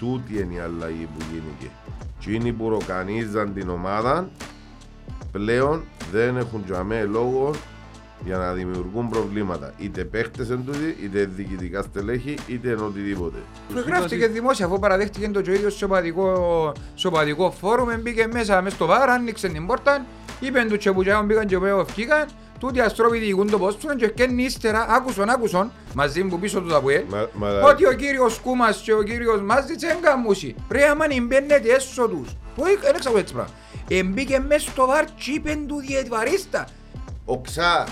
Τούτη είναι η αλλαγή που γίνηκε. Εκείνοι που ροκανίζαν την ομάδα πλέον δεν έχουν τζαμέ λόγο για να δημιουργούν προβλήματα. Είτε παίχτες εν τούτοι, είτε διοικητικά στελέχη, είτε εν οτιδήποτε. Γράφτηκε δημόσια αφού παραδέχτηκε το και ο ίδιος σοπαδικό, σοπαδικό φόρουμ μπήκε μέσα μες στο βάρ, άνοιξε την πόρτα είπεν του και που και μπήκαν και που βγήκαν τούτοι αστρόποι διηγούν το πόστον και ευκένει ύστερα άκουσον άκουσον μαζί μου πίσω του τα πουέλ Μα- μα- ότι ο κύριος Κούμας και ο κύριος Μάζιτς δεν καμούσι πρέπει άμα να μπαίνετε έσω τους. Που δεν ξέρω έτσι πράγμα. Εμπήκε μες στο βάρ και είπεν του διετβαρίστα Οξά,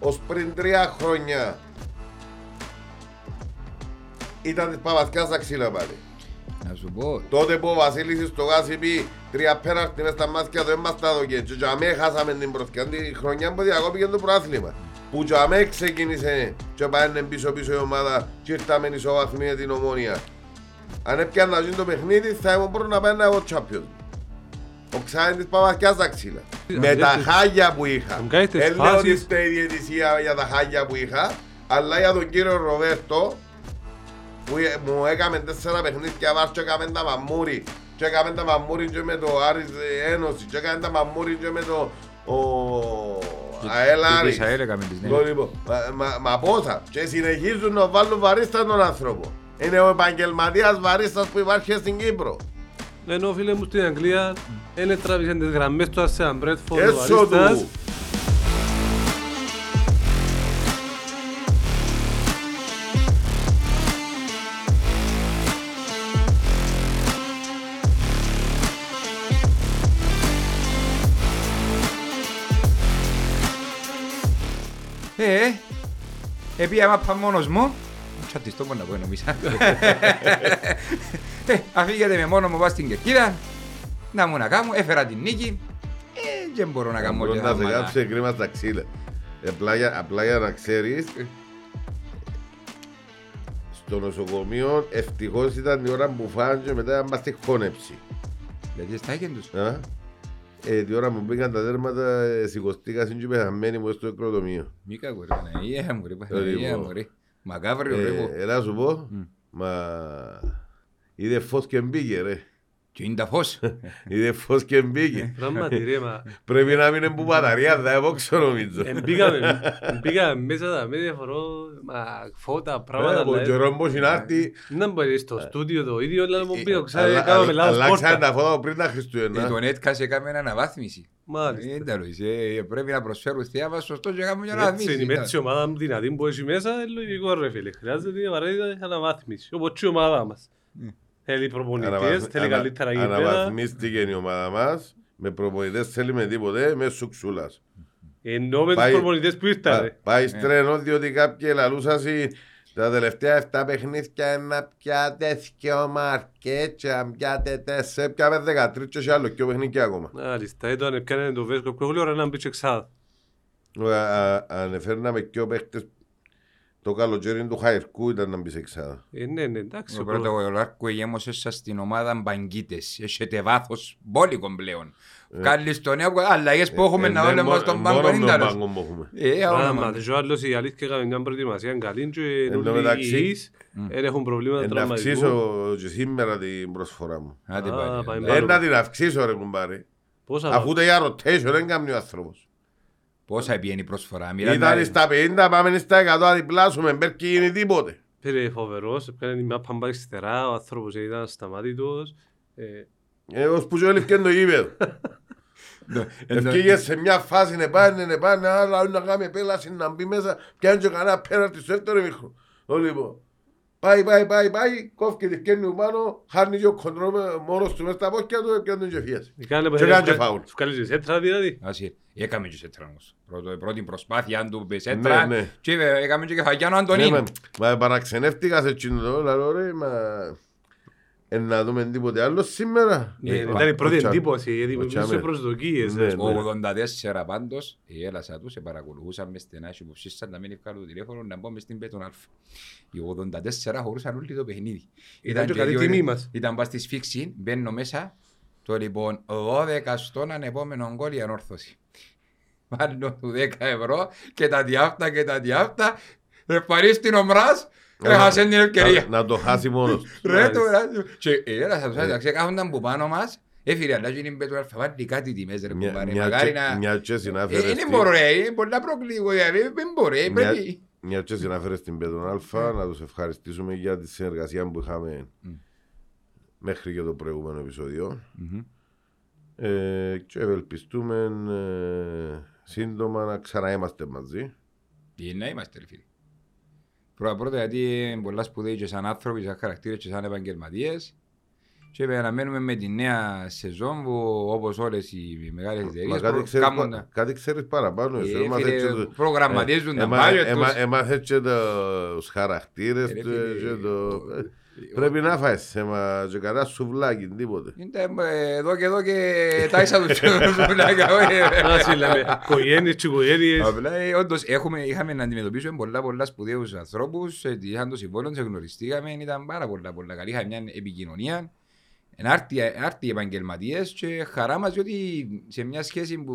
ως πριν τρία χρόνια ήταν της Παπαθιάς τα ξύλα πάλι. Να σου πω Τότε που ο Βασίλης στο γάσι πει τρία πέναρτη μες στα μάτια του δεν μας τα δοκέ και για μέ χάσαμε την προθκιά τη χρονιά που διακόπηκε το προάθλημα. Που για μέ ξεκίνησε και πάνε πίσω πίσω η ομάδα και ήρθαμε ισοβαθμία την ομόνια. Αν έπιαν να γίνει το παιχνίδι θα ήμουν πρώτος να πάει εγώ champion. Ο ξάιν της Παπαθιάς τα ξύλα. Με τα χάγια που είχα. Τον κάνεις τις Δεν λέω ότι φάσεις. είστε η διαιτησία για τα χάγια που είχα, αλλά για τον κύριο Ροβέρτο που ε- μου έκαμε τέσσερα παιχνίδια βάρ και έκαμε τα μαμούρι και έκαμε τα μαμούρι και με το Άρης ε, Ένωση και έκαμε τα μαμούρι και με το ο... ΑΕΛ Άρης. Της ΑΕΛ έκαμε τις, ναι. Το λοιπόν, μα- μα- Μα πόσα και συνεχίζουν να βάλουν βαρίστα τον άνθρωπο. Είναι ο επαγγελματίας βαρίστας που υπάρχει στην Κύπρο. Ενώ φίλε μου στην Αγγλία είναι τράβησαν τις γραμμές του σε έναν Μπρέτφορντ ο Έσω Αρίστας. Ε, επί άμα πάω μόνος μου, τσατιστώ μόνο να πω νομίσα. Ε, αφήγετε με μόνο μου πάω στην κερκίδα, να μου να κάνω, έφερα την νίκη, ε, δεν μπορώ να κάνω και Μπορεί να σε θαύματα. κάψει κρίμα στα ξύλα. Ε, Απλά για, απλά για να ξέρεις, στο νοσοκομείο ευτυχώς ήταν η ώρα που φάνε και μετά να στη χώνεψη. Δηλαδή στα έκεν τους. Α; Ε, τη ώρα που μπήκαν τα τέρματα, ε, σηκωστήκα συν και πεθαμένοι μου στο εκροτομείο. Μη κακό ρε Παναγία μου ρε Ε, Παναγία λοιπόν. μου ρε. Μακάβριο ρε πω. Ε, Έλα σου πω, μα είδε φως και μπήκε ρε. Και είναι τα φως. Είδε φως και μπήκε. Πράγματι ρε, μα Πρέπει να μην είναι που μπαταρία, θα επόξω νομίζω. ε, μπήκαμε, μπήκαμε μέσα τα με διαφορώ, μα φώτα, Ε, πράγματα. Από δηλαδή. καιρό πώς είναι άρτη, Να μπορεί στο στούντιο το ίδιο, αλλά μου πει, ε, ξέρετε, αλλα- κάναμε αλλα- λάθος αλλάξαν πόρτα. τα φώτα πριν τα Ε, Χριστούγεννα. Το Netcast έκαμε αναβάθμιση. Μάλιστα. Ε, τέλος, ε, Πρέπει να προσφέρουν θέα σωστό και κάνουμε μια Έτσι αναβάθμιση. είναι, με έτσι η ομάδα μου δυνατή που έχει μέσα, είναι λογικό ρε φίλε. Χρειάζεται η απαραίτητα αναβάθμιση, όπως και η ομάδα μας. Θέλει προπονητές, Αναβαθ- θέλει ανα- καλύτερα γήπεδα. Αναβαθμίστηκε η ομάδα μας. Με προπονητές θέλει με τίποτε, με σουξούλας. Ενώ με τους Πάει- προπονητές που ήρθαν Πα- ρε. Πάει στρένο διότι κάποιοι λαλούσασι τα τελευταία 7 παιχνίδια να πιάτε δυο μαρκέτια, να πιάτε τέσσερα, πιάμε 13 και άλλο και παιχνίδια ακόμα. Μάλιστα, έτω αν έπιανε το Βέσκο πιο γλύωρα να μπει και εξάδα. Α- α- Ανεφέρναμε και ο παίχτες το καλοκαίρι του Χαϊρκού ήταν να μπεις σε εξάδα. Ε, ναι, ναι, εντάξει. Ο ο πρώτος ο Λάρκο γέμωσε σας στην ομάδα μπαγκίτες. Έχετε βάθος μπόλικο πλέον. Βγάλεις το νέο, αλλαγές που έχουμε Ε, να ναι, όλε μο- μας τον μόνο πάγκο είναι τον τέλος. πάγκο που έχουμε. Ε, όνομα. Πράγματι, και ο άλλος η αλήθεια έκαμε μια προετοιμασία καλή και Εν τω όλοι μεταξύ, υγιείς, δεν έχουν προβλήματα Ε, Να τραυματισμού. αυξήσω και σήμερα την προσφορά μου. Άντε Α, πάλι. πάει εντάξει. Ε, να την αυξήσω ρε κουμπάρι. Πόσα Αφού το για rotation δεν κάνει ο άνθρωπος. Πόσα πιένει η προσφορά. Μιλάμε- Ήταν στα 50, πάμε στα 100, αδιπλάσουμε, μπέρκει γίνει τίποτε. Πήρε φοβερός, έπαιρνε μια πάμπα αριστερά, ο άνθρωπος ήταν ασταμάτητος. Ε, Ε, ως που και έλειφκε το γήπεδο. Ευκήγε σε μια φάση να πάνε, να πάνε, αλλά να κάνει επέλαση να μπει μέσα, πιάνει και κανένα πέναρτη στο δεύτερο μήχρο. Λοιπόν, πάει, πάει, πάει, πάει, κόφηκε τη φκένει πάνω, χάνει και ο κοντρό με- μόνος του μες στα πόκια του, πιάνει τον και φιάσει. Κάνε Και κάνει και φάουλ. Σου καλείς και σέτρα δηλαδή. Άσυ, έκαμε και σέτρα όμως. Πρώτο- Πρώτη προσπάθεια του με σέτρα. Ναι, ναι. Και είπε, έκαμε και κεφαγιάνο Ναι, Αντωνίν. μα- Μα παραξενεύτηκα σε εκείνο το, λαλό ρε, μα... Ε, να δούμε τίποτε άλλο σήμερα. Ναι, Ε, Ήταν η πρώτη ο Τσάμε. εντύπωση, γιατί Ο με Τσάμε. σε προσδοκίες. Ναι, ας πούμε. ναι. Ο 84 πάντως, η έλασα του σε παρακολουθούσαν μες στενά και υποψήσαν να μην βγάλω το τηλέφωνο να μπω μες στην πέτον α. Οι 84 χωρούσαν όλοι το παιχνίδι. Ήταν και και καλή δύο- τιμή μας. Ήταν πας στη σφίξη, μπαίνω μέσα, το λοιπόν 12 στον ανεπόμενο γκολ η ανόρθωση. Πάνω του 10 ευρώ και τα διάφτα και τα διάφτα. Ευχαρίστη ο Μράς Έχασε την ευκαιρία. Να- Να το χάσει μόνος του. Ρε το ρε. Και έλα θα τους έταξε κάθονταν που πάνω μας. Έφυρε αλλά και είναι πέτρο αλφαβάτη κάτι τιμές ρε Μια- κουμπάρε. μια Μακάρι και- να... Μια και Ε, συνάφερες Είναι την- μπορώ ρε, είναι πολλά προκλήγω. Δεν μπορεί, Μια- πρέπει. Μια και συνάφερες την Πέτρον Αλφα, να τους ευχαριστήσουμε για τη συνεργασία που είχαμε μέχρι και το προηγούμενο επεισόδιο. Μμμ. Ε, και ευελπιστούμε ε, σύντομα να ξαναείμαστε μαζί. Τι να είμαστε ρε φίλοι. Πρώτα πρώτα γιατί είναι πολλά σπουδαίοι και σαν άνθρωποι, σαν χαρακτήρες και σαν επαγγελματίες. Και αναμένουμε με τη νέα σεζόν που όπως όλες οι μεγάλες Μα εταιρείες κάτι προ- ξέρεις, κάνουν πα- τα- κάτι ξέρεις παραπάνω. εσύ. Ε, Έμαθες φίλε, και το- προγραμματίζουν ε, τα έμα- budget έμα- τους. Έμαθες και τους χαρακτήρες Ε, ρε τους, φίλε, και το- ε, ε, Πρέπει να φάεις θέμα και κανένα σουβλάκι, τίποτε. Είναι ε, εδώ και εδώ και τάισα τους σουβλάκια. Ας λέμε, οικογένειες και οικογένειες. Απλά ε, όντως έχουμε, είχαμε να αντιμετωπίσουμε πολλά πολλά σπουδαίους ανθρώπους, ε, είχαν το συμβόλαιο, σε γνωριστήκαμε, ήταν πάρα πολλά πολλά καλή, είχαμε μια επικοινωνία. Είναι άρτιοι, άρτιοι επαγγελματίες και χαρά μας διότι σε μια σχέση που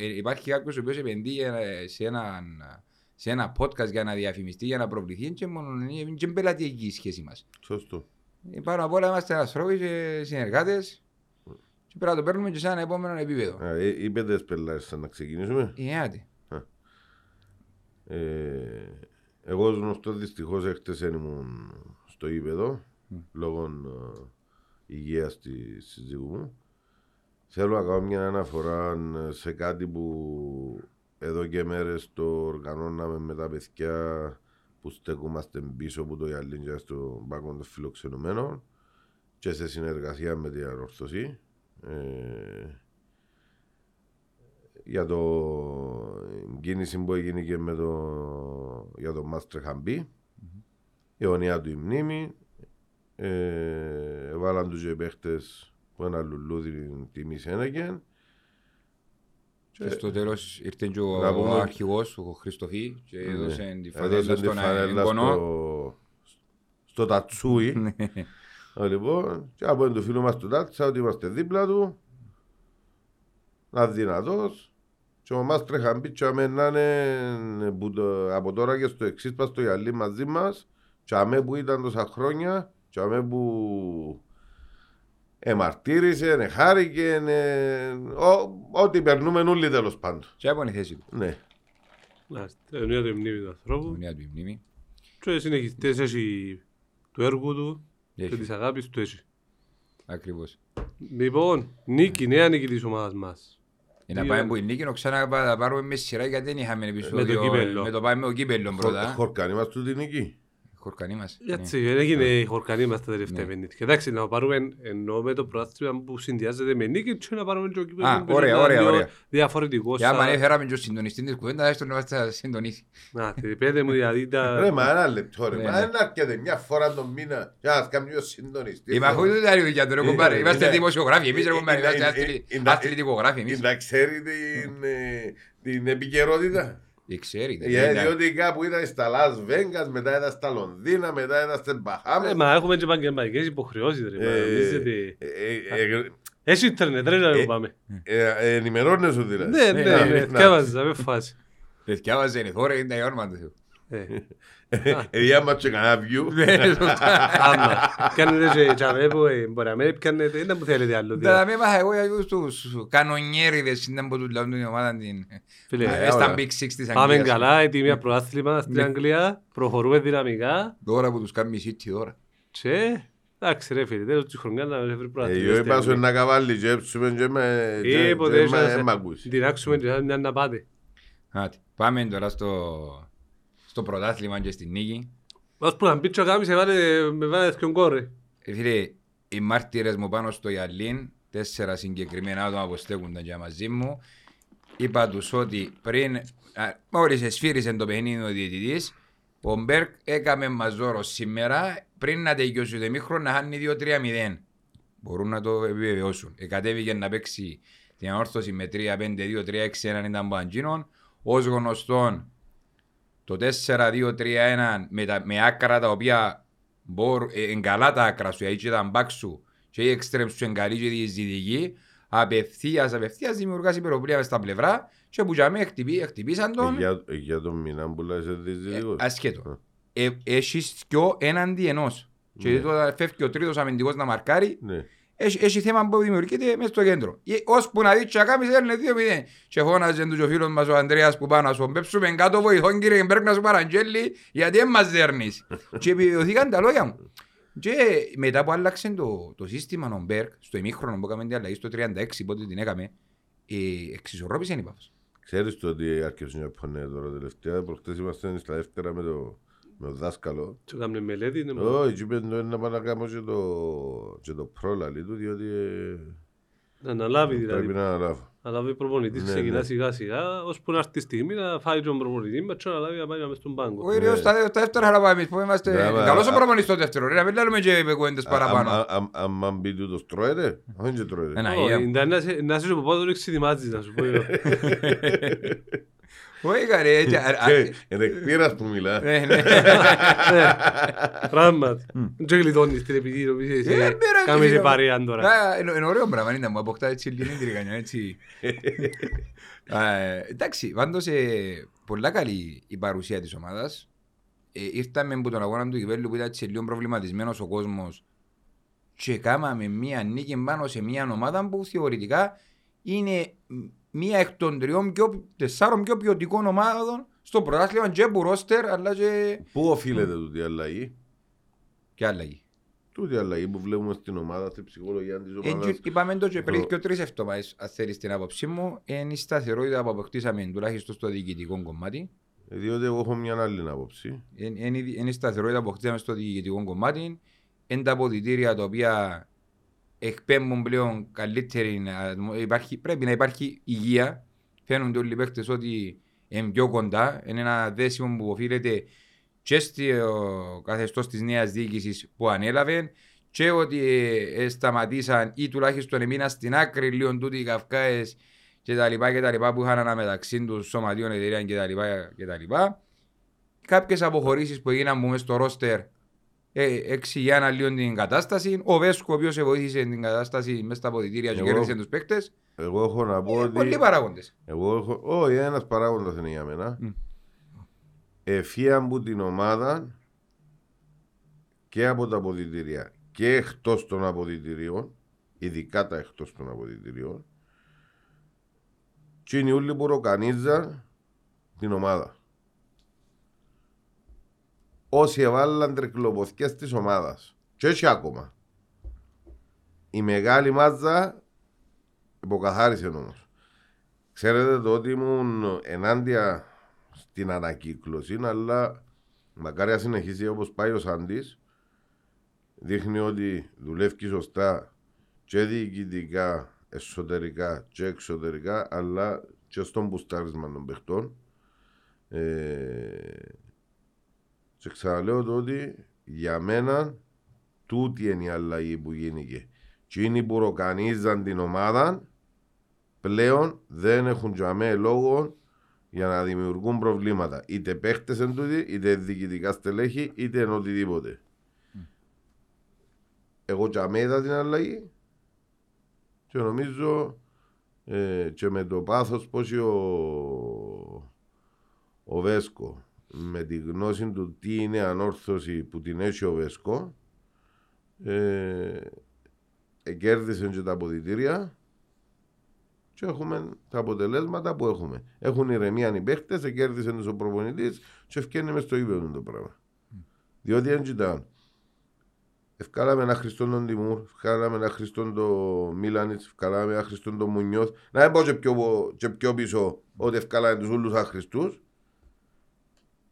ε, ε, υπάρχει κάποιος ο οποίος επενδύει ε, σε ένα, σε ένα podcast για να διαφημιστεί, για να προβληθεί και μόνο είναι και πελατειακή η σχέση μας. Σωστό. Ε, Πάνω απ' όλα είμαστε ανθρώποι και συνεργάτες και πρέπει να το παίρνουμε και σε ένα επόμενο επίπεδο. Α, ε, Είπε τις πελάρες να ξεκινήσουμε. Είναι άτι. Ε, εγώ ως γνωστός δυστυχώς έχτες δεν ήμουν στο ύπεδο λόγω ε, υγείας της σύζυγου μου. Θέλω να κάνω μια αναφορά ε, σε κάτι που εδώ και μέρες το οργανώναμε με τα παιδιά που στεκούμαστε πίσω από το Ιαλίντια στο πάγκο των φιλοξενουμένων και σε συνεργασία με την ανορθωσή. Ε, για το κίνηση που έγινε και με το, για το Μάστρε Χαμπή. Η αιωνία του η μνήμη. Ε, βάλαν τους και παίχτες που ένα λουλούδι τιμή Σένεκεν. Και στο τέλος ήρθε και ο, Να πούμε- ο αρχηγός, ο Χριστοφή και έδωσε τη Έδωσε φανέλα τη στον φανέλα εγγονό. στο, στο τατσούι. Ε, λοιπόν, και από το φίλο μας του Τάτσα ότι είμαστε δίπλα του. Να δυνατός. Και ο μας τρέχαν πει και αμέ να είναι που το- από τώρα και στο εξής πας στο γυαλί μαζί μας και αμέ που ήταν τόσα χρόνια και αμέ που εμαρτύρησε, εχάρηκε, ε, ό- ό,τι περνούμε όλοι τέλος πάντων. Και από η θέση του. Ναι. Μάλιστα, αιωνία του μνήμη του ανθρώπου. Η του η μνήμη. Και συνεχιστές έχει του έργου του και Έχει. της αγάπης του έχει. Ακριβώς. Λοιπόν, νίκη, νέα νίκη της ομάδας μας. Για να Δύο- πάμε που η νίκη, ξανά να τα πάρουμε με σειρά γιατί δεν είχαμε επεισόδιο. κύπελλο. Με το πάμε με το κύπελλο πρώτα. Χορκάνι μας του την εκεί. Χορκανή μας. Έτσι, δεν έγινε η χορκανή μας τα Ναι. τελευταία πενήντα. Εντάξει, να πάρουμε εννοώ με το πρωτάθλημα που συνδυάζεται με νίκη και να πάρουμε και ο κύπελλο Α, που ωραία, είναι ωραία, λίγο ωραία. Διαφορετικό. Και άμα σαν- έφεραμε και ο συντονιστής της κουβέντας, έστω να μας τα συντονίσει. Να, τε- πέτε μου δηλαδή τα... Ρε μα ένα λεπτό ρε, Ναι, μα ναι. δεν αρκετέ μια φορά τον μήνα για να κάνει ο συντονιστής. Είμαι αφού δεν είναι δουλειά του ρε κομπάρε. Είναι- Είμαστε είναι- δημοσιογράφοι, εμείς ρε κομπάρε. είναι- Είμαστε είναι- άθλη- είναι- αθλητικογράφοι εμείς. Να ξέρει την, ε, την επικαιρότητα. Ε, ξέρετε. Ε, είναι- Διότι κάπου ήταν στα Las Vegas, μετά ήταν στα Λονδίνα, μετά ήταν στις Ε, Μπαχάμες. Μα έχουμε και επαγγελματικές υποχρεώσεις ρε. μα, Ε, νομίζετε- ε, ε, ε, Έχει ίντερνετ ρε να ε, το πάμε. ε, ε, Ενημερώνε σου δηλαδή. Ναι, ναι, ναι, ναι, να. θυκάβαζα, με φάση. Παιδιά μας είναι θόρε, είναι τα όνομα του Θεού. Ε, Ε, άμα και κανένα view. Ναι, σωστά. Άμα, κάνετε και τζαμέ που ε, μπορεί να μην πιάνετε, δεν μου θέλετε άλλο. Τα δηλαδή. με μάθα εγώ για τους κανονιέριδες είναι που τους λαούν την ομάδα την... Φίλε, Ε, Ε, Στα ωραία. Big Six της Πάμε Αγγλίας. καλά, έτοιμοι προάθλημα στην Ναι. Αγγλία, προχωρούμε δυναμικά Τώρα που τους κάνει η City τώρα. και εντάξει ρε φίλε, τέλος της χρονιάς να βρει Ε, προάθλημα. Εγώ στην είπα σου Αγγλία. να καβάλει και έψουμε και με... και- Ε, ποτέ και έτσι με- να ε, σε- μ' ακούσει. Διδάξουμε και σαν μια να πάτε. Άτε, Πάμε τώρα στο, στο πρωτάθλημα και στην νίκη. Ως που να μπει και ο Γάμις, έβαλε- με βάλε δυο γκολ, ρε. Ε, Φίλε, οι μάρτυρες μου πάνω στο Ιαλίν, τέσσερα συγκεκριμένα άτομα που στέκονταν για μαζί μου, είπα τους ότι πριν, α, μόλις εσφύρισε το παιχνίδι ο διαιτητής, ο Μπέρκ έκαμε μαζόρο σήμερα πριν να τελειώσει το ημίχρονο να χάνει 2-3-0. Μπορούν να το επιβεβαιώσουν. Εκατέβηκε να παίξει την ανόρθωση με 3-5-2-3-6-1 ήταν από Αντζίνον. Ως γνωστόν, το 4-2-3-1 με, τα, με άκρα τα οποία μπορούν, ε, εγκαλά τα άκρα σου, έτσι ήταν μπακ σου και οι εξτρέμ σου εγκαλεί και διεισδυτικοί, απευθείας, απευθείας δημιουργάς υπεροπλία μες στα πλευρά και που για μέ χτυπή, χτυπήσαν Ε, τον για- ε, Για τον μήνα που λέει σε ε, διζητικός. ασχέτο. ε, έχεις δυο έναντι ενός. Και Ναι. τότε φεύγει ο τρίτος αμυντικός να μαρκάρει, Ναι. Έχει, έχει θέμα που δημιουργείται μέσα στο κέντρο. Ε, Ώσπου να δεις και ακάμεις έρνε 2-0. Και φώναζε του και ο φίλος μας ο Ανδρέας που πάνω να σου πέψουμε κάτω βοηθόν κύριε Μπέρκ να σου παραγγέλει γιατί δεν μας δέρνεις. και επιβεβαιωθήκαν τα λόγια μου. Και μετά που άλλαξε το, το σύστημα ο Μπέρκ, στο ημίχρονο που έκαμε την αλλαγή στο 36 πότε την έκαμε, ε, εξισορρόπησε η Πάφος. Ξέρεις το ότι άρχισαν να πάνε τώρα τελευταία. Προχτές είμαστε στα δεύτερα με το, με το δάσκαλο. Και έκαμε μελέτη. ναι, Όχι, εκεί πέντε είναι να πάω να κάνω και το, και το πρόλαλη του, διότι ε, Να αναλάβει πρέπει δηλαδή. να αναλάβω. Να λάβει προπονητής, Ναι, ξεκινά ναι. σιγά σιγά, ώσπου να έρθει η στιγμή να φάει τον προπονητή μας και να λάβει να πάει μες στον πάγκο. Ο Ήριος στα στα δεύτερα θα πάμε εμείς που είμαστε Ναι, μα- καλός ο α- προπονητής στο δεύτερο. Ρε, να μην λέμε και κουβέντες παραπάνω. Αν μπει τούτος τρώεται, όχι και τρώεται. Ένα Όχι, ία. είναι να σε- να σε πω πότε τον εξειδημάτζεις, να σου πω εγώ. Όχι καρέ, έτσι, α- α- Και Είναι εκπείρας που μιλά. ναι, ναι. Πράγματι. Δεν γλιτώνεις την επιδείνωση, Ε, εσύ πήρα και κάμε σε φίλο. παρέα τώρα. Α, Είναι είναι ωραίο πράγμα, είναι να μου αποκτά έτσι λίγη τριγανιά, έτσι. Ε, Εντάξει, πάντως ε, πολλά καλή η παρουσία της ομάδας. Ε, Ήρθαμε από τον αγώνα του Κυπέλλου που ήταν έτσι λίγο προβληματισμένος ο κόσμος και κάμαμε μία νίκη πάνω σε μία ομάδα που θεωρητικά είναι μία εκ των τριών πιο, τεσσάρων πιο ποιοτικών ομάδων στο πρωτάθλημα και που ρόστερ αλλά και, Πού οφείλεται τούτη η αλλαγή; και άλλαγη. Τούτη η αλλαγή που βλέπουμε στην ομάδα, στην ψυχολογία της Έτσι, ομάδας. είπαμε το και πριν Το- και τρεις εβδομάδες, αν θέλεις την άποψή μου, είναι η σταθερότητα που αποκτήσαμε τουλάχιστον στο διοικητικό κομμάτι. Διότι εγώ έχω μια άλλη άποψη. Είναι, είναι, είναι η σταθερότητα που αποκτήσαμε στο διοικητικό κομμάτι. Είναι τα αποδητήρια τα οποία εκπέμπουν πλέον καλύτερη. ατμο- Υπάρχει, πρέπει να υπάρχει υγεία. Φαίνονται όλοι οι παίκτες ότι είναι πιο κοντά. Είναι ένα δέσιμο που οφείλεται και στο καθεστώς της νέας διοίκησης που ανέλαβε και ότι ε, ε, σταματήσαν ή τουλάχιστον έμειναν στην άκρη λίγο τούτοι οι Καυκάες και τα λοιπά και τα λοιπά που είχαν αναμεταξύ τους σωματείων εταιρείων και τα λοιπά και τα λοιπά. Κάποιες αποχωρήσεις που έγιναν που μες στο ρόστερ ε, εξηγιάναν λίγο την κατάσταση. Ο Βέσκο ο οποίος σε βοήθησε την κατάσταση μέσα στα αποδητήρια και Εγώ- κέρδισε τους παίκτες. Εγώ έχω να πω Ε, ότι... πολλοί παράγοντες. Εγώ έχω... Όχι, ένας παράγοντας είναι για μένα. Μμ. Εφία μου την ομάδα και από τα αποδητηρία και εκτός των αποδητηρίων, ειδικά τα εκτός των αποδητηρίων, και είναι όλοι που ροκανίζαν την ομάδα. Όσοι έβαλαν τρικλοποθιές της ομάδας. Και όχι ακόμα. Η μεγάλη μάζα υποκαθάρισε όμως. Ξέρετε το ότι ήμουν ενάντια στην ανακύκλωση, αλλά μακάρι να συνεχίσει όπως πάει ο Σαντής. Δείχνει ότι δουλεύει σωστά και διοικητικά, εσωτερικά και εξωτερικά, αλλά και στον μπουστάρισμα των παιχτών. Ε, και ξαναλέω το ότι για μένα τούτη είναι η αλλαγή που γίνηκε. Και είναι που ροκανίζαν την ομάδα πλέον δεν έχουν τζαμέ λόγο για να δημιουργούν προβλήματα. Είτε παίχτες εν τούτοι, είτε διοικητικά στελέχη, είτε εν οτιδήποτε. Εγώ τζαμέ είδα την αλλαγή και νομίζω ε, και με το πάθος πως ο, ο Βέσκο με τη γνώση του τι είναι ανόρθωση που την έχει ο Βέσκο ε, κέρδισε και τα αποδητήρια και έχουμε τα αποτελέσματα που έχουμε. Έχουν ηρεμία οι παίχτε, κέρδισε ο προπονητής και ευκαιρνεί μες στο ίδιο το πράγμα. Διότι δεν κοιτάνε. Ευκάλαμε ένα Χριστόν τον Τιμούρ, ευκάλαμε ένα Χριστόν τον Μίλανιτς, ευκάλαμε ένα Χριστόν τον Μουνιώθ. Να δεν πω και πιο, και πιο πίσω ότι ευκάλαμε τους όλους Χριστούς.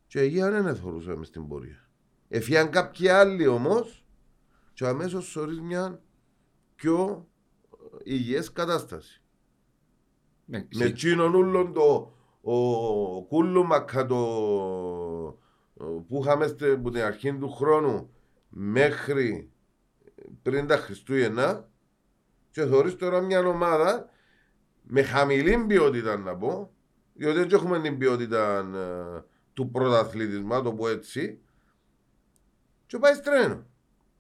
Και εκεί δεν εθωρούσαμε στην πορεία. Εφιάν κάποιοι άλλοι όμως, και αμέσως σωρί μια πιο υγιές κατάσταση. Ναι, Με συ- τσίνον ούλον το ο κούλουμακα το που είχαμε στε- από την αρχή του χρόνου μέχρι πριν τα Χριστούγεννα και θεωρείς τώρα μια ομάδα με χαμηλή ποιότητα να πω διότι δεν έχουμε την ποιότητα ε, του πρωταθλητισμά το πω έτσι και πάει στρένο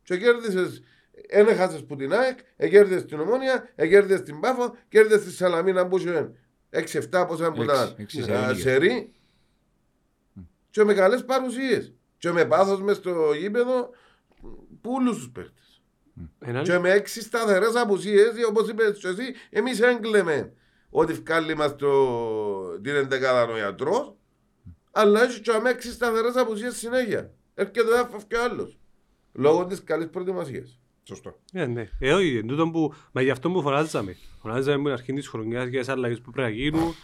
και κέρδισες ένα χάσες που την ΑΕΚ, εκέρδισες την Ομόνια, εκέρδισες την Πάφο, κέρδισες τη Σαλαμίνα που είχε 6-7 πόσα που Έξι, ήταν έξι ε, σερί. σερί και με καλές παρουσίες. και με πάθος μες στο γήπεδο πούλους τους παίχτες. Έναν- Και με έξι σταθερές απουσίες, όπως είπες και εσύ, εμείς έγκλεμε ότι βγάλει μας το, την εντεκάδα ο ιατρός, αλλά έχει και με έξι σταθερές απουσίες συνέχεια. Έρχεται ένα φεύγει ο άλλος. Λόγω της καλής προετοιμασίας. Σωστό. Ε, ναι. Ε, όχι, εν τούτον που, μα γι' αυτό που φωνάζαμε. Φωνάζαμε με την αρχή της χρονιάς για τις αλλαγές που πρέπει να γίνουν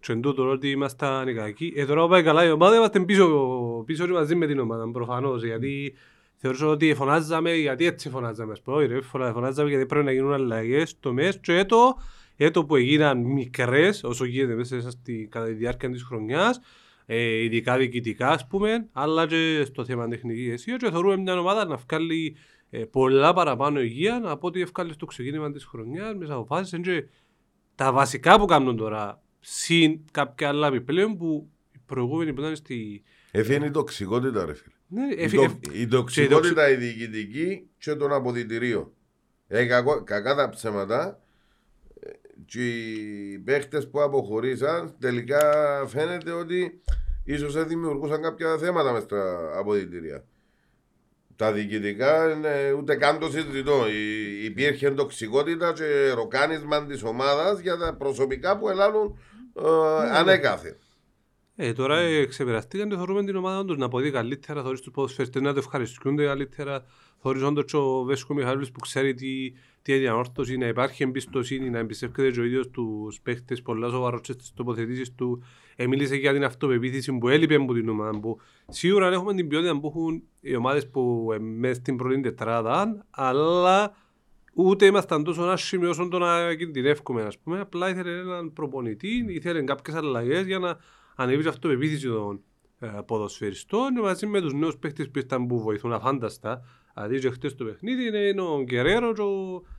και εν τούτον ότι ήμασταν οι κακοί. Ε, τώρα που πάει καλά η ομάδα, είμαστε πίσω, πίσω και μαζί με την ομάδα, προφανώς. Γιατί θεωρούσα ότι φωνάζαμε, γιατί έτσι φωνάζαμε. Ας πούμε, όχι, ρε, φωνα- φωνάζαμε γιατί πρέπει να γίνουν αλλαγές στο μες και έτο, έτο που έγιναν μικρές, όσο γίνεται μέσα στη, κατά τη διάρκεια της χρονιάς, ε, ειδικά διοικητικά ας πούμε, αλλά και στο θέμα τεχνικής αισία και θεωρούμε μια ομάδα να βγάλει ε, πολλά παραπάνω υγεία από ό,τι ευκάλει στο ξεκίνημα της χρονιάς μέσα από φάσεις και τα βασικά που κάνουν τώρα συν κάποια άλλα επιπλέον που οι προηγούμενοι που ήταν στη... Εφήνει η τοξικότητα ρε φίλε. Ναι, Η, εφ- το- εφ- η τοξικότητα η διοικητική και τον αποδητηρίο. Ε, κακό- κακά τα ψέματα ε, και οι παίχτες που αποχωρήσαν τελικά φαίνεται ότι ίσως δεν δημιουργούσαν κάποια θέματα μες στα αποδητηρία. Τα διοικητικά είναι ούτε καν το συζητητό. Υ- Υπήρχε τοξικότητα και ροκάνισμα της ομάδας για τα προσωπικά που ελάλουν ε, ανέκαθε. Ε, τώρα ε, ξεπεραστήκαν και θεωρούμε την ομάδα τους να αποδεί καλύτερα, θεωρείς τους ποδοσφαιριστές να το ευχαριστούνται καλύτερα, θεωρείς όντως και ο Βέσκο Μιχαήλος που ξέρει τι, τι είναι η ανόρθωση, να υπάρχει εμπιστοσύνη, να εμπιστεύεται και ο ίδιος τους παίχτες πολλά σοβαρός και στις τοποθετήσεις του. Ε, μίλησε για την αυτοπεποίθηση που έλειπε από την ομάδα που σίγουρα έχουμε την ποιότητα που έχουν οι ομάδες που ε, μες στην πρώτη τετράδα, αλλά ούτε ήμασταν τόσο άσχημοι όσο το να κινδυνεύουμε, ας πούμε. Απλά ήθελε έναν προπονητή, ήθελε κάποιες αλλαγές για να ανέβει η αυτοπεποίθηση των ε, ποδοσφαιριστών μαζί με τους νέους παίχτες που ήρθαν που βοηθούν αφάνταστα. Δηλαδή και χτες το παιχνίδι είναι, είναι ο Γκερέρο και ο, ε,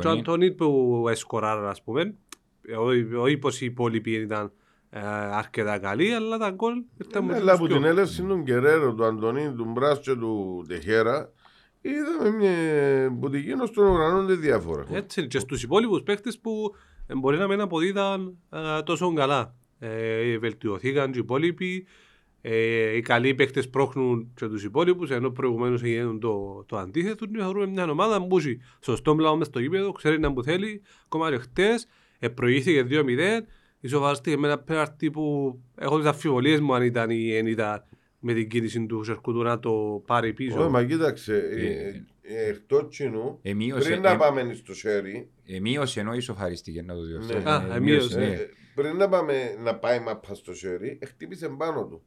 και ο Αντώνη που εσκοράρα, ας πούμε. Ε, όχι- Όχι πως οι υπόλοιποι ήταν ε, αρκετά καλοί, αλλά τα γκολ ήρθαν με Ναι, τους αλλά από πιο. την έλευση του Γκερέρο, του Αντωνίν, του Μπράς και του Τεχέρα, είδαμε μια μπουτικίνο στον ουρανό τη διάφορα. Έτσι, και στους υπόλοιπους παίχτες που ε, μπορεί να μην αποδίδαν ε, τόσο καλά. Ε, βελτιωθήκαν και οι υπόλοιποι. Ε, οι καλοί παίχτες πρόχνουν και τους υπόλοιπους, ενώ προηγουμένως έγιναν το, το αντίθετο. Και θεωρούμε μια ομάδα που έχει σωστό πλάο μες στο γήπεδο, ξέρει να που θέλει. Ακόμα και χτες, ε, προηγήθηκε 2-0, ισοβαρίστηκε με ένα πέναρτι που έχω τις αμφιβολίες μου αν ήταν ή δεν ήταν με την κίνηση του Σερκούτου να το πάρει πίσω. Όχι, μα κοίταξε, ε, ε, εκτός κοινού, Εμείωσε, πριν να ε, πάμε στο σέρι, εμείωσε ενώ ισοφαρίστηκε να το διορθώσω. Ναι. Α, Ε, εμείωσε. ναι. ε, πριν να πάμε να πάει μάπα στο σέρι, χτύπησε πάνω του.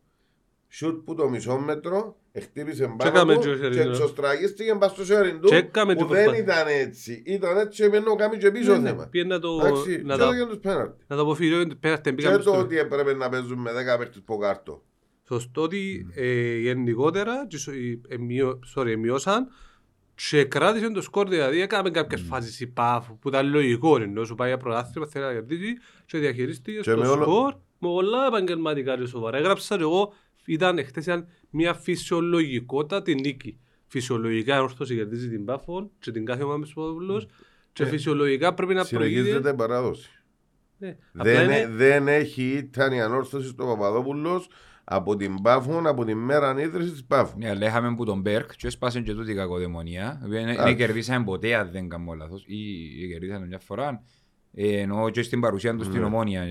Σουτ που το μισό μέτρο, χτύπησε πάνω έκαμε του και ο σέρι, και ναι. εξωστραγίστηκε πας στο σέρι του Και έκαμε που και δεν προσπάθεια. ήταν έτσι. Ήταν έτσι και να κάνει και πίσω Ναι, ναι, θέμα. πήγε να το, Εντάξει, να και τα, έδωκε τους πέναλτι. να το αποφύγει. Πέρατε, Και πήγαμε το στο... ότι έπρεπε να παίζουν με 10 παίχτες ποκάρτο. Σωστό ότι ε, γενικότερα και σο- ε, εμειώ- sorry, εμειώσαν και κράτησαν το σκορ, δηλαδή έκαμε κάποιες φάσεις η ΠΑΦ που ήταν λογικό, ενώ σου πάει για πρωτάθλημα θέλει να κερδίσει και διαχειρίστηκε Και στο με όλο- σκορ με πολλά επαγγελματικά και σοβαρά. Έγραψα και εγώ, ήταν, χτες ήταν μια φυσιολογικότατη νίκη. Φυσιολογικά η όρθωση κερδίζει την ΠΑΦ και την κάθε ομάδα μες στους και Ε, φυσιολογικά πρέπει να προηγείται. Συνεχίζεται η παράδοση. Ναι. Απλά Δεν, είναι- ε- δεν έχει ήταν η ανόρθωση στο Παπαδόπουλος από την Πάφων, από την μέρα ανίδρυση της Πάφων. Ναι, αλλά είχαμε που τον Μπέρκ και έσπασε και τούτη η κακοδαιμονία. Δεν δεν Εντάξει. κερδίσαμε ποτέ αν δεν κάνω λάθος. Ή ή κερδίσαμε μια φορά. Ε, Εννοώ και στην παρουσία του στην Ναι. ομόνια.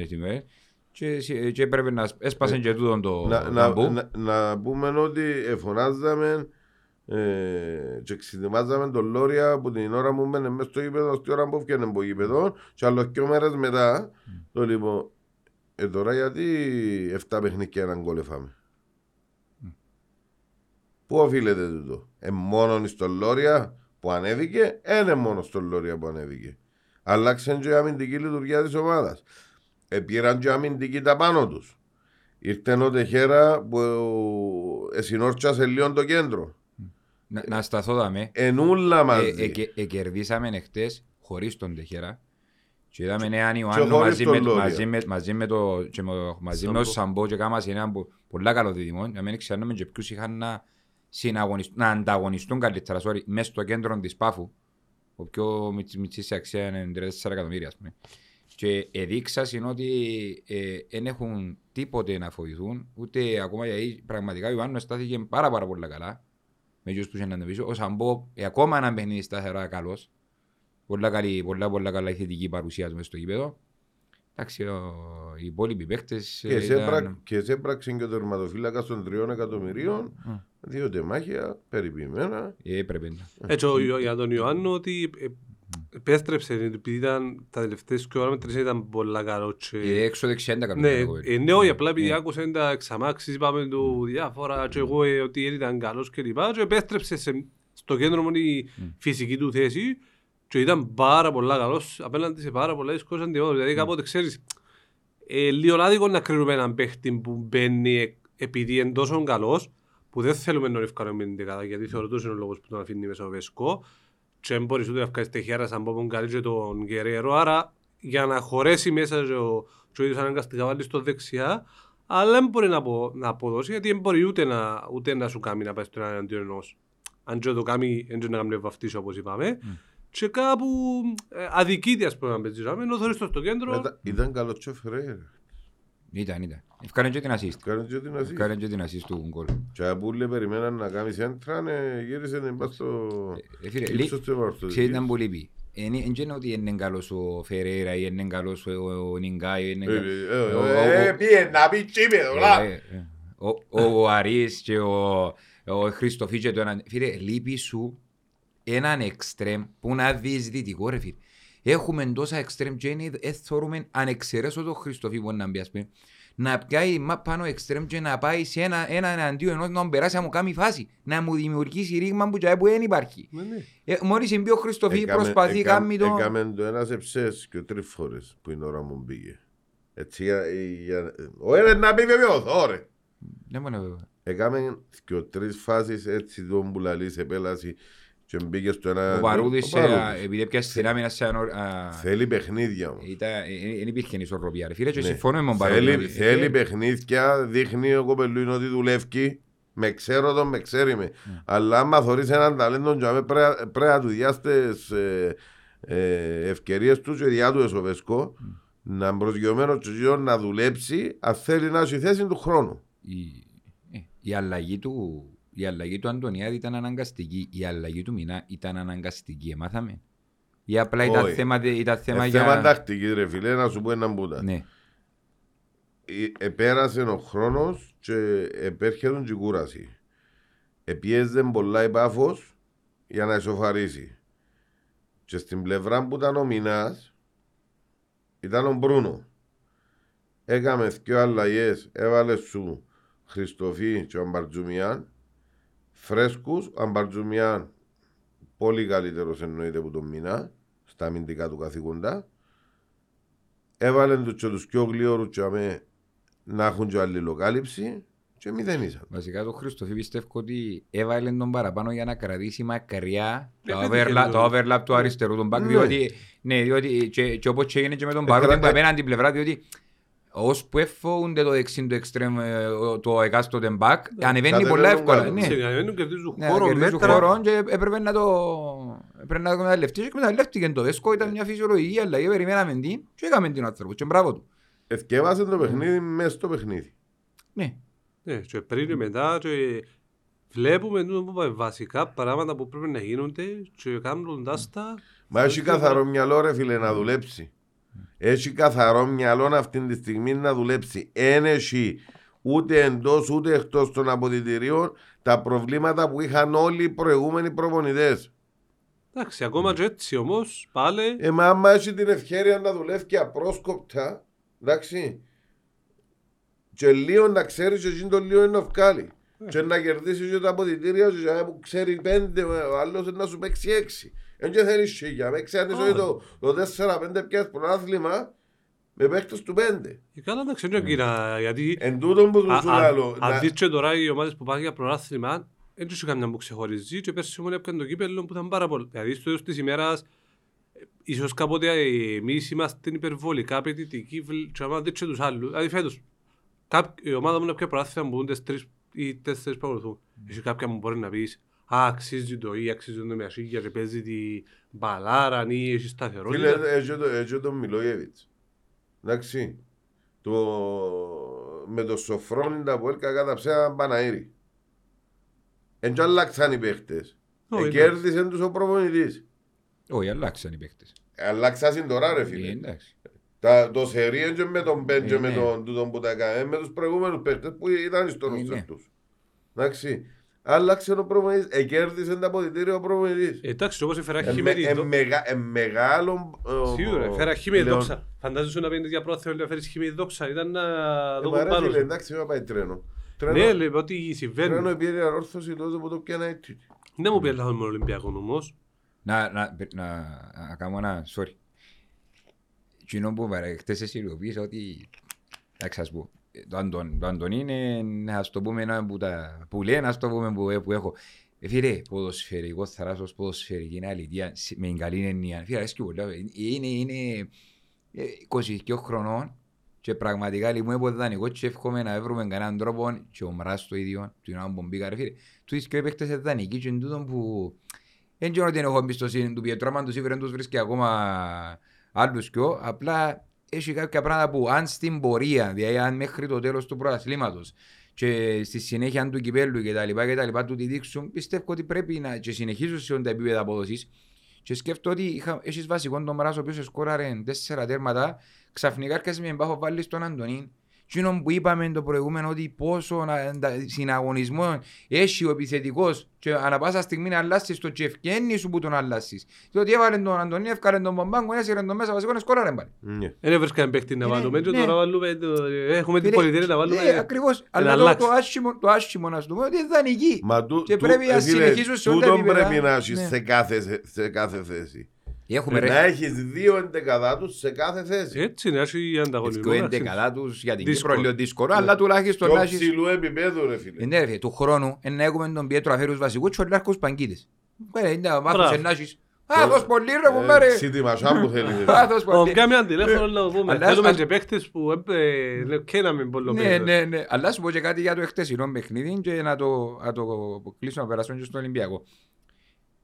Για την μέρα. Και, συ- και έπρεπε να έσπασε και τούτον το να, να, ταμπού. να, να πούμε ότι εφωνάζαμε ε, και ξετοιμάζαμε τον Λόρια από την ώρα που μένε μέσα στο γήπεδο στη ώρα που έφτιανε από γήπεδο και άλλος δύο μέρες μετά το λοιπόν ε, τώρα γιατί 7 παιχνίδια έναν γκολ εφάμε. Πού οφείλεται τούτο; Ε, μόνο στον Λόρια που ανέβηκε, είναι μόνο στον Λόρια που ανέβηκε. Αλλάξαν και η αμυντική λειτουργία της ομάδας. Επήραν και αμυντική τα πάνω τους. Ήρθε ο Τεχέρα που εσυνόρτσασε λίγο το κέντρο. Να, να σταθώ δαμέ. Ενούλα Ε, μαζί. ε, και- ε, κερδίσαμε εχθές χωρίς τον Τεχέρα. Και είδαμε έναν και Ιωάννου χωρίς μαζί τον με, Λόρια. μαζί, με, μαζί με το, και με, μαζί με Σαμπό. ο Σαμπό και κάμας έναν που, πολλά καλό δίδυμο. Για μένα ξέρουμε και ποιους είχαν να, συναγωνιστούν, να ανταγωνιστούν καλύτερα sorry, μέσα στο κέντρο της Πάφου. Ο πιο μιτ- μητσής σε αξία είναι 34 εκατομμύρια. Ας πούμε. Και εδείξα είναι ότι δεν έχουν τίποτε να φοβηθούν, ούτε ακόμα γιατί πραγματικά ο Ιωάννου στάθηκε πάρα, πάρα πολύ καλά. Με τους που είχε να αντιμετωπίσει. Ο Σαμπό ε, ακόμα ένα παιχνίδι σταθερά καλός. Πολλά, καλή, πολλά, πολλά καλά η θετική παρουσία του μες στο γήπεδο. Εντάξει, ο, οι υπόλοιποι παίκτες Και ε, σε ήταν... έπρα- Και σε έπραξε και ο τερματοφύλακας των τριών εκατομμυρίων. Μμ. Δύο τεμάχια, περιποιημένα. Ε, έπρεπε να. Έτσι, ο- για τον Ιωάννου ότι ε, επέστρεψε, επειδή ήταν τα τελευταίες και ώρα μετρήσεις ήταν πολλά καλό και... Ε, έξω δεξιά δεν τα Ναι, κάνουμε. ε, ναι, όχι, απλά επειδή Ναι. άκουσαν τα εξαμάξεις, είπαμε του διάφορα και εγώ ε, ότι ήταν καλός και λοιπά και επέστρεψε σε- στο κέντρο μου η φυσική του θέση και ήταν πάρα πολλά καλός απέναντι σε πάρα πολλά δύσκολες αντιμέτωπες. Δηλαδή κάποτε ξέρεις, ε, λίγο άδικο να κρίνουμε έναν παίχτη που μπαίνει ε, επειδή είναι τόσο καλός που δεν θέλουμε να τον ευκαιρούμε την δεκάδα γιατί θεωρώ τόσο είναι ο λόγος που τον αφήνει μέσα ο Βεσκό και δεν μπορείς ούτε να βγάλεις τεχιάρα σαν πω καλή και τον Γκερέρο άρα για να χωρέσει μέσα και ο, και ο ίδιος αναγκαστικά βάλει στο δεξιά αλλά δεν μπορεί να, απο, να αποδώσει γιατί δεν μπορεί ούτε να, ούτε να σου κάνει να πάει στον εναντίον ενός. Αν και το κάνει, δεν να κάνει βαφτίσει όπως είπαμε. Και κάπου ε, αδικείται ας πούμε να παίζει ενώ θωρείς το στο κέντρο. Μετά- Ήταν καλό και ο Φεραίρα. Ήταν, ήταν. Ευκάρεν και την assist. Κάνε και την ασύ. Ευκάρεν και την assist του γκολ. Και από λέει περιμέναν να κάνει σέντρα, ναι, γύρισε την πας στο Ε, φίλε, ύψος λί- του εμπορτοδικής. Ξέρεις ήταν πολύ πει. Δεν είναι ότι είναι καλός ο Φερέρα ή είναι καλός ο- ο Νιγκάι. είναι Ε, κα- ε, ο- ε, ο- ε, Πήγε να πει τσίπεδο, λά. Ε, ε, ο- Ο Αρής και ο ο Χριστοφί και το έναν. Φίλε, λείπει σου έναν εξτρέμ που να διεισδυτικό ρε φίλε. Έχουμε τόσα εξτρέμ και είναι ε, θεωρούμε αν εξαιρέσω το Χριστοφί που να μπει ας πούμε να πιάει μα- πάνω εξτρέμ και να πάει σε ένα, ένα εναντίον ενός να μου περάσει να μου κάνει φάση να μου δημιουργήσει ρήγμα που, τζάι που δεν υπάρχει. Ναι, ναι. Ε, μόλις μπει ο Χριστοφί Έκαμε- προσπαθεί έκαμε- κάνει το... Έκαμε το ένας εψές και τρεις φορές που η ώρα μου μπήκε. Έτσι, για- για- ο ένας να πει βεβαιωθώ ρε. Δεν μπορεί να Έκαμε και τρεις φάσεις έτσι τον που λαλείς σε πέλαση και μπήκε στο ένα... Ο Παρούδης, Ο Παρούδης. ε, επειδή έπιασε την άμυνα σε ένα... α, Θέλει παιχνίδια όμως. Δεν υπήρχε ισορροπία ρε φίλε και Ναι. συμφωνώ με τον Παρούδη. Θέλει, ότι- θέλει ε, παιχνίδια, δείχνει ο κοπελούιν ότι δουλεύει. Με ξέρω τον, με ξέρει με. Ναι. Αλλά άμα θωρείς έναν ταλέντο και άμα πρέπει πρέπει να του διάστες ε, ε, ευκαιρίες του και διά του εσωβεσκό Ναι. να είναι προσγειωμένος και εκείνο να δουλέψει αν θέλει να έχει θέση του χρόνου. η, ε, η αλλαγή του η αλλαγή του Αντωνιάδη ήταν αναγκαστική. Η αλλαγή του Μινά ήταν αναγκαστική. Εμάθαμε. Ή απλά ήταν Όχι. θέμα, ήταν θέμα Ε, για... θέμα τακτική ρε φίλε, να σου πω έναν πούτα. Ναι. Ε, Επέρασε ο χρόνος και επέρχεται και η κούραση. Επίεζε πολλά η Πάφος για να ισοφαρίσει. Και στην πλευρά που ήταν ο Μινάς ήταν ο Μπρούνο. Έκαμες δυο αλλαγές, έβαλες σου Χριστοφή και ο Αμπαρτζουμιάν. Φρέσκους, ο Αμπαρτζουμιάν πολύ καλύτερος εννοείται από τον Μινά στα αμυντικά του καθηγούντα. Έβαλε τους και τους πιο γλύωρους και αμέ να έχουν και αλληλοκάλυψη και μηδενίσαν. Βασικά το Χριστοφί πιστεύω ότι έβαλε τον παραπάνω για να κρατήσει μακριά Ναι, το πέτυχε overlap, το- το overlap του αριστερού τον back Ναι. διότι, ναι, διότι και, και όπως και έγινε και με τον Ε, Παρούδη κρατά- που απέναντι την πλευρά διότι ως που εφόουνται το δεξί του εξτρέμ ε, το εκάστοτε back ανεβαίνει Κατεβαίνουν πολλά εύκολα. κάτω. Ναι. Σε κανέναν κερδίζουν Ναι, χώρο κερδίζουν μέτρα. χώρο και έπρεπε να το έπρεπε να το εκμεταλλευτείς και εκμεταλλεύτηκε το Βέσκο ήταν μια φυσιολογική αλλαγή περιμέναμε την και έκαμε την άνθρωπος και μπράβο του. Εθκεύασε το παιχνίδι μέσα στο παιχνίδι. Ναι. Ναι, και πριν και μετά και βλέπουμε τούτο που είπαμε, βασικά πράγματα που πρέπει να γίνονται και κάνοντας τα... Μα έχει καθαρό μυαλό ρε φίλε να δουλέψει. Έχει καθαρό μυαλό αυτή τη στιγμή να δουλέψει. Εν έχει ούτε εντός ούτε εκτός των αποδητηρίων τα προβλήματα που είχαν όλοι οι προηγούμενοι προπονητές. Εντάξει, ακόμα και έτσι όμως, πάλι... Ε, μα άμα έχει την ευκαιρία να δουλεύει και απρόσκοπτα, εντάξει, και λίγο να ξέρεις και εκείνο το λίγο είναι να βγάλει. Και να κερδίσεις και τα αποδητήρια και για που ξέρει πέντε, ο άλλος να σου παίξει έξι. Δεν και θέλεις σίγια. Με ξέρεις ότι το, το 4-5 πιάσεις πρωτάθλημα με παίκτες του πέντε. Ε, Καλά να ξέρω κύρα, γιατί... Εν τούτον που α- του σου α- λέω, Αν να- δεις και τώρα οι ομάδες που πάνε για πρωτάθλημα, δεν τους καμιά που ξεχωρίζει και πέρσι μόνο έπιαν το κύπελλο που ήταν πάρα πολύ. Δηλαδή στο τέλος της ημέρας, ε, ίσως κάποτε ε, εμείς είμαστε υπερβολικά απαιτητικοί βλ- και άμα δεις και τους άλλους. Δηλαδή φέτος, κάπο- η ομάδα μου να πιει πρωτάθλημα που μπουν τις τρεις ή τέσσερις που ακολουθούν. Έχει κάποια που μπορεί να πεις Α, αξίζει το ή αξίζει το με ασίγια και παίζει τη μπαλάρα ή έχει Φίλε, σταθερότητα. έτσι το- έτσι τον Μιλόγεβιτς. Εντάξει. Το με το Σοφρόνιντα που έλκα κατά ψέα Παναήρη. Εν κι αλλάξαν οι παίχτες. Όχι, Εκέρδισε τους ο προπονητής. Όχι, αλλάξαν οι παίκτες. Αλλάξασαν τώρα ρε Ε, φίλε. εντάξει. Τα, το σερί έντια με τον Μπέντζο Ε, με ναι. τον τούτον που τα έκανε, με τους προηγούμενους παίχτες που ήταν στο Ε, ρόστερ ναι. τους. Εντάξει. Άλλαξε ο προπονητής, εκέρδισε τα αποδητήρια ο προπονητής. Εντάξει, όπως έφερα Ε, με- χειμερί. ε, μεγα- ε, μεγάλο... ε, Σίγουρα, ο- έφερα χειμερί πλέον- δόξα. Φαντάζεσαι να παίρνει για πρόθεση να φέρεις χειμερί δόξα. Ήταν να Ε, δω μα ρε πάνω φίλε, σου. εντάξει, θα πάει τρένο. Ναι, Τρένο, λέει ότι τρένο συμβαίνει. επήρε ανόρθωση τότε που το πιάνα έτσι. Δεν μου πει λάθος με τον Ολυμπιακό όμως. Να, να, να, να κάνω ένα, sorry. Κοινό που παρα- χτες εσύ ειδοποίησα ότι, εντάξει ας πω, το, Αντων, το Αντωνί είναι, ας το πούμε, ένα που, τα, που λένε, ας το πούμε, που, που έχω. Ε, φίλε, ποδοσφαιρικό θράσος, ποδοσφαιρική είναι αλήθεια, σε- με την καλή έννοια. Φίλε, αρέσκει πολύ. Ε, Είναι, είναι ε, 22 χρονών και πραγματικά λοιπόν είμαι δανεικό και εύχομαι να βρούμε κανέναν τρόπο και ο Μράς το ίδιο, του είναι που μπήκα ρε φίλε. Του και παίκτες είναι δανεικοί και είναι τούτο που δεν ξέρω ότι έχω εμπιστοσύνη του Πιετρό, αν τους ήβρε τους βρίσκει ακόμα άλλους πιο, απλά έχει κάποια πράγματα που αν στην πορεία, δηλαδή αν μέχρι το τέλος του πρωταθλήματος και στη συνέχεια του κυπέλου και τα λοιπά και τα λοιπά του τη δείξουν, πιστεύω ότι πρέπει να και συνεχίσουν σε τα επίπεδα απόδοσης και σκέφτομαι ότι είχα, έχεις βασικό τον Μράς ο οποίος σκόραρε τέσσερα τέρματα, ξαφνικά έρχεσαι με εμπάχο βάλεις τον Αντωνίν Εκείνο που είπαμε το προηγούμενο ότι πόσο να- τα- συναγωνισμό έχει ο επιθετικός και ανά πάσα στιγμή να αλλάσεις το και ευκαινεί σου που τον αλλάσεις. Διότι έβαλε τον Αντωνί, έφκαρε τον Μπομπάγκο, έσυρε τον μέσα βασικό, σκόραρε πάλι. Ναι. Δεν έβρισκαν παίκτη να Είναι- βάλουμε και ναι. τώρα βάλουμε, το- έχουμε την Φίλε, πολιτεία να ναι, βάλουμε. ακριβώς. να Αλλά το, αλλάξει. το, άσχημο, το άσχημο να σου το πούμε ότι είναι δανεική. Μα του, Και του- πρέπει να ε, φίλε, συνεχίσουν σε όλα τα τούτον επίπεδα. πρέπει να έχεις Ναι. σε κάθε, σε- σε κάθε θέση. Έχουμε Να ρε. έχεις δύο εντεκαδάτους σε κάθε θέση. Έτσι είναι, έχει ανταγωνισμό. Και ο εντάξει. εντεκαδά τους για την Δύσκολο. Κύπρο λίγο δύσκολο, αλλά τουλάχιστον να Πιο έχεις... ψηλού επίπεδου ρε Ε, φίλε. Ναι ρε φίλε, του χρόνου ε, να έχουμε τον Πιέτρο Αφέρους βασικούς και ο Λάρκος Παγκίτες. Ε, είναι βάθος Μπράβο. ε, να έχεις. Άθος πολύ ρε κουμπάρε. Ε, Ξύτιμα που θέλεις. ρε. Άθος Ω, πολύ. Κάμε αντιλέφωνο να το πούμε. Αλλά- Θέλουμε α- και παίκτες που έπαι- λέω, και να μην πολλο Ναι, παίζουν. ναι, ναι. Αλλά σου πω και κάτι για το εχθεσινό παιχνίδι και να το, να το κλείσω να περάσουμε και στον Ολυμπιακό.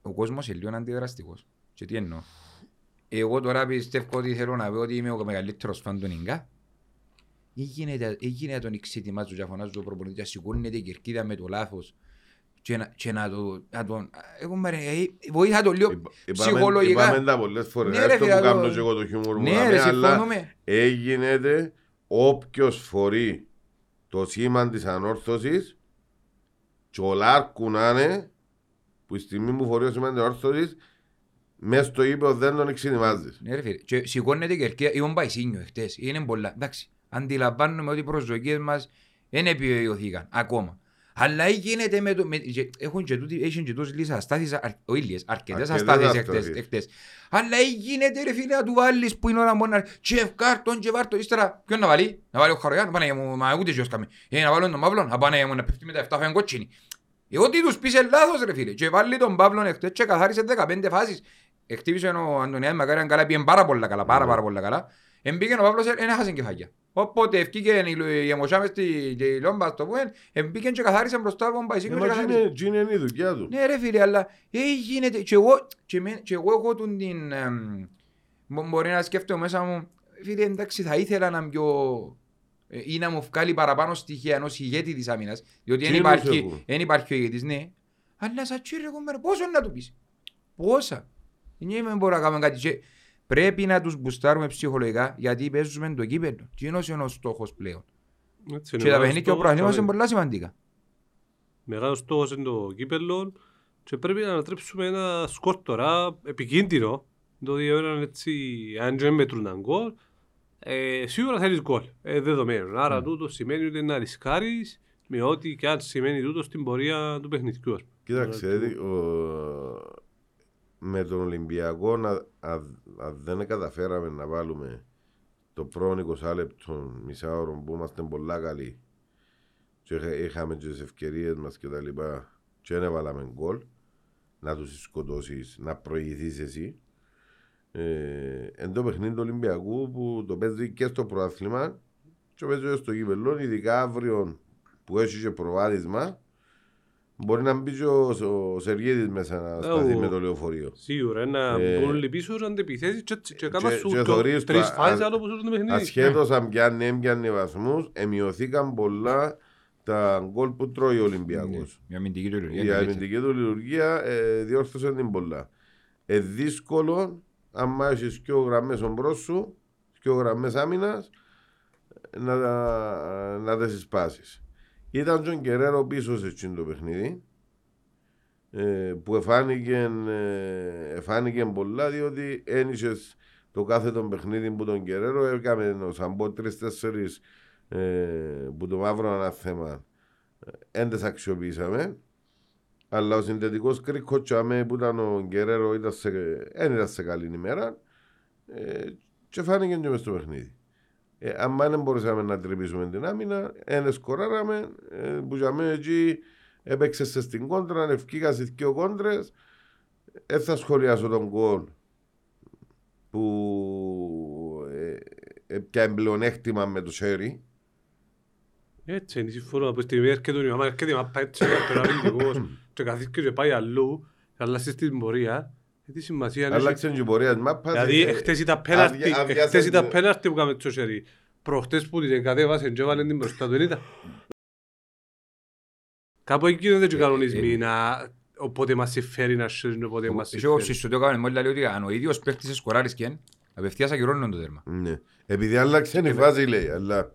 Ο κόσμος είναι λίγο αντιδραστικός. Και τι εννοώ. Εγώ τώρα πιστεύω ότι θέλω να πω ότι είμαι ο μεγαλύτερος φαν του Νιγκά. Ή γίνεται, ή γίνεται να τον εξετοιμάζω και να φωνάζω τον προπονητής και να σηκώνεται η κερκίδα με το λάθος και να, και να, το, να τον... Εγώ μ' αρέ- ε, βοήθα το λίγο Είπα- είπαμε- ψυχολογικά. Είπαμε τα πολλές φορές. Ναι, ρε, Αυτό που φίλε, κάνω το- και εγώ το χιούμορ μου. Ναι γαμέ, ρε, αλλά συμφωνούμε. Έγινε όποιος φορεί το σήμα της ανόρθωσης και ο Λάρκου να είναι που η στιγμή που φορεί το σήμα της ανόρθωσης μέσα στο ύπεδο δεν τον εξυνημάζεις. Ναι ρε φίλε, και σηκώνεται η κερκίδα, είπαν Παϊσίνιο εχθές, είναι πολλά. Εντάξει, αντιλαμβάνομαι ότι οι προσδοκίες μας δεν επιβεβαιωθήκαν ακόμα. Αλλά γίνεται με το... Με, και έχουν και τούτοι, έχουν και τούτες λίγες αστάθειες, αρ, ο Ήλιες, αρκετές Αρκετές αστάθειες αστάθειες. εχθές, εχθές. Αλλά γίνεται ρε φίλε να του βάλεις που είναι ώρα μόνο να... Και ευκάρτον και βάρτον, ύστερα ποιον να βάλει, να βάλει ο Χαρογιάν, πάνε μου, μα ούτε γιος κάμε. Ε, να βάλω τον Παύλο, να πάνε μου να πέφτει με τα 7 φέν κότσινη. Ε, ό,τι τους πεις είναι λάθος ρε φίλε. Και βάλει τον Παύλο εχθές και καθάρισε 15 φάσεις. Εκτίμησε ο Αντωνιάδη Μακάριαν καλά, πήγαινε πάρα πολλά καλά, πάρα πάρα πολλά καλά. Εμπήκε ο Παύλος, δεν έχασε κεφάλια. Όποτε ευκήκε η εμοσιά μες στη και η λόμπα, στο πούμε, εμπήκε και καθάρισε μπροστά από τον Ε, Παϊσίκο και μα καθάρισε. είναι- τι είναι η δουλειά του. Ναι ρε φίλε, αλλά ε, γίνεται και εγώ, και, με, και εγώ έχω τον την, εμ, μπο- μπορεί να σκέφτομαι μέσα μου, φίλε εντάξει θα ήθελα να πιο, ε, ή να μου βγάλει παραπάνω στοιχεία ενός ηγέτη της άμυνας, διότι δεν Εκείνους υπάρχει, έχουν. δεν υπάρχει ο ηγέτης, ναι, αλλά σαν τσίρε κομμέρα, πόσο να του πεις, πόσα, δεν μπορώ να κάνουμε κάτι και πρέπει να τους μπουστάρουμε ψυχολογικά γιατί παίζουμε το κύπελο, και είναι ο στόχος πλέον. Έτσι είναι, Και τα μεγάλος παιχνίδια και ο στόχος, προαθλήμας είναι πάμε. πολλά σημαντικά. Μεγάλος στόχος είναι το κύπελλο και πρέπει να ανατρέψουμε ένα σκορ τώρα επικίνδυνο. Το δύο έναν έτσι, αν δεν μετρούν έναν γκολ, ε, σίγουρα θέλεις γκολ, ε, δεδομένο. Άρα τούτο σημαίνει ότι να ρισκάρεις με ό,τι και αν σημαίνει τούτο στην πορεία του παιχνιδιού. ας πούμε. Κοίταξε, Άρα, ε, ο- με τον Ολυμπιακό να, αν αν δεν καταφέραμε να βάλουμε το πρώτο 20 λεπτό, μισά ώρα που είμαστε πολλά καλοί. Και είχα- είχαμε και τις ευκαιρίες μας και τα λοιπά και δεν έβαλαμε γκολ. Να τους σκοτώσεις, να προηγηθείς εσύ. Ε, εν το παιχνίδι του Ολυμπιακού που το παίζει και στο προάθλημα και παίζει και στο κύπελλο ειδικά αύριο που έχει και προβάδισμα Μπορεί να μπει και ο, ο Σεργίδης μέσα να σταθεί ο- με το λεωφορείο. Σίγουρα, να Ε, μπουν όλοι πίσω, να αντεπιθέσεις και, και κάμας και- σου και το- θωρείς το- τρεις α- φάσεις α- άλλο που σου το παιχνίδι. Ασχέτως αν πιάνει έμπιανε βαθμούς, εμειωθήκαν πολλά τα γκολ που τρώει ο Ολυμπιακός. Η αμυντική του λειτουργία. Η καλύτερη. αμυντική του λειτουργία ε, διόρθωσε την πολλά. Ε, δύσκολο, αν έχεις δύο γραμμές ομπρός σου, δύο γραμμές άμυνας, να, τα- να τα συσπάσεις. Ήταν τον Κεραίρο πίσω σε εκείνο το παιχνίδι, ε, που εφάνηκε, ε, εφάνηκε πολλά διότι ένιξες το κάθε τον παιχνίδι που τον Κεραίρο έκαμε ο Σαμπό τρεις-τέσσερις ε, που το μαύρο ένα θέμα δεν τις αξιοποιήσαμε αλλά ο συνδετικός κρίκο τσάμε που ήταν ο Γκερέρο ήταν σε, δεν ήταν σε καλή ημέρα ε, και φάνηκε και μες στο παιχνίδι. Ε, αν δεν μπορούσαμε να τρυπήσουμε την άμυνα, δεν σκοράραμε, ε, που για μένα εκεί έπαιξες σε στην κόντρα, ευκήκα σε δύο κόντρες, δεν θα σχολιάσω τον γκολ που ε, ε, πια πλεονέκτημα με το Σέρι. Έτσι είναι, συμφωνώ. Από τη στιγμή έρχεται ο άμα έρχεται η μάπα έτσι, τον αμυντικός και καθίσκει και πάει αλλού, αλλάσεις την πορεία, ε, τι σημασία έχει. Αλλάξε και η πορεία της μάπας. Δηλαδή, ε, εχθές ήταν πέναρτι, αδεια- αδειάσαν εχθές ήταν το- πέναρτι που κάμε το σέρι. Προχτές που την εγκατέβασε και έβαλε την μπροστά του, δεν ήταν. Κάπου εκεί γίνονται και οι κανονισμοί, να... οπότε μας συμφέρει να σέρνει, οπότε μας Εσύ εγώ συμφέρει. σου το έκαμε μόλις λέει ότι αν ο ίδιος παίχτης σκοράρισκε, απευθείας ακυρώνουν το τέρμα. Ναι. Επειδή άλλαξε η φάση λέει, αλλά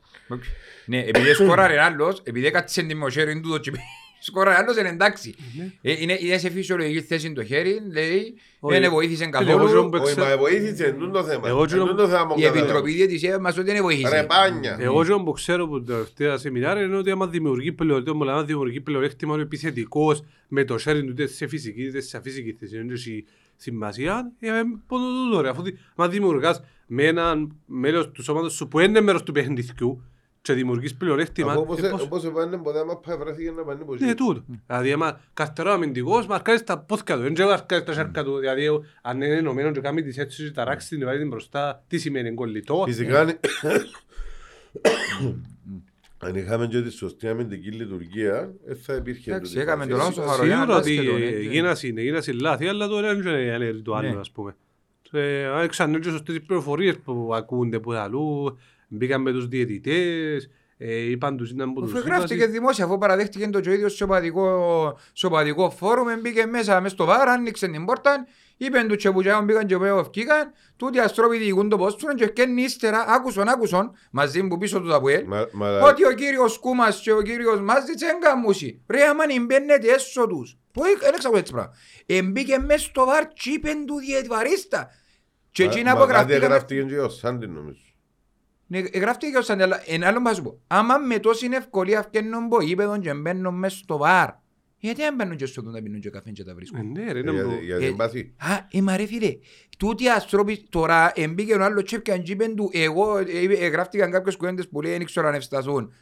Ναι, επειδή σκοράρε άλλος, επειδή έκατσε την μοσέριν του το τσιπί, σκοράρε άλλος είναι εντάξει. Ε, Είναι είναι σε φυσιολογική θέση το χέρι, λέει, Όχι. δεν βοήθησε εγώ και καθόλου. Που όχι ξέρω- μα βοήθησε, εντούν το θέμα. Εγώ και Εντούν το θέμα που Η καταλάβω. Επιτροπή Διαιτησίας μας ότι δεν Ρε βοήθησε. πάνια. Εγώ και που ξέρω από τα τελευταία σεμινάρια είναι ότι άμα δημιουργεί πλέον, άμα δημιουργεί πλεονέκτημα ο επιθετικός με το sharing του είτε σε φυσική είτε σε αφυσική θέση, δεν έχει σημασία, ε, πόνο τούτο ρε, αφού δι- άμα δημιουργάς με έναν μέλος του σώματος σου που είναι μέρος του παιχνιδιού και δημιουργείς πλεονέκτημα, Αφού όπως ε, ε- πώς- όπως επάνε ποτέ άμα πάει βρέθηκε να πάνε πως ναι, τούτο. Δηλαδή, άμα καρτερό αμυντικός, μαρκάρεις τα πόθηκα του, δεν ξέρω μαρκάρεις τα σάρκα του. Δηλαδή, ο- αν είναι ενωμένος και κάνει τις έτσι και ταράξει την βάλει την μπροστά, τι σημαίνει κολλητό. Φυσικά αν- αν είχαμε και τη σωστή αμυντική λειτουργία, δεν θα υπήρχε Εντάξει, τούτη έκαμε φάση. το λάθος στο Φυσικά, Χαρογιάννη. Σίγουρα ότι άσχετο, ναι, ναι. γίνασαι, είναι, γίνασαι λάθη, αλλά τώρα δεν είναι το άλλο, Ναι. ας πούμε. Ε, Αν ξανά σωστές οι πληροφορίες που ακούνται που αλλού, μπήκαν με τους διαιτητές, ε, είπαν τους ήταν που τους Αφού γράφτηκε είπασαν. δημόσια, αφού παραδέχτηκε το και ο ίδιος σοπαδικό, σοπαδικό φόρουμ, μπήκε μέσα μες στο βάρ, άνοιξε την πόρτα, είπεν του τσεπουτσιάων μπήκαν και πέρα ευκήκαν, τούτοι αστρόποι διηγούν το πόστρο και ευκένει ύστερα, άκουσον, άκουσον, μαζί που πίσω του τα πουέλ, Μα- μα- ότι ο κύριος Κούμας και ο κύριος Μάζιτς έγκαμουσι. Ρε άμα μπαίνετε έσω τους. Πού δεν έξω έτσι πράγμα. Εμπήκε μες στο βάρ και είπεν του διετβαρίστα. Και μα- εκείνα μα που κάτι γραφτήκαμε... γράφτηκε και ο Σάντι νομίζω. Ναι, γράφτηκε ο Σάντι, αλλά ένα άλλο να σου πω. Άμα με τόση ευκολία φτιάχνουν από γήπεδο και μπαίνουν μες στο βάρ. Γιατί δεν μπαίνουν και στο να πίνουν και καφέ και τα Ε, βρίσκουν. Ναι, ρε, Ε, είναι για- μπρο- Για Ε, την πάση. Α, ε, μα ρε φίλε, τούτοι αστρόποι τώρα εμπήκε ο άλλος τσέπκαν και είπεν του εγώ, ε, ε, γράφτηκαν κάποιες κουέντες που λέει δεν ξέρω αν ευσταθούν.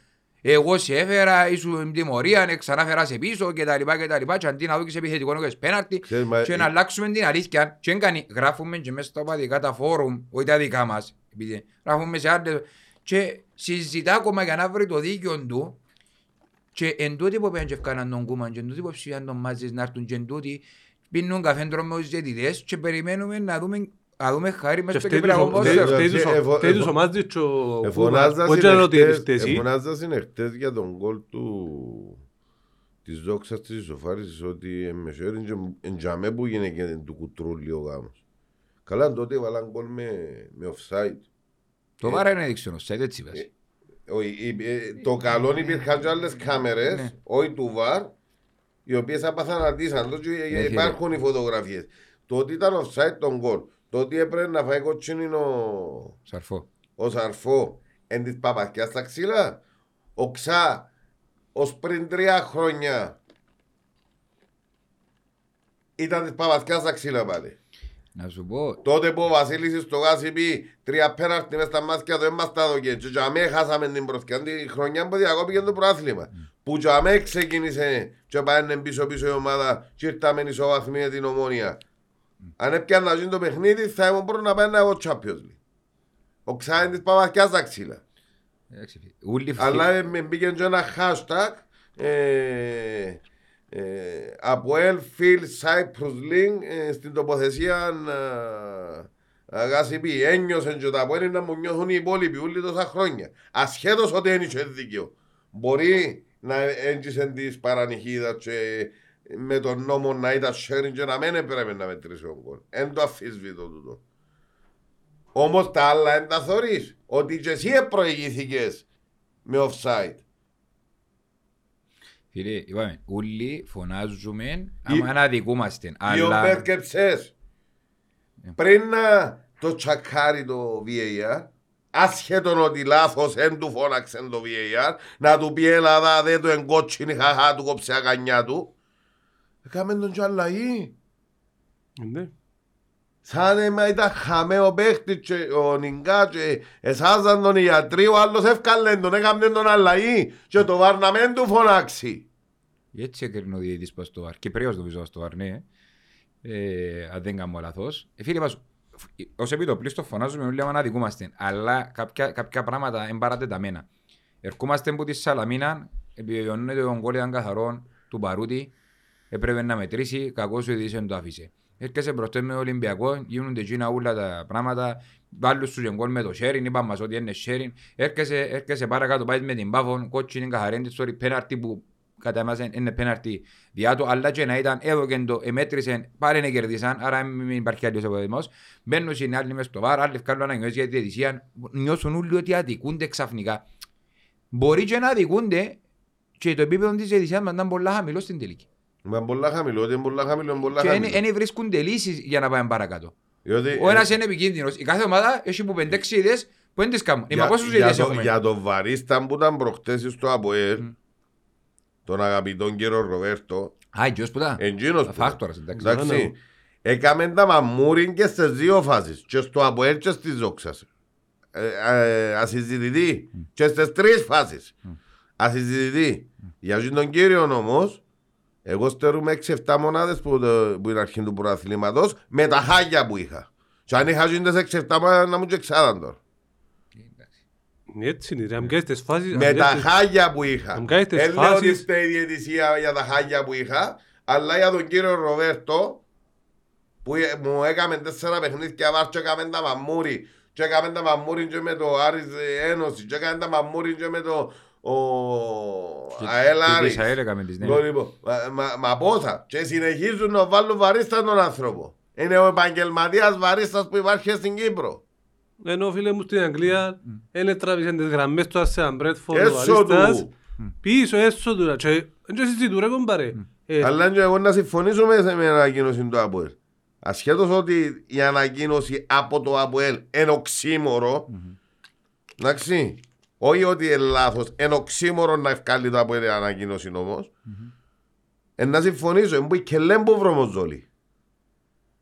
Εγώ σε έφερα, ήσουν τιμωρία, ε, ξανά φέρα σε πίσω και τα λοιπά και τα λοιπά και αντί να δω και σε επιθετικό νόκες πέναρτη Ξέρεις, μα- και να αλλάξουμε την αλήθεια και έκανε, γράφουμε και μέσα στα παδικά τα φόρουμ, όχι τα δικά μας, επειδή γράφουμε σε άλλες και συζητά ακόμα για να βρει το δίκαιο του και εν τούτοι που πήγαν και ευκάναν τον Κούμαν και εν τούτοι που ψηφιάν τον Μάζες να έρθουν και εν τούτοι πίνουν καφέ τρώμε ως διαιτητές και περιμένουμε να δούμε, να δούμε χάρη Και μέσα στο φταίει Κυπριακό τους ο- ποδόσφαιρο. φταίει τους ο- Εφο- φταίει τους εφο- ο Μάτζης και ο Εφωνάζα Κούμας. Όχι να ρωτήσεις συνεχτές- εσύ. εφωνάζα συνεχτές για τον γκολ του της δόξας της ισοφάρισης ότι εμεσιόριν και εντζαμέ που γίνεται και του κουτρούλι ο γάμος. Καλά τότε έβαλαν γκολ με, με offside. Το βάρα είναι δείξονο, σάιτ έτσι βάζει. Όχι, η- ε, το καλό υπήρχαν και άλλες κάμερες, Ναι. όχι του VAR, οι οποίες απαθανατήσαν το και Ναι, υπάρχουν οι φωτογραφίες. Το ότι ήταν offside τον γκολ, το ότι έπρεπε να φάει κοτσίνινο Σαρφό. ο Σαρφό εν της παπακιάς στα ξύλα, ο Ξά ως πριν τρία χρόνια ήταν της παπακιάς στα ξύλα πάλι. Να σου πω, Τότε που ο Βασίλης στο γάσι πει τρία πέναρτη μες στα μάτια του έμας τα δοκέ και για μέ χάσαμε την προσκιά τη χρονιά που διακόπηκε το προάθλημα. Που για μέ ξεκίνησε και πάνε πίσω πίσω η ομάδα και ήρθαμε ισοβαθμοί με την ομόνια. Αν έπιαν να γίνει το παιχνίδι θα ήμουν πρώτο να πάει να εγώ Champions League. Ο Ξάιν της Παπακιάς στα ξύλα. εντάξει, φίλε, ούλοι Αλλά ε, με μπήκε και ένα hashtag ε, Ε, από Elfield Cyprus Link ε, στην τοποθεσία ε, Αγάσιπη ένιωσαν και τα Αποέλ να μου νιώθουν οι υπόλοιποι όλοι τόσα χρόνια. Ασχέτως ότι δεν είχε δίκαιο. Μπορεί να έντυσε της παρανυχίδας και με τον νόμο να ήταν sharing και να μην έπρεπε να μετρήσει ο γκολ. Εν το αφισβητώ τούτο. Όμως τα άλλα εν τα θωρείς. Ότι και εσύ προηγήθηκες με offside. Φίλε, είπαμε, όλοι φωνάζουμε άμα να αδικούμαστε. Δύο Αλλά μπέρκεψες. Πριν να το τσακάρει το VAR, άσχετον ότι λάθος εν του φώναξε το VAR, να του πει η Ελλάδα δεν του εγκότσινη χαχά του κόψε ακανιά του, έκαμε τον κι αλλαγή. Ναι. Σαν έμα ήταν χαμέο παίχτης και ο Νιγκά και εσάζαν τον οι γιατροί, ο άλλος εύκαλε τον, έκαμε τον αλλαγή και το βάρ να μην του φωνάξει. έτσι έκρινε ο διαιτητής πας στο ΒΑΡ. Κυπρέος νομίζω πας στο ΒΑΡ, ναι. Ε, αν δεν κάνω λάθος. Ε, φίλε μας, ως επιτοπλίστο φωνάζουμε όλοι άμα να αδικούμαστε. Αλλά κάποια, κάποια πράγματα είναι παρατεταμένα. Ερχόμαστε από τη Σαλαμίνα, επιβεβαιώνεται τον κόλλη ήταν καθαρό του Παρούτη, έπρεπε να μετρήσει, κακός ο διαιτητής δεν το άφησε. Έρχεσαι μπροστά με τον Ολυμπιακό, γίνονται εκείνα όλα τα πράγματα, βάλουν σου και γκολ με το sharing, είπαν μας ότι είναι sharing. Έρχεσαι, έρχεσαι παρακάτω, πάει με την Πάφον, κότσινη καθαρέντη, sorry, πέναρτη που κατά εμάς είναι πέναρτη διά του, αλλά και να ήταν εδώ και το εμέτρησαν, πάλι να κερδίσαν, άρα μην υπάρχει άλλος αποδημός. Μπαίνουν οι άλλοι μες στο βάρ, άλλοι βγάλουν αναγνώσεις για τη διαιτησία, νιώσουν όλοι ότι αδικούνται ξαφνικά. Μπορεί και να αδικούνται και το επίπεδο της διαιτησίας μας να είναι πολλά χαμηλό στην τελική. Μα πολλά χαμηλό, ότι είναι πολλά χαμηλό, είναι πολλά Και χαμηλό. δεν βρίσκονται λύσεις για να πάμε παρακάτω. Διότι, Ο ένας είναι επικίνδυνος. Η κάθε ομάδα έχει που πεντέξι ιδέες που δεν τις κάνουν. για, Είμαι πόσους για, ιδέες το, έχουμε; για το βαρίστα που ήταν προχτές στο ΑΠΟΕΛ, Μμ. τον αγαπητόν κύριο Ροβέρτο, Α, εκείνος που ήταν. Εντζίνος που Φάκτορας, εντάξει. Ναι, Εντάξει. ναι. Έκαμε τα μαμούριν και στις δύο φάσεις. Και στο ΑΠΟΕΛ και στις Ζόξας. Ε, ε, ασυζητητή. Και στις τρεις φάσεις. Ασυζητητή. Για αυτόν τον κύριο όμως, εγώ στερούμε 6-7 μονάδες που, το- που είναι αρχή του προαθλήματος με τα χάγια που είχα. Και αν είχα γίνει τις 6-7 μονάδες να μου και ξάδαν τώρα. Έτσι είναι, ρε. Αν κάνεις τις φάσεις... Με αν τα κάνεις τις- χάγια που είχα. Αν κάνεις τις Δεν λέω ότι φάσεις- είστε η διαιτησία για τα χάγια που είχα, αλλά για τον κύριο Ροβέρτο που ε- μου έκαμε τέσσερα παιχνίδια βάρ και έκαμε τα μαμούρι και έκαμε τα μαμούρι και με το Άρης ε, Ένωση και έκαμε τα μαμούρι και με το ο... ΑΕΛ Και Άρης. της ΑΕΛ έκαμε τις, ναι. Το λοιπόν, Μα, μα, μα πόσα και συνεχίζουν να βάλουν βαρίστα τον άνθρωπο. Είναι ο επαγγελματίας βαρίστας που υπάρχει στην Κύπρο. Ενώ φίλε μου στην Αγγλία, είναι τράβησαν τις γραμμές του Αρσεαν Μπρέτφορντ, ο Έσω Αρίστας, του. πίσω έσω του. ρε. Και δεν το συζητούν ρε κομπάρε. Ε, Αλλά και εγώ να συμφωνήσουμε σε μια ανακοίνωση του ΑΠΟΕΛ. Ασχέτως ότι η ανακοίνωση από το ΑΠΟΕΛ είναι οξύμορο. Εντάξει. Όχι ότι είναι λάθος. Είναι οξύμορο να ευκάλει το ΑΠΟΕΛ η ανακοίνωση όμω. Ε, να συμφωνήσω. Είναι που και λέμπο βρωμοζόλη.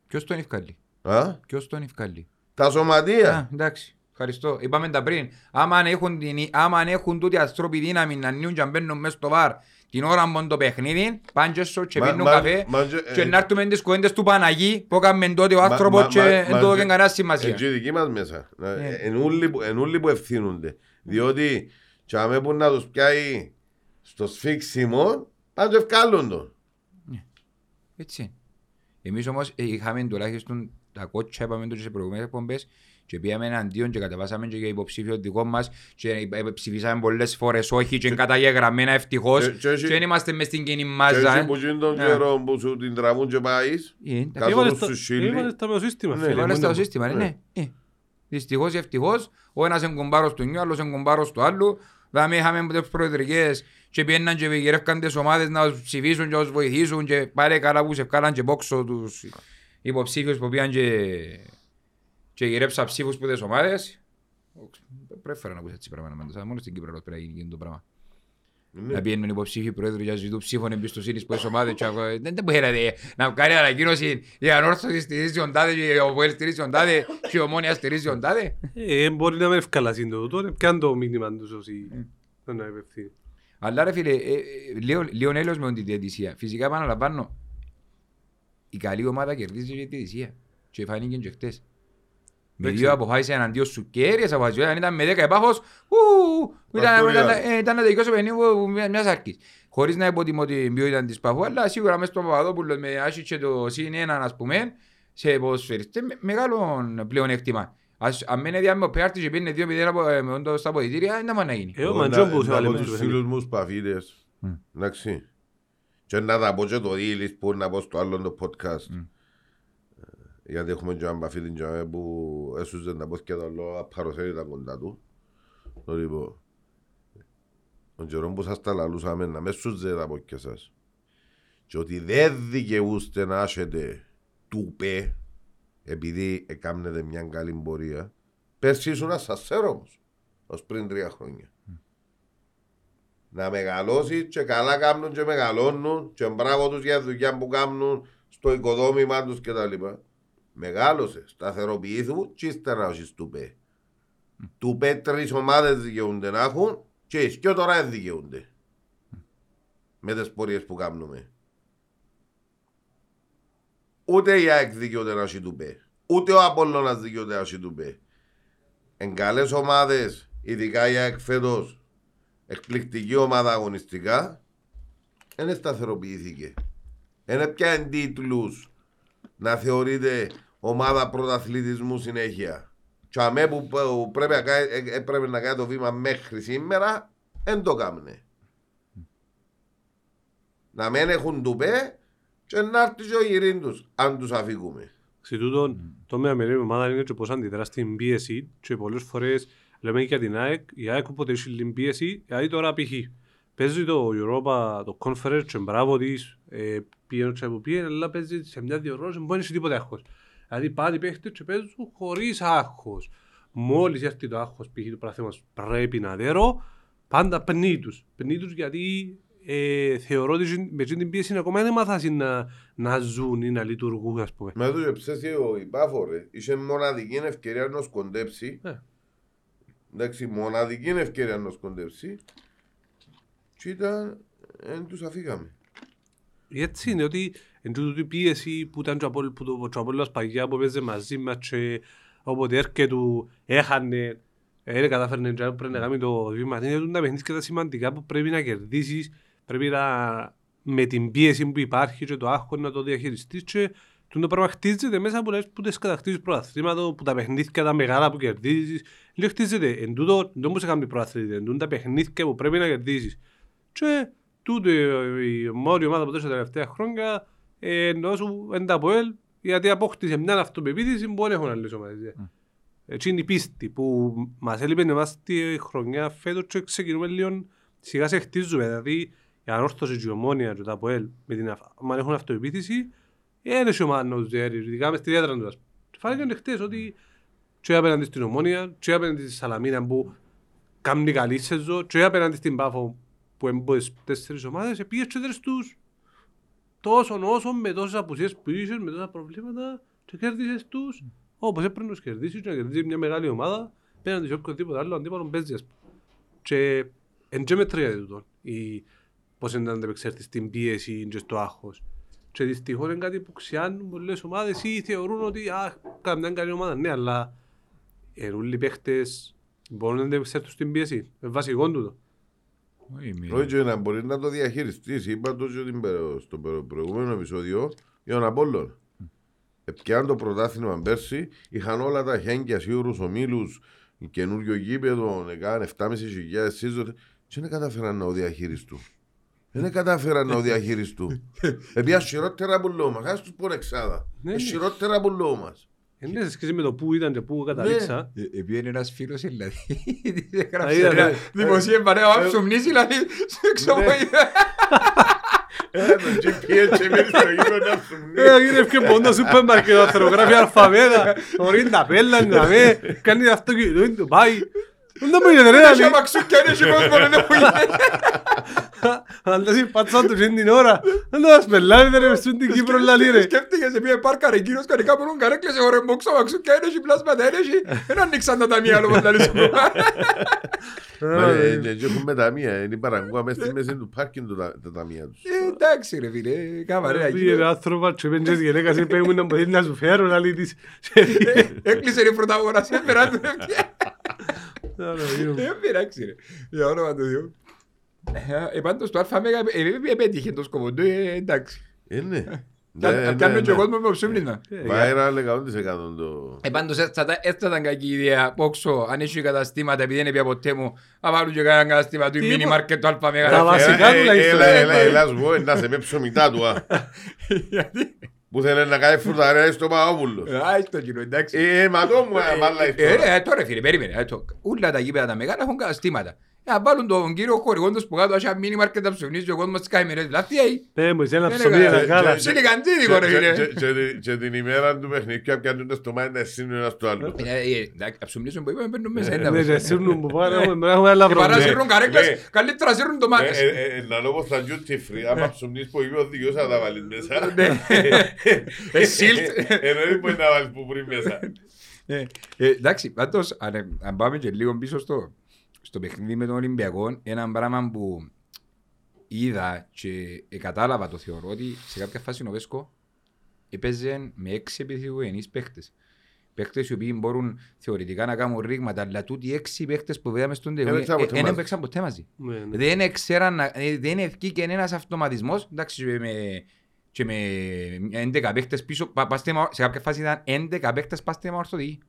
Ποιος τον ευκάλλει. Α; Ποιος τον ευκάλλει. Τα Α, σωματεία. εντάξει. Ευχαριστώ. Είπαμε τα πριν. Άμα αν έχουν, την, άμα αν έχουν τούτοι άνθρωποι δύναμη να νιούν και να μπαίνουν μέσα στο βαρ την ώρα που είναι το παιχνίδι, πάνε και στο και Μα- πίνουν μα- καφέ μα- ε, και να έρθουμε τις κουέντες του Παναγί που έκαμε τότε ο Μα- άνθρωπος μα- και μα- δεν μα- το έδωκε κανένα σημασία. Έτσι δικοί μας μέσα. Ε. Εν ούλοι που- εν ούλοι που ευθύνονται. Διότι τσάμε που να τους πιάει στο σφίξιμο, πάνε και ευκάλλουν τον. Έτσι. Εμείς όμως ε, είχαμε τουλάχιστον τα κότσια, είπαμε το και σε προηγούμενες εκπομπές και πήγαμε εναντίον και κατεβάσαμε και για υποψήφιο δικό μας και ε, ψηφίσαμε πολλές φορές όχι και καταγεγραμμένα ευτυχώς Και- και έχει- και δεν είμαστε μες στην κοινή Και μάζα. έτσι ε. που γίνει τον Ναι. καιρό που σου την τραβούν και πάεις, Ε, εντάξει. Καθόλου έβαλες τα- στους Σίλι. έβαλες τα με το σύστημα. Ναι, φίλε, Έβαλες μόνο το που- σύστημα, Ναι. Ναι. Ε, Δυστυχώς ή ευτυχώς, ο ένας είναι κομπάρος του νιού, άλλος είναι κομπάρος του άλλου. Δηλαδή είχαμε τις προεδρικές και πιέναν και γυρεύκαν τις ομάδες να τους ψηφίσουν και να τους βοηθήσουν και πάρε καλά που σε ευκάλαν και πόξο τους υποψήφιους που πήγαν και, και γυρέψαν ψήφους που τις ομάδες. Πρέπει να ακούς έτσι πράγματα, μάντως, μόνος στην Κύπρο πρέπει να γίνει το πράγμα. Ναι. Να πιένουν υποψήφιοι πρόεδροι για να ζητούν ψήφων εμπιστοσύνης που τις ομάδες και ακόμα- δεν δεν μπορείτε να βγάλει ανακοίνωση η ανόρθωση στηρίζει τον τάδε και ο Βουέλ στηρίζει τον τάδε και η ομόνια στηρίζει τον τάδε. Ε, μπορεί να με ευκαλασεί το τούτο, πιάνε το μήνυμα τους όσοι δεν είναι υπευθύνοι. Αλλά ρε φίλε, ε, ε, λίγο, λίγο έλεος με την διαιτησία. Φυσικά επαναλαμβάνω, η καλή ομάδα κερδίζει και τη διαιτησία. Και φάνηκε και χτες. Με δύο αποφάσεις εναντίον σου κέρδιες αποφάσεις. Αν ήταν με δέκα επάχος, ου, ήταν, Αστούρια. ήταν, ήταν να τελειώσει ο παιχνίδι μια- μιας αρκής. Χωρίς να υποτιμώ την ποιότητα της Παφού, αλλά σίγουρα μέσα στον Παπαδόπουλο με άσχη και το συν έναν ας πούμε, σε ποδοσφαιριστές, με- μεγάλο πλεονέκτημα. Ας- Αν μένει διάμετρο ο πέναρτη και πήγαινε 2-0 από- ε, με όντως στα αποδητήρια, δεν θα μπορεί να γίνει. Ε, ο Εγώ Μαντζόν να- που σε να βάλε πω μέσα στο τους παιχνίδι. φίλους μου σπαφίδες. Μμ. Εντάξει. Και να τα πω και το δίλης που να πω στο άλλο το podcast. Μμ. Ε, Γιατί έχουμε και έναν παφίδι και που έσουζε να πω και το άλλο απαροσέλει τα κοντά του. Το λοιπόν. Τον καιρό που σας τα λαλούσαμε να μες σούζε τα πω και σας. Και ότι δεν δικαιούστε να έχετε τουπέ επειδή έκαμνετε μια καλή πορεία. Πέρσι ήσουν ασασέρο όμως, ως πριν τρία χρόνια. Να μεγαλώσεις και καλά κάνουν και μεγαλώνουν και μπράβο τους για τη δουλειά που κάνουν στο οικοδόμημα τους κτλ. Μεγάλωσες, σταθεροποιήθου και ύστερα να έχεις τουπέ. Τουπέ τρεις ομάδες δικαιούνται να έχουν και οι δυο τώρα δεν δικαιούνται. Με τις πορείες που κάνουμε. Ούτε η ΑΕΚ δικαιούται να έχει τουπέ. Ούτε ο Απόλλωνας δικαιούται να έχει τουπέ. Εν καλές ομάδες, ειδικά η ΑΕΚ φέτος, εκπληκτική ομάδα αγωνιστικά, δεν σταθεροποιήθηκε. Δεν πια τίτλους να θεωρείται ομάδα πρωταθλητισμού συνέχεια. Και αμέ που, που πρέπει, να κάνει- ε, έπρεπε να κάνει το βήμα μέχρι σήμερα, δεν το κάμνε. Να μην έχουν τουπέ και να έρθει και ο γυρίν τους, αν τους αφήκουμε. Σε τούτον, το με αμερή ομάδα είναι και πώς αντιδρά στην πίεση και πολλές φορές λέμε και για την ΑΕΚ, η ΑΕΚ όποτε έχει την πίεση, δηλαδή τώρα π.χ. Παίζει το Europa, το Conference και μπράβο της, ε, πήγαινε και που πήγαινε, αλλά παίζει σε μια διοργάνωση που δεν έχει τίποτα άγχος. Δηλαδή πάνε οι παίχτες και παίζουν χωρίς άγχος. Μόλις έρθει το άγχος π.χ. του πράθυμα πρέπει να δέρω, πάντα πνί τους. Πνί τους γιατί ε, θεωρώ ότι με αυτή την πίεση ακόμα δεν μάθασαν να, να ζουν ή να λειτουργούν, ας πούμε. Με το ψέσει ο Ιπάφορε, είχε μοναδική ευκαιρία να σκοντέψει. Ε. Εντάξει, μοναδική ευκαιρία να σκοντέψει. Και ήταν, δεν τους αφήκαμε. Έτσι είναι ότι εν τούτο η πίεση που ήταν και ο Απόλλ- που το και ο Απόλλωνας παγιά που παίζε μαζί μας και όποτε έρχεται του έχανε ε, δεν κατάφερνε και πρέπει να κάνει το βήμα. Είναι τούτα τα παιχνίδια τα σημαντικά που πρέπει να κερδίσεις, πρέπει να με την πίεση που υπάρχει και το άγχος να το διαχειριστείς και το πράγμα χτίζεται μέσα από, που τις κατακτήσεις προαθλήματο, που τα παιχνίδια τα μεγάλα που κερδίζεις. Λέω χτίζεται, εν τούτο δεν μπορείς να κάνεις προαθλήτη, εν τούτο τα παιχνίδια που πρέπει να κερδίσεις. Και τούτο η μόνη ομάδα που τόσο τα τελευταία χρόνια ε, ενώ σου εν τα ΑΠΟΕΛ γιατί απόκτησε μια αυτοπεποίθηση που δεν έχουν άλλες ομάδες. Έτσι είναι η πίστη που μας έλειπε εμάς τη χρονιά φέτος και ξεκινούμε λίγο σιγά σε χτίζουμε. Δηλαδή η ανόρθωση και η ομόνια και τα ΑΠΟΕΛ με την αυ- αν έχουν αυτοπεποίθηση δεν έχει ομάδα να τους διέρει, ειδικά μες στη διάδρα τους. Και φάνηκε και χτες ότι και απέναντι στην ομόνια και απέναντι στη Σαλαμίνα που κάνει καλή σεζό και απέναντι στην Πάφο που έμποδες τέσσερις ομάδες πήγες και τρεις τους τόσο όσο με τόσες απουσίες που είχες, με τόσα προβλήματα και κέρδισες τους όπως έπρεπε να τους κερδίσεις και να κερδίσεις μια μεγάλη ομάδα πέραν σε οποιοδήποτε άλλο αντίπαλο παίζεις ας πούμε. Και εν και μετρία τούτο η πώς είναι να ανταπεξέλθεις στην πίεση και στο άγχος. Και δυστυχώς είναι κάτι που ξιάνουν πολλές ομάδες ή θεωρούν ότι α, κάνουν μια καλή ομάδα. Ναι, αλλά ε, όλοι οι παίχτες μπορούν να ανταπεξέλθουν στην πίεση. Είναι βασικό τούτο. Όχι, μη- Όχι και να μπορείς να το διαχειριστείς. Είπα το και την προ- στο προ- προηγούμενο επεισόδιο για τον Απόλλων. Επιάν το πρωτάθλημα πέρσι, είχαν όλα τα χέγγια σίγουρους ομίλους, καινούριο γήπεδο, έκαναν 7.500 σύζωτες και δεν κατάφεραν να το διαχειριστούν. Δεν κατάφεραν να το διαχειριστούν. Επειδή χειρότερα που λέω μας, ας τους πω εξάδα. Ναι, Ε, ναι. Χειρότερα που λέω μας. Είναι σε σχέση με το που ήταν και που καταλήξα. Ε, Επήγαινε ένας φίλος δηλαδή. της Α, έγραψε είδατε. ένα Δημοσίευμα ρε, άμα ψουμνήσει δηλαδή σε ξεμοίδα. Ε, το GPS και μένει στο γήπεδο να σου μνεί. Ε, είναι πιο πόντο σούπερ μάρκετ, ο θερογράφει αλφαβέτα, ορίζει τα πέλα, να με, κάνει αυτό και το το πάει. Δεν μου γίνεται ρε Έχει άλλη. αμαξούκια, έχει κόσμος, δεν μου γίνεται. Αν δεν πατσά τους είναι την ώρα. Δεν το ασπελάρει δεν ρευστούν την Κύπρο λαλή ρε. Σκέφτηκε σε μια πάρκα ρε εκείνος κάνει κάπου καρέκλες εγώ ρε μπόξο αμαξούκια, είναι έχει πλάσματα, είναι έχει. Δεν ανοίξαν τα ταμεία λόγω να λύσουν. Δεν έχουμε ταμεία, είναι η παραγκούα μέσα στη μέση του πάρκινγκ του τα τα ταμεία τους. Ε, Εντάξει ρε φίλε, κάμα ρε. Πήγε αγγίγο. άνθρωπο και πέντες γυναίκας είπε μου να μπορείς να σου φέρω λαλή της. Ε, Έκλεισε η πρωταγοράς, έφερα του. Εντάξει ρε, για όνομα του Θεού. Ε, πάντως το ΑΜΕΓΑ ε, ε, επέτυχε το σκοπό του, ε, εντάξει. Ε, ναι. Κα- Ναι, Κάνουμε ναι, και ο ναι. κόσμος με ψούμνισμα. Viral 100% το... Ε, πάντως έτσι θα- έτσι θα ήταν κακή ιδέα, πόξο, αν έχει καταστήματα, επειδή δεν είναι ποτέ μου, να βάλουν και κανένα καταστήμα του η Τίπο- μίνι μάρκετ του Τα ΑΜΕΓΑ. βασικά Ε, ε, τουλάχιστον. Έλα, έλα, έλα, σου πω, να σε με ψωμιτά του, α. Γιατί, Που θέλει να κάνει φρουταρέα στο Παπαπούλος. α, έχει το κοινό, εντάξει. Ε, μα το μου, Ε, μάλλα ε, ιστορία. ε, τώρα φίλε, περίμενε. ε, το- Ούλα τα γήπεδα τα μεγάλα έχουν καταστήματα. Ε, να βάλουν τον κύριο χορηγόν τους που κάτω, έχει ένα μίνι μάρκετ να ψωνίζει ο κόσμος τις κάμερες. Δηλαδή, τι έχει. Πέ μου, είσαι ένα Δεν ψωμί είναι ένα καλά. γάλα. Και- Σιλικαντζίδικο ρε Και- φίλε. και- και τη- Και την ημέρα του παιχνιδιού πιάνουν το στομάχι να σύνουν ένα στο άλλο. Ε, ε, εντάξει, να ψωνίζουν που είπαμε, μπαίνουν μέσα. είναι τα Ναι, μέσα. και σύρνουν που πάνε, έχουμε έχουμε άλλα Και παρά προβλήματα. σύρνουν καρέκλες, ναι. καλύτερα σύρνουν Ε, ντομάτες. ε, ε, Να λόγω στα duty free, άμα ψωμνείς που είπε ο δικαιός θα τα βάλεις μέσα. Ναι. Ε, σιλτ. Εννοεί που είναι να βάλεις που πριν μέσα. Ε, ε, Εντάξει, πάντως, αν, ε, αν πάμε και λίγο πίσω στο, στο παιχνίδι με τον Ολυμπιακό, ένα πράγμα που είδα και ε, κατάλαβα το θεωρώ ότι σε κάποια φάση ο Βέσκο έπαιζε με έξι επιθυμενείς παίχτες. Παίχτες οι οποίοι μπορούν θεωρητικά να κάνουν ρήγματα, αλλά τούτοι οι έξι παίχτες που είδαμε στον Δεν τελικό έπαιξαν ποτέ δεν μαζί. έπαιξαν ποτέ μαζί. Ναι, ναι. Δεν ξέραν, να- ε, δεν ευκήκε ένας αυτοματισμός, εντάξει, και με, και με 11 παίχτες πίσω, πα- πας θέμα- σε κάποια φάση ήταν 11 παίχτες πας θέμα ορθωτική.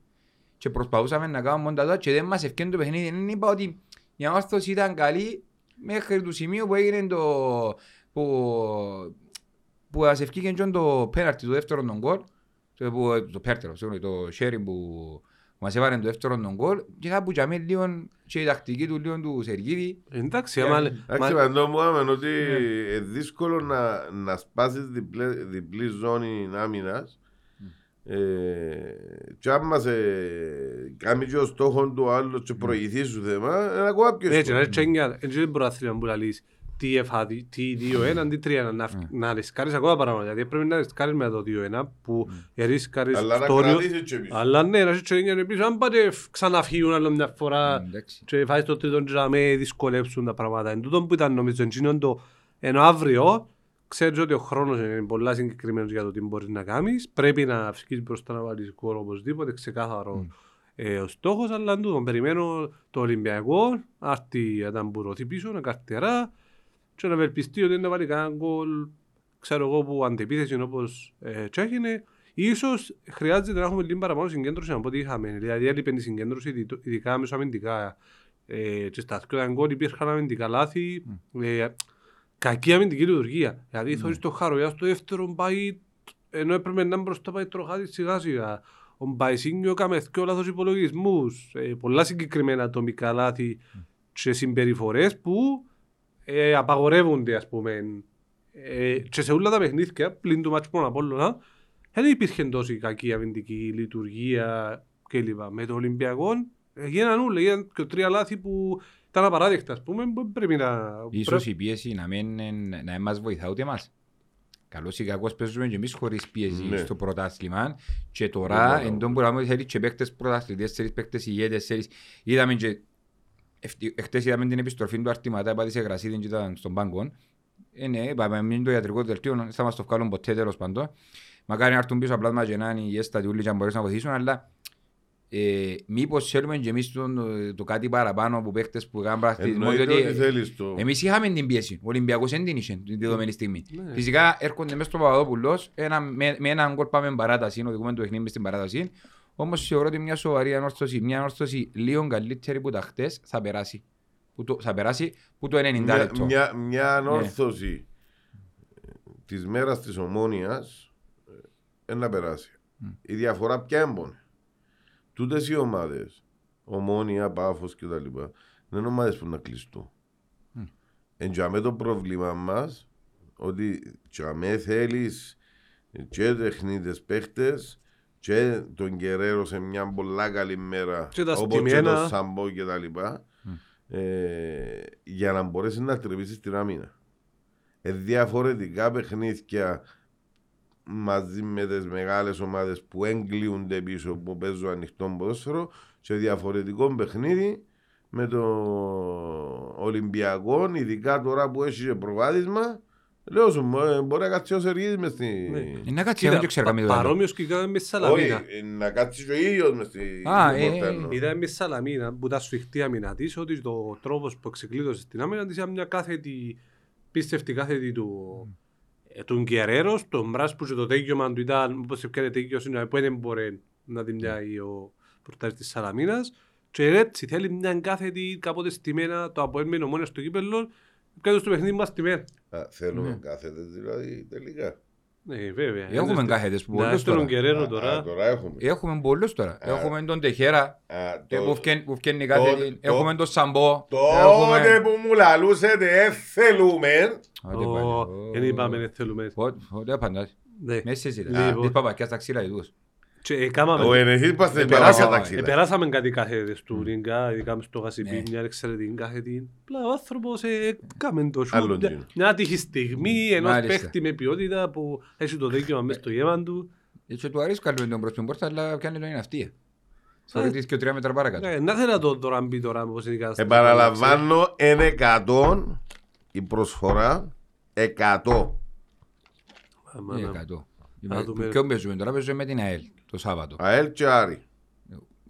Και προσπαθούσαμε να κάνουμε μόνο τα τότε και δεν μας ευκαιρνε το παιχνίδι. Δεν είπα ότι η ανόρθωση ήταν καλή μέχρι το σημείο που έγινε το... που, που μας ευκήκε και το πέναρτι του δεύτερου τον γκολ, το, που, το πέρτερο, συγγνώμη, το sharing που μας έβαλε το δεύτερο τον γκολ. Και κάπου για μένα λίγο και η τακτική του λίγο του Σεργίδη. Εντάξει, άμα... Εντάξει, μα- παντό μου άμεν ότι είναι δύσκολο να, να σπάσεις διπλέ, διπλή ζώνη άμυνας ε, και άμα σε κάνει και ο στόχος του άλλου και προηγηθεί σου θέμα, είναι ακόμα πιο Ναι, και να εύκολο. είναι τσέγγια, έτσι δεν μπορεί να που λαλείς τι εφά, τι- τι 2-1, τι 3-1, να, Ναι. να ρισκάρεις ακόμα πράγματα, γιατί πρέπει να ρισκάρεις με το 2-1 που ρισκάρεις Αλλά να στο όριο, κρατήσεις και πίσω. αλλά ναι, να είσαι τσέγγια πίσω, αν πάτε ξαναφύγουν άλλο μια φορά εντάξει. και φάεις το τρίτο και να με δυσκολέψουν τα πράγματα. Εν τούτο που ήταν νομίζω εκείνο το ενώ αύριο ξέρεις ότι ο χρόνος είναι πολλά συγκεκριμένος για το τι μπορείς να κάνεις. Πρέπει να φύγεις μπροστά να βάλεις κόρο οπωσδήποτε, ξεκάθαρο ε, ο στόχος, αλλά εν τούτο περιμένω το Ολυμπιακό, άρτη να τα μπουρωθεί πίσω, να καρτερά και να ευελπιστεί ότι να βάλει κανένα γκολ, ξέρω εγώ, που αντεπίθεση όπως ε, και έγινε. Ίσως χρειάζεται να έχουμε λίγο παραπάνω συγκέντρωση από ό,τι είχαμε. Δηλαδή έλειπε η συγκέντρωση, ειδι- ειδικά μέσω αμυντικά. Ε, και στα δύο γκολ υπήρχαν αμυντικά λάθη. Ε, κακή αμυντική λειτουργία. Δηλαδή mm. το Χαροιά στο δεύτερο πάει, ενώ έπρεπε να είναι μπροστά πάει τροχάτι σιγά σιγά. Ο Μπαϊσίνιο έκαμε δυο λάθος υπολογισμούς. Ε, πολλά συγκεκριμένα ατομικά λάθη και συμπεριφορές που ε, απαγορεύονται ας πούμε. Ε, και σε όλα τα παιχνίδια, πλην του μάτσου μόνο Απόλλωνα, δεν υπήρχε τόση κακή αμυντική λειτουργία κλπ. Με το Ολυμπιακό ε, γίναν όλα, γίναν και τρία λάθη που ήταν απαράδεκτα, ας πούμε, που πρέπει να... Ίσως η πίεση να μην, να μην μας βοηθά ούτε εμάς. Καλώς ή κακώς παίζουμε και εμείς χωρίς πίεση Ναι. στο πρωτάθλημα και τώρα Ναι, ναι. εν τόν που λέμε θέλεις και παίκτες πρωταθλητές, τέσσερις παίκτες ηγέτες, τέσσερις. Είδαμε και ευτυ- εχθές είδαμε την επιστροφή του Αρτηματά, πάτη σε γρασίδι και ήταν στον πάγκο. Ε, ναι, είπαμε, μην το ιατρικό δελτίο, θα μας το βγάλουν ποτέ τέλος πάντων. Μακάρι να έρθουν πίσω απλά μας και να είναι οι έστατοι ούλοι και να μπορέσουν να βοηθήσουν, αλλά ε, μήπως θέλουμε και εμείς το, το κάτι παραπάνω από παίκτες που κάνουν πρακτισμό, Εννοείται διότι ότι θέλεις το... Εμείς είχαμε την πίεση. Ο Ολυμπιακός δεν την είχε τη δεδομένη στιγμή. Ναι. Φυσικά έρχονται μέσα στο Παπαδόπουλος ένα, με, με έναν γκολ πάμε παράταση, οδηγούμε το παιχνίδι μες στην παράταση. Όμως θεωρώ ότι μια σοβαρή ανόρθωση, μια ανόρθωση λίγο καλύτερη που τα χτες θα περάσει. Που το, θα περάσει που το 90 μια, λεπτό. μια, Ναι. μια ανόρθωση της μέρας της ομόνιας ε, να περάσει. Η διαφορά ποια έμπονε. Τούτες οι ομάδες, ομόνια, πάφος και τα λοιπά, δεν είναι ομάδες που να κλειστούν. Μμ. Εν τζαμέ το πρόβλημα μας, ότι τζαμέ θέλεις και τεχνίτες παίχτες και τον Κεραίρο σε μια πολλά καλή μέρα Και τα όπως και στημένα. τον Σαμπό και τα λοιπά ε, για να μπορέσεις να τρυπήσεις την άμυνα. Ε, διαφορετικά παιχνίδια μαζί με τις μεγάλες ομάδες που έγκλειούνται πίσω που παίζουν ανοιχτό ποδόσφαιρο σε διαφορετικό παιχνίδι με το Ολυμπιακό, ειδικά τώρα που έχει και προβάδισμα λέω σου, ε, μπορεί να κάτσει ο Σεργίδης μες στη... Ναι. Είναι να κάτσει, εγώ δεν ξέρω καμία πα- δουλειά. παρόμοιος και κάναμε μες Όχι, Σαλαμίνα. ε, να κάτσεις και ο ίδιος μες στη... Α, στην ε, πόρτα, ε, εννοώ. Είδαμε με Σαλαμίνα που ήταν σφιχτή άμυνα της ότι το τρόπος που εξεκλείδωσες στην άμυνα της ήταν μια κάθετη, πίστευτη κάθετη του ε, του Γκερέρος, τον Μπράς που και το τέγιωμα του ήταν όπως έπιανε τέγιος είναι που δεν μπορεί να την πιάει ο πορτάρης της Σαλαμίνας και έτσι θέλει μια κάθετη κάποτε στημένα το αποέμενο μόνο στο κύπελλο κάτω στο παιχνίδι μας στημένα. Α, Θέλουμε κάθετες δηλαδή τελικά. Ναι, βέβαια. Έχουμε κάθετες που Να πολλούς στον τώρα. Γκερέρο Α, τώρα. α, τώρα έχουμε. Έχουμε πολλούς τώρα. Έχουμε τον Τεχέρα Α, ε, το- που φκέν- που φκένει κάθετη. το- Έχουμε τον Σαμπό. Τότε Έχουμε... που μου λαλούσετε «Ε, θέλουμε, Άντε Ω, πάλι. Δεν είπαμε δεν θέλουμε. Πότε- Πότε απαντάς. Ναι. Μέσα συζητάς. Λοιπόν. Της παπακιάς τα ξύλα ειδούς. Και έκαναμε- ο ενεχής πας στην περάσαμε, παράσια ε, ταξίδα. Επεράσαμε κάτι κάθετες του Ρίγκα, ειδικά μες στο Γασιπί, Ναι. μια εξαιρετική κάθετη. Απλά ο άνθρωπος ε, έκαμε το σουτ, Άλλον μια- τζίνο. μια άτυχη στιγμή ενός Μάλιστα. παίχτη με ποιότητα που έχει το δίκαιο μέσα στο γέμα του. Και του αρέσει καλού τον προς την πόρτα, αλλά πιάνει το είναι αυτή. Θεωρητής και τρία μέτρα παρακάτω. Ναι, Να θέλω να το τώρα μπει τώρα πώς είναι η κατάσταση. Επαναλαμβάνω, είναι 100 η προσφορά. 100. Άμα Είναι να- εκατό. Να δούμε. Ποιον παίζουμε τώρα, παίζουμε με την ΑΕΛ το Σάββατο. ΑΕΛ και Άρη.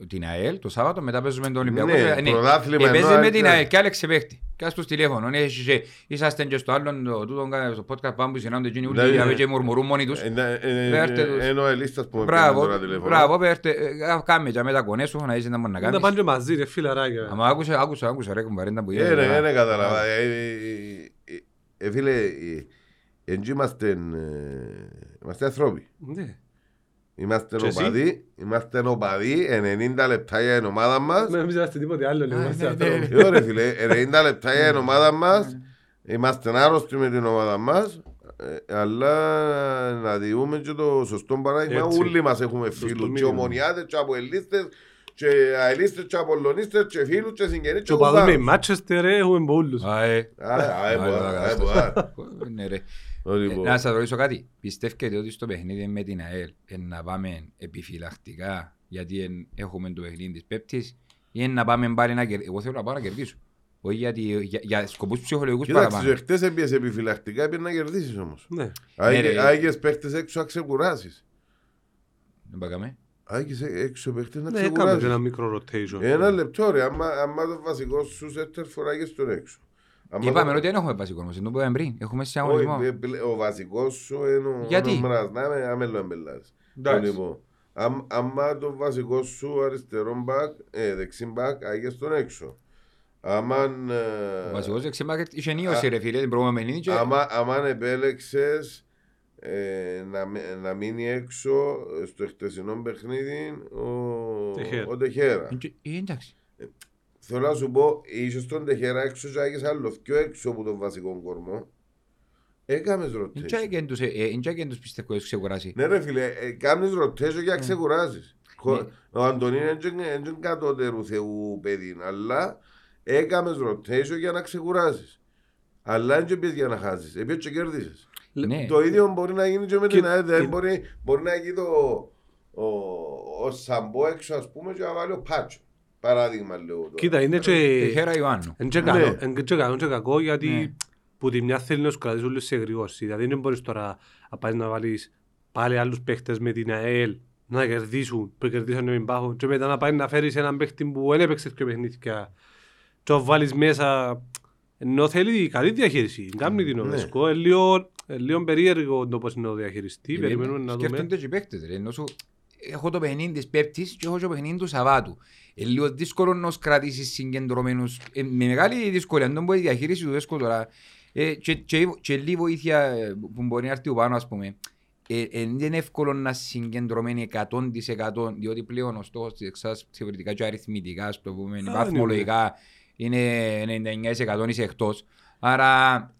Την ΑΕΛ το Σάββατο, μετά παίζουμε τον Ολυμπιακό. Ναι, Ε, πρωτάθλημα ε, παίζει ενώ με ΑΕΚ την και- ΑΕΛ και άλλαξε παίχτη. Και ας τους τηλέφωνο. Ναι, εσύ- εσύ- Είσαστε και στο άλλον, το- τούτον κα- στο podcast πάμε που συνάνται εκείνοι Ναι, όλοι ναι. και μουρμουρούν μόνοι τους. Ε, ναι, ε, Πέρτε ε, τους. Είναι ο Ελίστας που με παίρνει Μπράβο, τώρα τηλέφωνο. μπράβο, πέρτε, ε, κάμε και με τα κονέ σου, να είσαι να μπορεί να Να κάνεις. πάνε και μαζί ρε φιλαράκια. Άμα άκουσα, άκουσα, άκουσα ρε κουμπαρέντα που Ε, γίνεται. ναι, τώρα. ναι, κατάλαβα. Ε, ε, ε, ε, Φίλε, ε, εν τζι είμαστε ε, είμαστε ανθρώποι. Ναι. Είμαστε Και εσύ; οπαδοί, είμαστε οπαδοί, 90 λεπτά για την ομάδα μας. Με μην είμαστε τίποτε άλλο, ναι, είμαστε ναι, ανθρώποι. Ε, Ωραία φίλε, 90 λεπτά για την ομάδα μας. Είμαστε άρρωστοι με την ομάδα μας. ε, Αλλά να διούμε και το σωστό παράδειγμα. Έτσι. Όλοι μας έχουμε Σωστό φίλους. Και μήνυμα. ομονιάτες, και αποελίστες, και αελίστες, και απολωνίστες, και φίλους, και συγγενείς, Και ο παδός με Μάτσεστερ έχουμε πολλούς. Α, ε. Α, α, ε, Α, μποά, α, α, μποά. Ναι, ρε. Λοιπόν, Ε, Να σας ρωτήσω κάτι. Πιστεύετε ότι στο παιχνίδι με την ΑΕΛ ε, να πάμε επιφυλακτικά γιατί εν- έχουμε το παιχνίδι της Πέπτης ή εν να πάμε πάλι να κερδίσουμε; Εγώ θέλω να πάω να κερδίσω. Όχι γιατί, για, για σκοπούς ψυχολογικούς Κοίταξε, παραπάνω. και χτες έπιες επιφυλακτικά, έπιες να κερδίσεις όμως. Ναι. Ναι, ρε. Άγιες παίχτες έξω να ξεκουράσεις. Δεν πάγαμε. Άγιες έξω παίχτες να Ναι, έκαμε και ξεκουράσεις. ένα μικρό rotation. Ένα λεπτό ρε, άμα, άμα το βασικό σου σέτερ φοράγες τον έξω. Άμα Είπαμε το- ότι δεν έχουμε βασικό όμως. Δεν το είπαμε πριν. Έχουμε σε Όχι, αγωνισμό. ε, πλε- ο βασικός σου είναι ο Γιατί; ο Μράς, να με αμέλο εμπελάρεις. Εντάξει. Λοιπόν, αμ- άμα το βασικό σου αριστερό μπακ, ε, δεξί μπακ, άγιες τον έξω. Άμα, Ο βασικός δεξιμάκετ είχε νίωση ρε φίλε την προηγούμενη και άμα, άμα επέλεξες ε, να, μ- να μείνει έξω στο χτεσινό παιχνίδι ο Τεχέρα. ο Τεχέρα. Ε, εντάξει. Θέλω να σου πω, είσαι στον Τεχέρα έξω και άγιες άλλος πιο έξω από τον βασικό κορμό. Έκαμες Εν rotation. τσάκεν τους, ε, ε, εν τσάκεν τους πιστεύω ότι ξεκουράσει. Ναι ρε φίλε, ε, κάνεις rotation για να ξεκουράσεις. Χω- Ναι. Ο Αντωνίν είναι κατώτερου θεού παιδί, αλλά έκαμες rotation για να ξεκουράσεις. Αλλά δεν πήγες για να χάσεις, έπιες και κέρδισες. Ναι. Το ίδιο μπορεί να γίνει και με Και- την ΑΕΔ, δηλαδή και- μπορεί, μπορεί να γίνει το, ο, ο Σαμπό έξω ας πούμε και να βάλει ο Πάτσο. Παράδειγμα λέω τώρα. Κοίτα, είναι και... Τεχέρα Ιωάννου. Εν και Ναι. καλό, εν και καλό και κακό Ναι. γιατί που τη μια θέλει να σου κρατήσει όλους σε εγρήγορση. Δηλαδή δεν μπορείς τώρα να πάει να βάλεις πάλι άλλους παίχτες με την ΑΕΛ να κερδίσουν, που κερδίσαν με πάχο και μετά να πάει να φέρεις έναν παίχτη που δεν έπαιξε πιο παιχνίδια και να βάλεις μέσα ενώ θέλει καλή διαχείριση, κάνει την Ναι. ΟΒΕΣΚΟ, είναι λίγο, ε, λίγο περίεργο το πώς είναι ο διαχειριστής, περιμένουμε να δούμε. Σκέφτονται και οι παίκτες ρε. Ενώ σου έχω το παιχνίδι της Πέπτης και έχω το παιχνίδι του Σαββάτου. Είναι λίγο δύσκολο να τους κρατήσεις συγκεντρωμένους. Ε, με μεγάλη δυσκολία. Αν δεν μπορεί η διαχείριση του δέσκου τώρα. Ε, και, και, και λίγη βοήθεια ε, που μπορεί να έρθει ο πάνω ας πούμε. Ε, ε, δεν είναι εύκολο να συγκεντρωμένοι 100% διότι πλέον ο στόχος της εξάς θεωρητικά και αριθμητικά ας το πούμε, είναι, βαθμολογικά είναι 99% είσαι εκτός. Άρα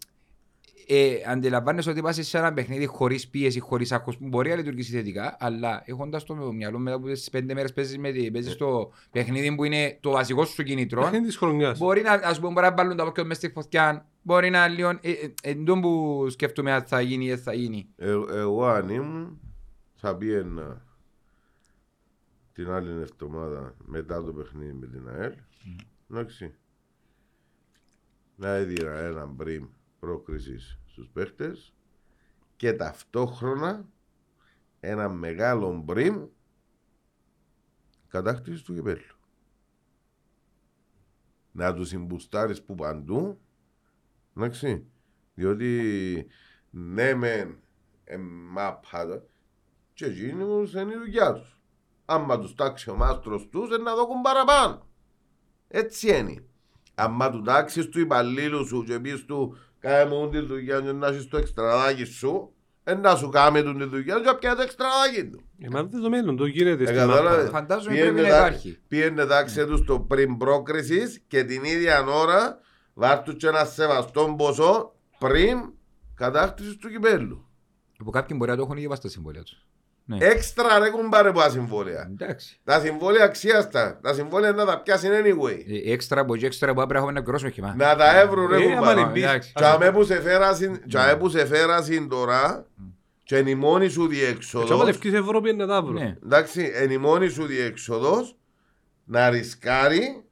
ε, αντιλαμβάνεσαι ότι πας σε ένα παιχνίδι χωρίς πίεση, χωρίς άγχος που μπορεί να λειτουργήσει θετικά, αλλά έχοντας το μυαλό μετά από τις πέντε μέρες παίζεις, με, τη- παίζεις το παιχνίδι που είναι το βασικό σου κινητρό, Είναι της χρονιάς. μπορεί να, ας πούμε, μπορεί να βάλουν τα πόκια μες στη φωτιά, μπορεί να λίγο, ε, ε, εν τω που σκέφτομαι αν θα γίνει ή δεν θα γίνει. Ε, εγώ αν ήμουν θα πήγαινα την άλλη εβδομάδα μετά το παιχνίδι με την ΑΕΛ. Εντάξει. Να έδινα ένα μπριμ πρόκρισης στους παίχτες και ταυτόχρονα ένα μεγάλο μπριμ κατάκτησης του κυπέλου. Να τους συμπουστάρεις που παντού Εντάξει. Διότι ναι μεν εμάπα και εκείνους είναι η δουλειά τους. Άμα τους τάξει ο μάστρος τους είναι να δώκουν παραπάνω. Έτσι είναι. Άμα τους τάξεις του υπαλλήλου σου και πεις του κάνε μου τη δουλειά και να έχεις το εξτραδάκι σου ε, να σου κάνει τον τη δουλειά και πια το εξτραδάκι του. Ε, μα δεδομένο, το γίνεται Ε, στην κατάλαβες; μάπα. Φαντάζομαι Πήγαινε πρέπει να τα- υπάρχει. Πήγαινε τάξε τους το πριν πρόκρισης και την ίδια ώρα βάρ' και ένα σεβαστό ποσό πριν κατάκτησης του κυπέλου. Από κάποιοι μπορεί να το έχουν ήδη βάσει τα συμβόλαια τους. Ναι. Έξτρα ρε κουμπάρε που τα συμβόλαια. Εντάξει. Τα συμβόλαια αξίαστα. Τα συμβόλαια να τα πιάσει anyway. Ε, Έξτρα από εκεί, έξτρα από εκεί πρέπει να πληρώσουμε χυμά. Να τα έβρουν ρε Ε, άμα κουμπάρε. είναι μπεις. εντάξει. Τσαμέ που σε φέρασιν- τσαμέ που σε φέρασιν τώρα και είναι η μόνη σου Έτσι, άμα διέξοδος. λευκής Ευρώπη είναι να τα βρω. Ναι. Εντάξει, είναι η μόνη σου διέξοδος να ρισκάρει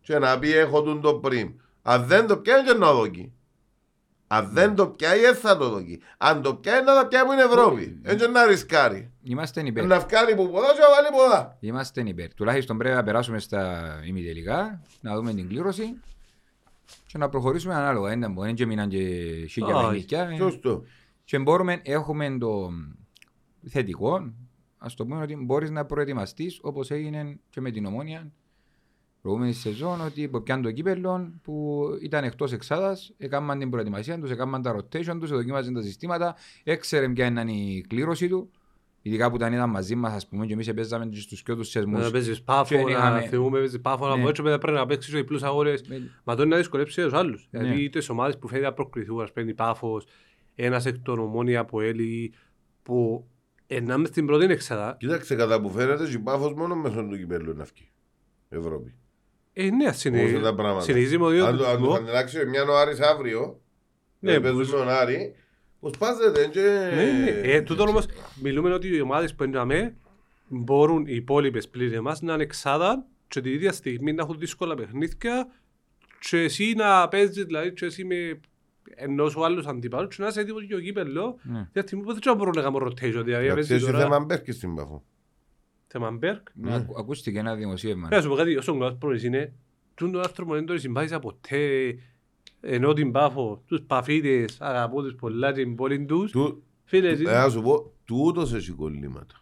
και να πει έχω τον το πριν. Αν δεν το πιάνει και να δοκεί. Αν δεν το πιάει δεν θα το δοκεί. Αν το πιάει να το πιάει που είναι Ευρώπη. Έτσι να ρισκάρει. Είμαστε υπέρ. Να βγάλει που ποδά και να βάλει ποδά. Είμαστε υπέρ. Τουλάχιστον πρέπει να περάσουμε στα ημιτελικά, να δούμε την κλήρωση και να προχωρήσουμε ανάλογα. Δεν μπορεί και μείναν και χίλια Όχι. παιχνίδια. ε. Σωστό. Και μπορούμε, έχουμε το θετικό, ας το πούμε ότι μπορείς να προετοιμαστείς όπως έγινε και με την ομόνια προηγούμενη σεζόν ότι που πιάνουν το κύπελλο που ήταν εκτός εξάδας, έκαναν την προετοιμασία τους, έκαναν τα rotation τους, δοκίμαζαν τα συστήματα, έξερε ποια είναι η κλήρωση του, ειδικά που ήταν ήταν μαζί μας ας πούμε και εμείς παίζαμε και στους πιο τους σεσμούς. Να παίζεις πάφο, Και να είχαμε- θυμούμε, παίζεις πάφο, να Ναι. πω έτσι μετά πρέπει να παίξεις και διπλούς αγώνες. Με- Μα το είναι να δυσκολέψεις τους άλλους. Ναι. Δηλαδή τις ομάδες που φέρει να προκριθούν, ας παίρνει πάφος, ένας εκ των ομόνια από Έλλη, που ενάμε στην πρώτη εξάδα. Κοίταξε κατά που φαίνεται και πάφος μόνος μέσω του κυπέλου είναι αυτή. Ευρώπη. Ε, ναι, Πώς είναι τα πράγματα; συνεχίζει με ο Αν το- αν το δύο αντιλάξει μια ο Άρης αύριο, Ναι, ναι, παίζουμε πώς- τον Άρη, πως πάζεται και... Ναι, ναι. Ε, τούτο όμως μιλούμε ότι οι ομάδες που είναι μπορούν οι υπόλοιπες πλήρες εμάς να είναι εξάδα και την ίδια στιγμή να έχουν δύσκολα παιχνίδια και εσύ να παίζεις δηλαδή και εσύ με ενός ο άλλος αντιπάλους και να είσαι έτοιμος για το κύπελλο Ναι. για στιγμή που δεν ξέρω αν μπορούν να κάνουν rotation δηλαδή Εντάξει, παίζεις έχει τώρα θέμα μπέρκη στην Πάφο. Θέμα Μπέρκ Να ακου- Ακούστηκε ένα δημοσίευμα. Να σου πω κάτι, όσον καλός πρόεδρος είναι τούν το άνθρωπο δεν το συμπάθησα ποτέ ενώ την Πάφο, τους παφίτες, αγαπώ τους πολλά την πόλη τους Του- Φίλες, Ε, εσύ- Να σου πω, τούτος έχει κολλήματα.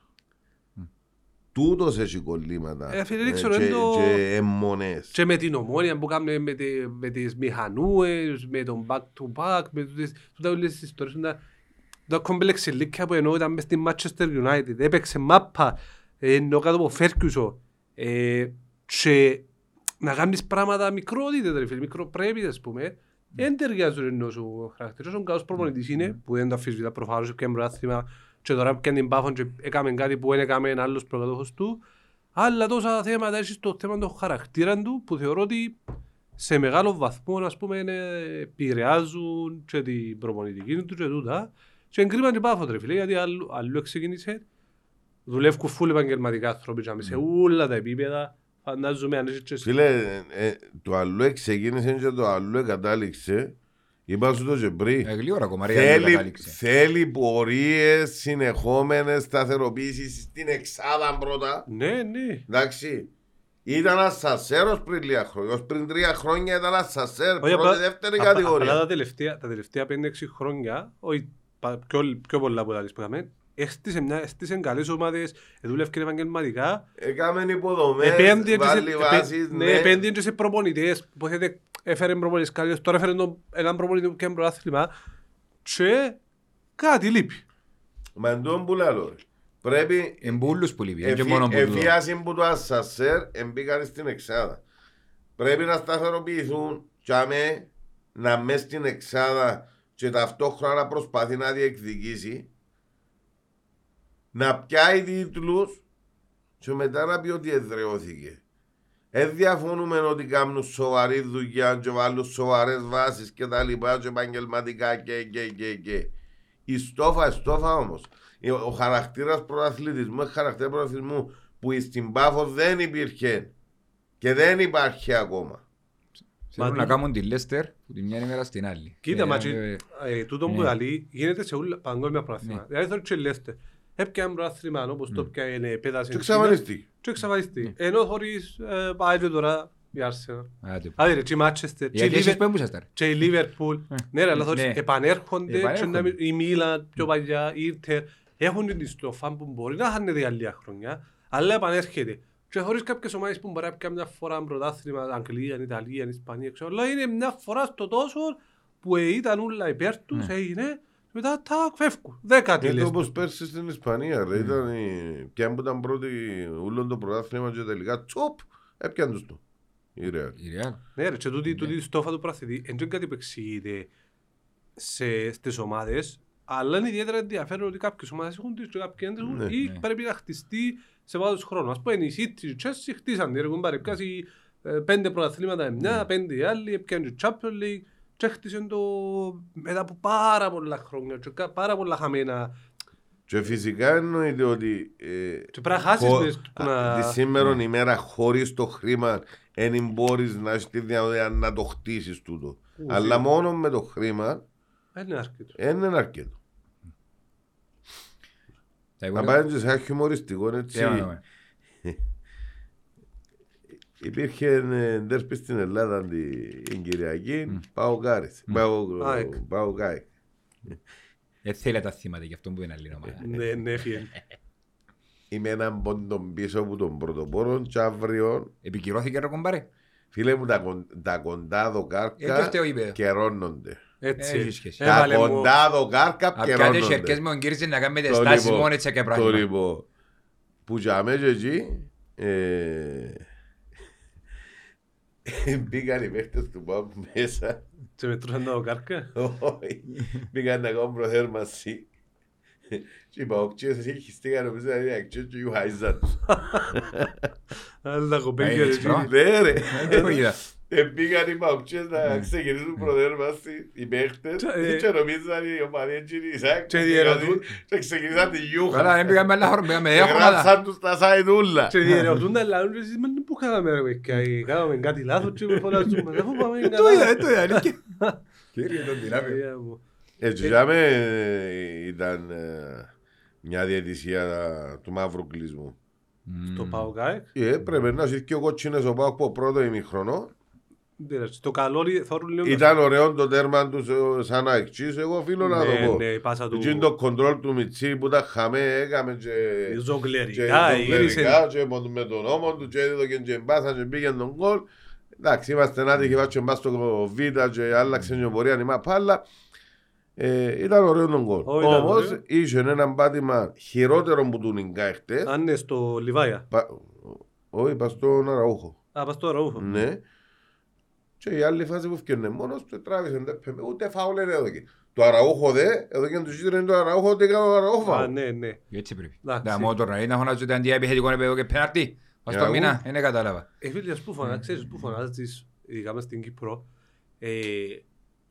Τούτος έχει κολλήματα. Ε, φίλε, δεν ξέρω, και, είναι το- και αιμονές. Και με την ομόνια που κάνουμε με, τη, με τις μηχανούες, με τον back to back, με τούτες, τούτα όλες τις ιστορίες. Τα, τα κόμπλεξ ηλίκια που ενώ ήταν μες στη Manchester United, έπαιξε μάπα, ε, ενώ κάτω από Φέρκιουσο. Ε, και να κάνεις πράγματα μικρότητες, ρε φίλε, μικροπρέπειες, ας πούμε. Δεν ταιριάζουν ενώ σου χαρακτήρες. Όσον καλός προπονητής είναι, που δεν το αφισβητά προφανώς και πρωτάθλημα και τώρα που κάνει την Πάφον και έκαμε κάτι που δεν έκαμε ένα άλλος προκατόχος του. Αλλά τόσα θέματα έχεις στο θέμα των χαρακτήρων του που θεωρώ ότι σε μεγάλο βαθμό ας πούμε ε, επηρεάζουν και την προπονητική του και τούτα και εγκρίμαν την πάφο ρε φίλε γιατί αλλού, αλλού ξεκίνησε δουλεύουν φούλ επαγγελματικά άνθρωποι και σε όλα τα επίπεδα φαντάζομαι αν είσαι και εσύ. Φίλε, ε, ε, το άλλο ξεκίνησε και το άλλο κατάληξε. Είπα σου το και πριν. Ε, Γλύωρα ακόμα, ρε, γιατί Θέλει, κατάληξε. θέλει πορείες συνεχόμενες σταθεροποίησεις στην εξάδα πρώτα. Ναι, ναι. Εντάξει. Ήταν ασασέρος πριν λίγα χρόνια. Ως πριν τρία χρόνια ήταν ασασέρ. Όχι, Πρώτη, απλά- δεύτερη απλά- Απλά κατηγορία. τα τελευταία, τα τελευταία 5-6 χρόνια, όχι πα- πιο, πιο πολλά από τα που είχαμε, έστησε, μια, έστησε καλές ομάδες, δούλευκε επαγγελματικά, Έκαμε υποδομές, επένδυε και σε, βάλει βάσεις, επέ- ναι, ναι. επένδυε και σε προπονητές, που θέλετε, έφερε προπονητές καλούς, τώρα έφερε τον- έναν προπονητή που κάνει πρωτάθλημα και κάτι λείπει. Μα εντός που λέω. ρε. Πρέπει Εμπούλους που λείπει, είναι και Εφι- μόνο που τούτο. Εφίαση που το ασασέρ εμπήκαν στην εξάδα. Πρέπει να σταθεροποιηθούν και αμέ να μες στην εξάδα και ταυτόχρονα να προσπαθεί να διεκδικήσει να πιάει τίτλους και μετά να πει ότι εδραιώθηκε. Δεν διαφωνούμε ότι κάνουν σοβαρή δουλειά και βάλουν σοβαρές βάσεις και τα λοιπά και επαγγελματικά και και και και. Η στόφα, η στόφα όμως. Ο χαρακτήρας πρωταθλητισμού, ο χαρακτήρας πρωταθλητισμού που στην Πάφο δεν υπήρχε και δεν υπάρχει ακόμα. Θέλουν Μα να τι- κάνουν τη Λέστερ που τη μια ημέρα στην άλλη. Κοίτα, Ε, ματσί, ε, ε, τούτο που ναι. λέει γίνεται σε όλα παγκόσμια πρωτάθλημα. Ναι. Δηλαδή θέλω και λέστε, έπιαν πρωτάθλημα όπως το πιάνε πέτασε. Και εξαφανιστεί. Και εξαφανιστεί. Ενώ χωρίς ε, πάει και τώρα η Arsenal. άντε. Άντε ρε, και η Manchester, και η Γιατί εσείς Liverpool- πού ήσασταν, ρε. και η Liverpool. Ναι ρε, αλλά Ναι. θωρείς, επανέρχονται και Επανέρχονται. να- η Μίλαν πιο παλιά, η Ήρτερ. Έχουν την ιστοφά που μπορεί να χάνεται για λίγα χρόνια, αλλά επανέρχεται. Και χωρίς κάποιες ομάδες που μπορεί να πιάνουν μια φορά πρωτάθλημα, Αγγλία, Ιταλία, Ισπανία, ξέρω, αλλά είναι μια φορά στο τόσο που ε, ήταν όλα υπέρ τους, Ναι. έγινε, μετά τα φεύγουν. Δέκατη Είναι λες. όπως πέρσι στην Ισπανία. Ρε. Ήταν η... Ποια που ήταν πρώτη ούλον το πρωτάθλημα και τελικά τσοπ έπιαν τους το. Η Real. Η Real. Ναι ρε, και τούτη, τούτη η στόφα του πραθητή, δεν είναι κάτι που εξηγείται σε, στις ομάδες, αλλά είναι ιδιαίτερα ενδιαφέρον ότι κάποιες ομάδες έχουν τις και κάποιες δεν έχουν Ναι, ή ναι. πρέπει να χτιστεί σε βάθος χρόνου. Ας πούμε, οι City, οι Chelsea χτίσαν, έχουν πάρει πιάσει ε, πέντε πρωταθλήματα μια, πέντε οι άλλοι, έπιανε το Champions League και χτίσαν το μετά από πάρα πολλά χρόνια και κα- πάρα πολλά χαμένα. Και φυσικά εννοείται ότι ε, Και πρέπει να χάσεις χω- μες που α, να... τη σήμερα ημέρα χωρίς το χρήμα δεν μπορείς να έχεις τη δυνατότητα να το χτίσεις τούτο. Ου, Αλλά σίγουρα. μόνο με το χρήμα Δεν είναι αρκετό. δεν είναι αρκετό. Τα Να υπόλοιπα- πάει και σε ένα χιουμοριστικό έτσι. Τι έκαναμε. Υπήρχε ε, ντέρπι στην Ελλάδα την την Κυριακή, πάω Κάρις, πάω ΑΕΚ. πάω Κάι. Δεν θέλει τα θύματα γι' αυτό που είναι άλλη ομάδα. Ναι, ναι, φίλε. Είμαι έναν πόντον πίσω από τον πρωτοπόρο και αύριο, Επικυρώθηκε ρε κομπάρε. φίλε μου, τα, κον- τα κοντά Ε, το δοκάρκα φταίω είπε. καιρώνονται. Έτσι. Έχει σχέση. Τα Έβαλε μου- κοντά δοκάρκα Απ' κάτι χερκές καιρώνονται. με τον Κύριση να κάνουμε Το τις στάσεις λοιπόν, μόνο έτσι και Το πράγμα. λοιπόν, που για μέσα εκεί, ε, μπήκαν οι παίχτες του ΠΑΟΚ μέσα Και μετρούσαν τα κάρκα. Όχι, πήγαν να κάνουν προθέρμανση. Και οι παοκτσίες χιστήκαν νομίζω να είναι αξιός και ιουχάιζαν τους. Αλλά τα Ε, κοπέγια έτσι, εκεί. πράγμα. Ναι ρε, Δεν το είδα. Ε, πήγαν οι παοκτσίες να ξεκινήσουν προθέρμανση οι παίχτες Ε. και νομίζαν οι ομαδοί έτσι είναι η ΣΑΚ Και διερωτούν. και ξεκινήσαν τη Καλά, γιούχα. δεν πήγαμε άλλα χρόνια, πήγαμε Και δύο ομάδα. γράψαν τους τα σάιδούλα. Και διερωτούν τα λαούν και εσείς «Μα πού κάναμε ρε παιδιά, ε, κάναμε κάτι λάθος και με φωνάζουμε, αφού πάμε Δεν καλά». το είδα, δεν το είδα. αλήθεια. Κύριε τον δυνάμει. Παιδιά μου. Έτσι για με ήταν ε, μια διαιτησία του μαύρου κλεισμού. Το πάω καί. Ε, πρέπει να είσαι και ο κότσινες ο Πάοκ από πρώτο ημιχρονό. Το καλόρι θόρουν λίγο. Ήταν ωραίο το τέρμα του ε, σαν να εξής, εγώ φίλο να το Ναι, πω. ναι, η πάσα του. Εκείνο το κοντρόλ του Μιτσί που τα χαμέ έκαμε και... Η και Ζογκλερικά, ζωγλερικά γύρισε. και με- με τον νόμο του και έδωκε και μπάσα και πήγε τον γκολ. Εντάξει, είμαστε άτυχοι, βάτσο μπας στο Β και άλλαξε η πορεία νημά πάλα. Ε, ήταν ωραίο τον γκολ. Ω, ήταν Όμως ωραίο. είχε ένα πάτημα χειρότερο που του νιγκά εχθές. Αν είναι στο Λιβάια. Πα- Όχι, πας στον Αραούχο. Α, πας στο Ραούχο. Ναι. Και η άλλη φάση που φτιάχνε μόνος του τράβησε δεν πέμε, ούτε φάουλ είναι εδώ. Το Αραούχο δε, εδώ και του ζήτρε το Αραούχο, ότι έκανε ο Αραούχο Α, φάουλ. ναι, ναι. Έτσι πρέπει. Εντάξει. Τα μότορα είναι να φωνάζονται αντί επιθετικό επίπεδο και πέναρτη. Μας Για το εγώ. μήνα, δεν κατάλαβα. Ε, φίλε, ας πού φωνάζεις, ξέρεις πού φωνάζεις, ειδικά μες στην Κύπρο. Ε,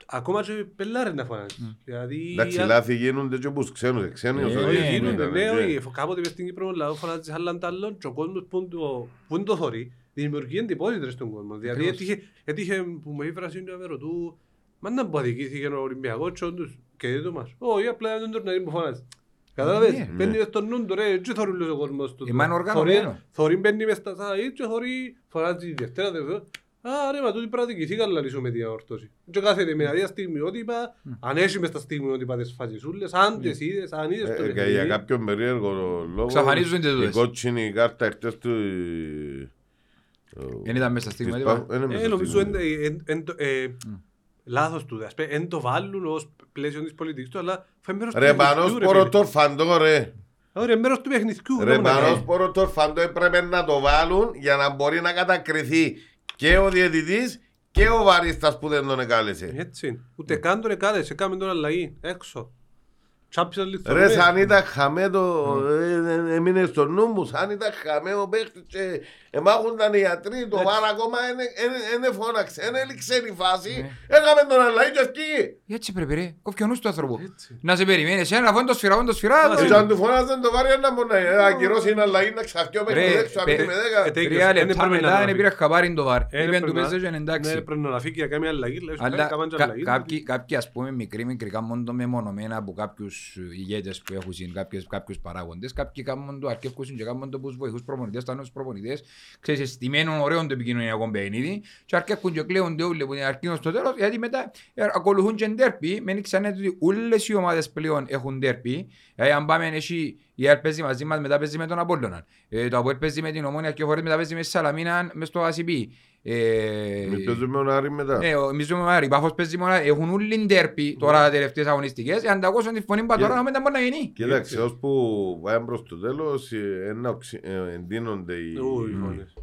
Ακόμα και πελάρε να φωνάζεις. Δηλαδή... Εντάξει, λάθη γίνονται και όπως ξένους, ξένους. Ε, ότι Όχι, ναι, γίνονται, γίνονται, ναι, ναι. όχι. Κάποτε μες στην Κύπρο λαό φωνάζεις άλλαν τ' άλλον και ο κόσμος που το- που το θωρεί δημιουργεί εντυπώσεις στον κόσμο. Δηλαδή Ακριβώς. έτυχε, έτυχε που με ήφρασε να με ρωτού «Μα να που αδικήθηκε ο Ολυμπιακός και όντως και δεν το μας». Όχι, απλά δεν τον τορναρί που φωνάζει. Κατάλαβες, Ναι. μπαίνει μες στον νου του ρε, έτσι θωρεί όλος ο κόσμος του. Ε, μα είναι οργανωμένο. Θωρεί- Θωρεί μπαίνει μες στα site και θωρεί φωνάζει η Δευτέρα, Δευτέρα. Α, ρε, μα τούτη πρέπει να δικηθεί καλά λύσω με διαόρτωση. Και κάθεται με αδεία στιγμιότυπα, αν έχει μες τα στιγμιότυπα τις φασισούλες, αν τις είδες, αν είδες το Ε, παιχνίδι. Για κάποιον περίεργο λόγο. Ξαφανίζονται Η τούτες. κότσινη κάρτα εχθές του. Δεν ήταν μέσα στα της στιγμιότυπα. Πάου- είναι μέσα Ε, στα νομίζω εν- στιγμιότυπα. εν- εν- το- ε, λάθος του, ας πούμε, εν το βάλουν ως πλαίσιο της πολιτικής του, αλλά φάει μέρος του Ρε πανός παιχνιδιού, ρε πορωτόρ φαντό ρε. φίλε. Ωραία, μέρος του παιχνιδιού. Ρε δεν μου να πανός κάνει. πορωτόρ φαντό έπρεπε να το βάλουν για να μπορεί να κατακριθεί και ο διαιτητής Και ο Βαρίστας που δεν τον εκάλεσε. Έτσι. Ούτε καν τον εκάλεσε, έκαμε τον αλλαγή. Έξω. Champions League Ρε, θωρούμε. σαν ήταν χαμέ το... ε, ε, Έμεινε στο νου μου, σαν ήταν χαμέ ο παίχτης και εμάχονταν οι γιατροί, το βάρα ακόμα δεν φώναξε, δεν έληξε η φάση, έκαμε τον αλλαγή και ευκήγε. Έτσι πρέπει ρε, κόφει ο νους του άνθρωπου. Έτσι. Να σε περιμένει εσένα, αφού είναι το σφυρά, είναι το σφυρά. Α, το- Και αν του φωνάζαν το βάρη να μπορεί να ακυρώσει την αλλαγή να ξαφκιώ Ρε, μέχρι έξω από παι- τη με ε, δέκα. τε- Τρία δεν λεπτά έπρεπε να μετά το δεν πήρε χαμπάρι το βαρ. Ε, Είπεν πρέπει του να- πέσε και είναι Ναι, εντάξει. πρέπει να φύγει για κάμια αλλαγή. λέει, σου Αλλά πάει, κάμαν και κα- αλλαγή. κάποιοι, κάποιοι ας πούμε μικροί μικροί κάνουν το μεμονωμένα από κάποιους ηγέτες που έχουν συν κάποιες, κάποιους παράγοντες κάποιοι κάνουν το αρκεύκουν και κάνουν το τους βοηθούς προπονητές, τα νους προπονητές ξέρεις αισθημένων ωραίων το επικοινωνιακό παιχνίδι και αρκεύκουν και κλαίονται όλοι που είναι αρκίνος στο τέλος γιατί μετά ε, ακολουθούν και ντέρπι. Μένει ξανά ότι όλες οι ομάδες πλέον έχουν ντέρπι. Ε, αν πάμε εσύ η ΑΕΛ παίζει μαζί μας μετά παίζει με τον Απόλλωνα ε, το ΑΠΟΕΛ παίζει με την Ομόνια και φορές μετά παίζει με τη Σαλαμίνα μες στο ACB ε, Με παίζουμε ο Άρη μετά. ναι, ο- εμείς ζούμε η Πάφος παίζει μόνο, έχουν όλοι ντέρπι τώρα τελευταίες αγωνιστικές, αν τα ακούσουν τη φωνή πα τώρα, μετά μπορεί να γίνει. Κοίταξε, ώσπου πάει προς το τέλος, ε, ένα οξυ- ε, εντείνονται οι, Ου, οι φωνές.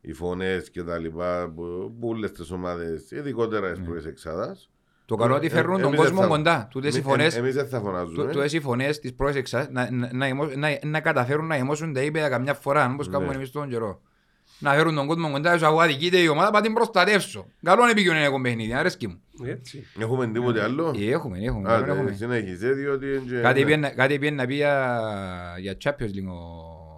οι φωνές και τα λοιπά που που όλες τις ομάδες, ειδικότερα τις πρώτες εξάδας. Το καλό ότι Ε, φέρνουν ε, τον εμείς δεν κόσμο θα- κοντά, τούτες οι Εμείς- φωνές, Εμείς δεν θα του- φωνάζουμε. τούτες οι φωνές της πρώτης εξάς, να- να- να εμώ- να- να καταφέρουν να εμώσουν τα ύπεδα καμιά φορά, όπως κάνουμε Ναι. εμείς τον καιρό. Να φέρουν τον κόσμο κοντά, όσο εγώ αδικείται η ομάδα, πάω την προστατεύσω. Καλό είναι επικοινωνιακό παιχνίδι, αρέσκει μου. Έτσι. Έχουμε τίποτε άλλο; Ε, Έχουμε, έχουμε, Άντε, έχουμε. συνέχιζε, διότι... είναι και- Κάτι ναι. πήγαινε- Κάτι πήγαινε να πει για για Champions League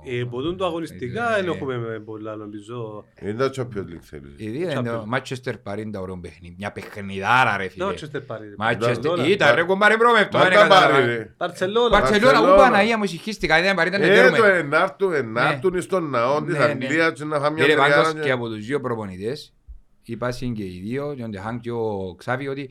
ο- Ε, Ποτούν το αγωνιστικά Ε, δεν έχουμε πολλά νομίζω. Είναι τα Champions League θέλεις. Ήδη είναι το Champions. Manchester Paris είναι τα ωραίο παιχνίδι. Μια παιχνιδάρα ρε φίλε. Ναι, Manchester πάρει. Manchester. Barcelona. Ήταν ρε κομπάρε πρόβευτο. Μα δεν τα κατάλαβα. πάρει ρε. Barcelona. Μπαρτσελώνα, Barcelona. ού Παναγία μου συγχύστηκα. Δεν πάρει, ήταν Ε, το τέρουμε. ενάρτου, ενάρτουν στον ναό της Ναι, ναι. Αγγλίας και να φάμε μια Κύριε τριάρα πάντως και- και από τους δύο προπονητές είπα συν και οι δύο, και ο Ντεχάν και ο Ξάβη ότι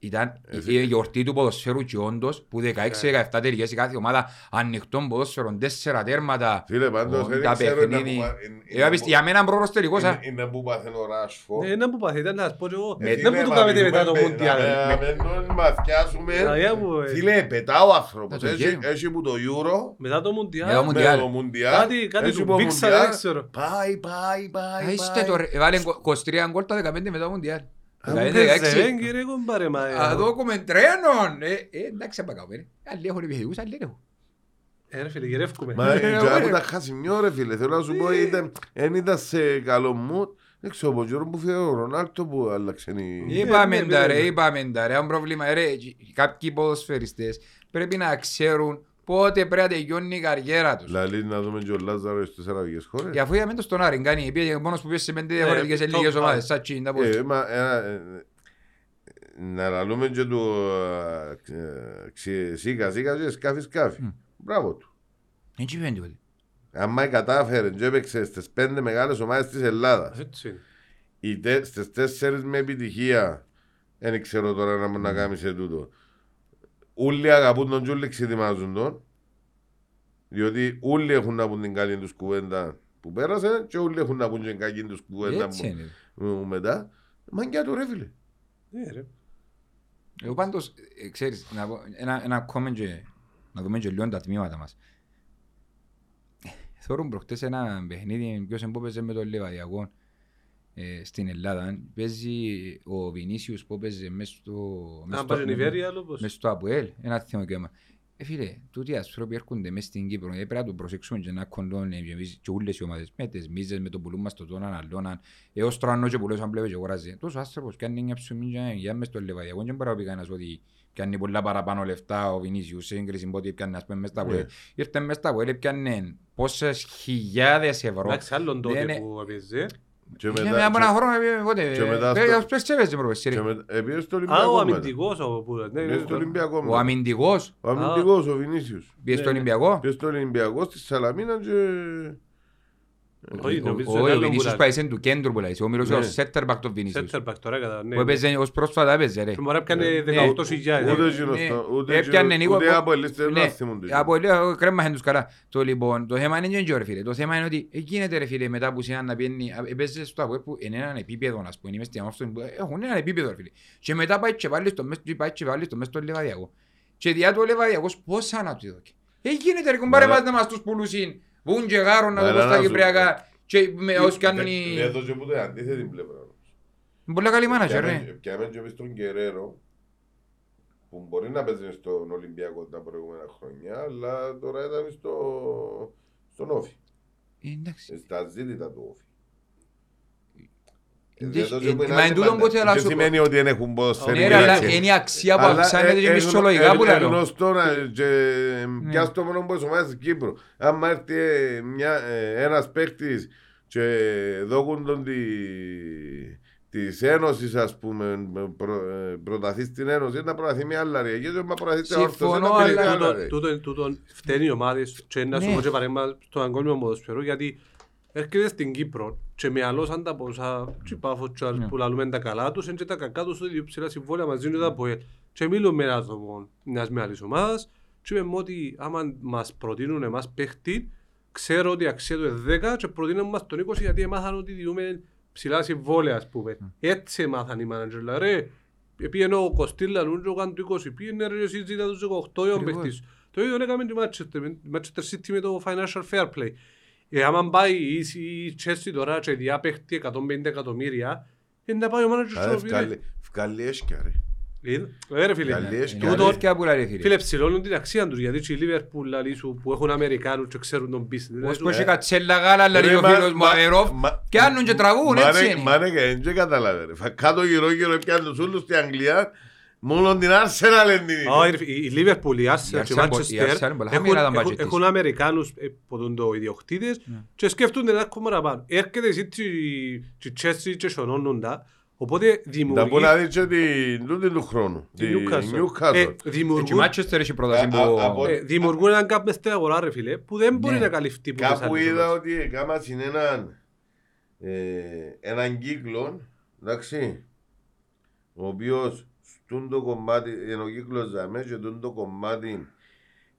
ήταν Εσύ- η γιορτή του ποδοσφαίρου και όντως που 16-17 τελικές η κάθε ομάδα ανοιχτών ποδόσφαιρων, τέσσερα τέρματα Φίλε, πάντως, ο- δεν τα ξέρω, είναι παιχνίδι. που πα- είναι- Ε, απίστη- Για μένα πρόωρος τελικός. α. Είναι- Είναι που πάθαινε ο Ράσφο. Ναι, να που πάθει, ήταν να σας πω και εγώ. Ε, Δεν φίλε, που του μα κάνετε μιλούμε μετά το με- Μουντιάλ. να- να μην τον μαθιάσουμε. Αγιά μου, ε. Φίλε, πετά ο άνθρωπος. Να το Έχει- γέρουμε. Έχει που το Euro, Μετά το Μετά το Μουντιάλ. με Μουντιάλ. το Μουντιάλ, Κάτι- κάτι έχει του που ο μπήξα, Μουντιάλ, δεν ξέρω. Πάει, πάει, πάει, Α, Είστε πάει. το ρε, έβαλε 23 γκολ τα 15 μετά το Μουντιάλ. Αν 15-16. παίζε, κύριε κομπάρε, μα, ε. Α, δω κομμεντρένον. Ε, ε, εντάξει, απ' κάτω, ε. Άλλοι έχουν επιθετικούς, άλλοι δεν έχουν. Ε, ρε φίλε, γυρεύκουμε. Μα Ε, ε, ωραία. από τα χασιμιό ρε φίλε, θέλω να σου πω, ήταν- εν ήταν σε καλό μου. Δεν ξέρω, από καιρό που φύγε ο Ρονάλτο που άλλαξε η... Είπαμε ναι, τα ναι, ρε, ναι. είπαμε τα ρε, αν πρόβλημα ρε, κάποιοι ποδοσφαιριστές πρέπει να ξέρουν πότε πρέπει να τελειώνει η καριέρα τους. Λαλή να δούμε και ο Λάζαρο στις αραβικές χώρες. Και αφού είδαμε το στον Άρη, κάνει, πήγε μόνος που πήγε σε πέντε διαφορετικές top ελληνικές five. ομάδες, σαν τσιν, τα πώς. Ε, μα, ε, ε, να λαλούμε και του ε, ξε- σίκα σίκα και σκάφη σκάφη. Μμ. Μπράβο του. Έτσι πήγαινε τίποτε. Αν κατάφερε και έπαιξε στις πέντε μεγάλες ομάδες της Ελλάδας Έτσι είναι. οι τε, στις τέσσερις με επιτυχία δεν ξέρω τώρα να μου να κάνεις σε τούτο όλοι αγαπούν τον και όλοι ξετοιμάζουν τον διότι όλοι έχουν να πούν την καλή τους κουβέντα που πέρασε και όλοι έχουν να πούν την κακή τους κουβέντα Έτσι που, είναι. που μετά μαγκιά του ρε φίλε Ναι, ρε. Εγώ πάντως, ε, ξέρεις, να πω, ένα, ένα ακόμα και, να δούμε και λίγο τα τμήματα μας. Θεωρούν προχτές ένα παιχνίδι, ποιος είναι που παίζει με τον Λεβαδιακό ε, στην Ελλάδα. Παίζει ο Βινίσιους που παίζει μέσα στο... μες Αν στο- πάει Νιβέρια, άλλο πώς; μες στο ΑΠΟΕΛ, ένα θέμα και άμα. Ε, φίλε, τούτοι οι άνθρωποι έρχονται μέσα στην Κύπρο, ε, πρέπει να το προσέξουμε και να κοντώνουν εμείς και όλες οι ομάδες, με τις μίζες, με το πουλούν μας το τόναν, αλλώναν, έως τώρα αν και πουλούς αν βλέπεις και αγοράζει. Τόσος άνθρωπος κάνει μια ψωμί και για μες στο Λεβαδιακό και μπορεί να πει κανένας ότι πιάνει πολλά παραπάνω λεφτά ο Βινίσιους σε σύγκριση με ό,τι πιάνει ας πούμε μες στα ΑΠΟΕΛ. Ήρθε μες στα ΑΠΟΕΛ, πιάνε πόσες χιλιάδες ευρώ. Εντάξει, άλλον τότε Δεν είναι- που έπαιζε. Και Είχε μετά, μια από ένα και- χρόνο, ε, πότε, και μετά ε, στο- ως πες έπαιζε προπεσύ, και ρε. μετά επήρε στο Α, Ολυμπιακό ο μετά. αμυντικός ο που... ναι, Πήγε ναι, στο ναι. Ολυμπιακό Ο μετά. αμυντικός; Ο αμυντικός ο Βινίσιος πήγε στο Ναι, ναι. Ολυμπιακό; πήγε στο Ολυμπιακό στη Σαλαμίνα και Όχι, νομίζω Ο- είναι Ο άλλο Βινίσιος που πάει σε του κέντρου που λέει. Ο Μίλος Ναι. ο center back του Βινίσιος. Center back τώρα κατά, ναι. Που έπαιζε ως πρόσφατα έπαιζε ρε. Και μπορεί να πιάνε Ναι. 18.000. ούτε Ναι, εκείνος ναι. το- ούτε Έπιανε εκείνος- Νίκο ούτε από- από ελίστες Ναι, να θυμούνται. από λίγο κρέμαχαν τους καλά. Το λοιπόν, το θέμα είναι και ρε φίλε. Το θέμα είναι ότι ε, γίνεται ρε φίλε μετά που συνάν να πιένει, α, έπαιζε στο ΑΠΟΕ που είναι έναν επίπεδο ας πούμε, είμαι στην Αμόφστον που έχουν έναν επίπεδο ρε φίλε. Και μετά πάει και βάλει στο μες, πάει και βάλει στο μες στο Λεβαδιακό. Και διά του ο Λεβαδιακός πόσα να του δώσει. Ε, γίνεται ρε κουμπάρε Μα, μας να μας τους πουλούσουν. Βούν και γάρουν να Μα, το πω να στα σου- Κυπριακά. Και με όσοι κάνουν Δεν- οι... Δεν έδωσε ποτέ αντίθετη πλευρά. όμως. Είναι Πολύ καλή μάνατζερ, ρε. Πιάμε και εμείς τον Γκερέρο που μπορεί να παίζει στον Ολυμπιακό τα προηγούμενα χρόνια, αλλά τώρα ήταν στο, στον Όφη. Ε, Εντάξει. Στα ζήτητα του Όφη. Ε, Δεν το ε, ζούμε μα άλλη εν τούτον πάντα. που θέλω να Δεν σου πω. σημαίνει ότι δεν έχουν ποδοσφαιρική Ναι, ρε, αλλά αξία. είναι η αξία που Αλλά, αυξάνεται ε, και ε, μισθολογικά ε, που ε, λέω. γνωστό να- και πιάσ' το μόνο που είσαι ομάδας της Κύπρου. Άμα έρθει ε, μια- ε, ένας παίκτης και δώκουν τον τη, της Ένωσης ας πούμε προ, ε, προταθεί στην Ένωση να προταθεί μια άλλα ρε. Γιατί μα προταθεί στην Όρθος Συμφωνώ, να πει αλλά- άλλα ρε. Τούτον- Τούτον φταίνει οι ομάδες και να σου Ναι. πω και παρέμβα στο παγκόσμιο ποδοσφαιρό γιατί έρχεται στην Κύπρο και με αλώσαν τα ποσά και πάφος και άλλους που λαλούμε τα καλά τους είναι και τα κακά τους ότι ψηλά συμβόλαια μαζί με τα ΠΟΕΛ και μιλούμε με ένας άτομο μιας μεγάλης ομάδας και είπαμε ότι άμα μας προτείνουν εμάς παίχτη ξέρω ότι η αξία του είναι 10 και προτείνουν μας τον 20 γιατί έμαθαν ότι διούμε ψηλά συμβόλαια ας πούμε έτσι έμαθαν οι μάνατζερ δηλαδή ρε Πήγαινε ο Κωστήλα Λούντζο, ο Καν του 20, πήγαινε ρε εσείς ζήτα τους 18 ο Ακριβώς. παίχτης. Το ίδιο έκαμε τη Manchester, με- Manchester City με το Financial Fair Play. Ε, άμα πάει η, η Chelsea τώρα και διάπαιχτη 150 εκατομμύρια, είναι να πάει ο manager Άρα σου ευκάλλει- ευκάλλει έσκια ρε. Ε, ρε φίλε, Καλή έσκια. Είναι τούτο- αλήθεια που λέει, φίλε. φίλε ψηλώνουν την αξία τους, γιατί και οι Liverpool λαλί σου που έχουν Αμερικάνους και ξέρουν τον business. Ως ε, πως είχε κατσέλα γάλα, λέει Ρε, ο μα- φίλος μου μα- Αβερόφ, μα- και άνουν και τραβούν, Μα έτσι ρε- είναι. Μα ρε και δεν καταλάβε ρε. Φα- Κάτω γύρω γύρω πιάνε τους όλους στην Αγγλία Μόνο την Arsenal είναι την Όχι, ρε, η η Liverpool, η Arsenal και η Arsenal μπο- η Manchester Arsenal πολλά έχουν- χαμηλά τα έχουν- budget της. έχουν Αμερικάνους ε, που τον το ιδιοκτήτες Ναι. και σκέφτονται ένα ακόμα παραπάνω. Έρχεται η City και η Chelsea και σωνώνουν τα, οπότε Να πω δημιουργεί... να δεις και την τούτη του χρόνου τη Τη Newcastle. Newcastle. Ε, Έτσι, η δημιουργούν- Manchester έχει πρόταση Α, που... α, από- ε, Δημιουργούν έναν κάπου μες στην αγορά ρε φίλε που δεν μπορεί Ναι. να καλυφθεί από τις Κάπου άλλες είδα ομάδες. ότι έκανα έναν ε, έναν κύκλο εντάξει ο οποίος στον το κομμάτι είναι ο κύκλος ζαμέ και στον το κομμάτι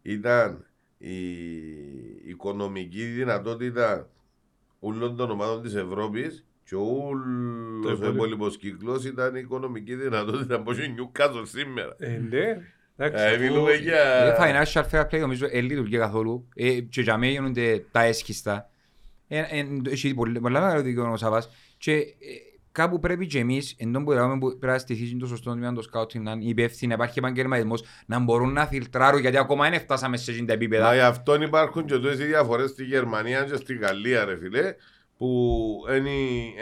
ήταν η οικονομική δυνατότητα όλων των ομάδων της Ευρώπης και όλος ο υπόλοιπο. υπόλοιπος κύκλος ήταν η οικονομική δυνατότητα από η Newcastle σήμερα. Ε, ναι. Εντάξει, Ε, αφού- μιλούμε Ε, για... financial fair play νομίζω δεν λειτουργεί καθόλου Ε, και για μένα γίνονται τα έσχιστα Ε, ε, έχει πολύ- πολλά μεγάλο δικαίωμα ο Σαββάς και ε, κάπου πρέπει και εμείς εν τω που λέμε που πρέπει να στηθείς το σωστό τμήμα το σκάουτινγκ να είναι υπεύθυνοι, να υπάρχει επαγγελματισμός να μπορούν να φιλτράρουν γιατί ακόμα δεν φτάσαμε σε εκείνα τα Μα επίπεδα γι' αυτόν υπάρχουν και τόσες διαφορές στη Γερμανία και στη Γαλλία ρε φίλε που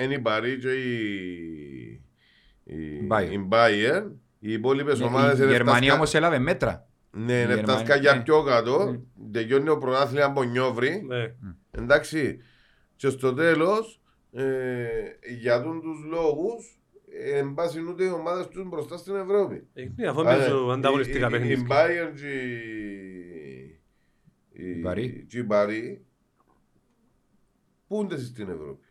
είναι η Παρί και η, η, Bayern. η Bayern οι υπόλοιπες ομάδες η είναι Γερμανία φτάσκα- όμως έλαβε μέτρα Ναι, η είναι Γερμανία, φτάσκα για ναι. πιο κάτω Ναι. τελειώνει ο πρωτάθλημα από νιόβρι Ναι. εντάξει και στο τέλος ε, για τον τους λόγους ε, εν πάση ούτε οι ομάδες τους μπροστά στην Ευρώπη Ε, ναι, αφού Άρα, παίζουν ανταγωνιστικά η- η- Η παιχνίδια. Bayern και η- Η Παρί. και η Παρί πούνται στην Ευρώπη.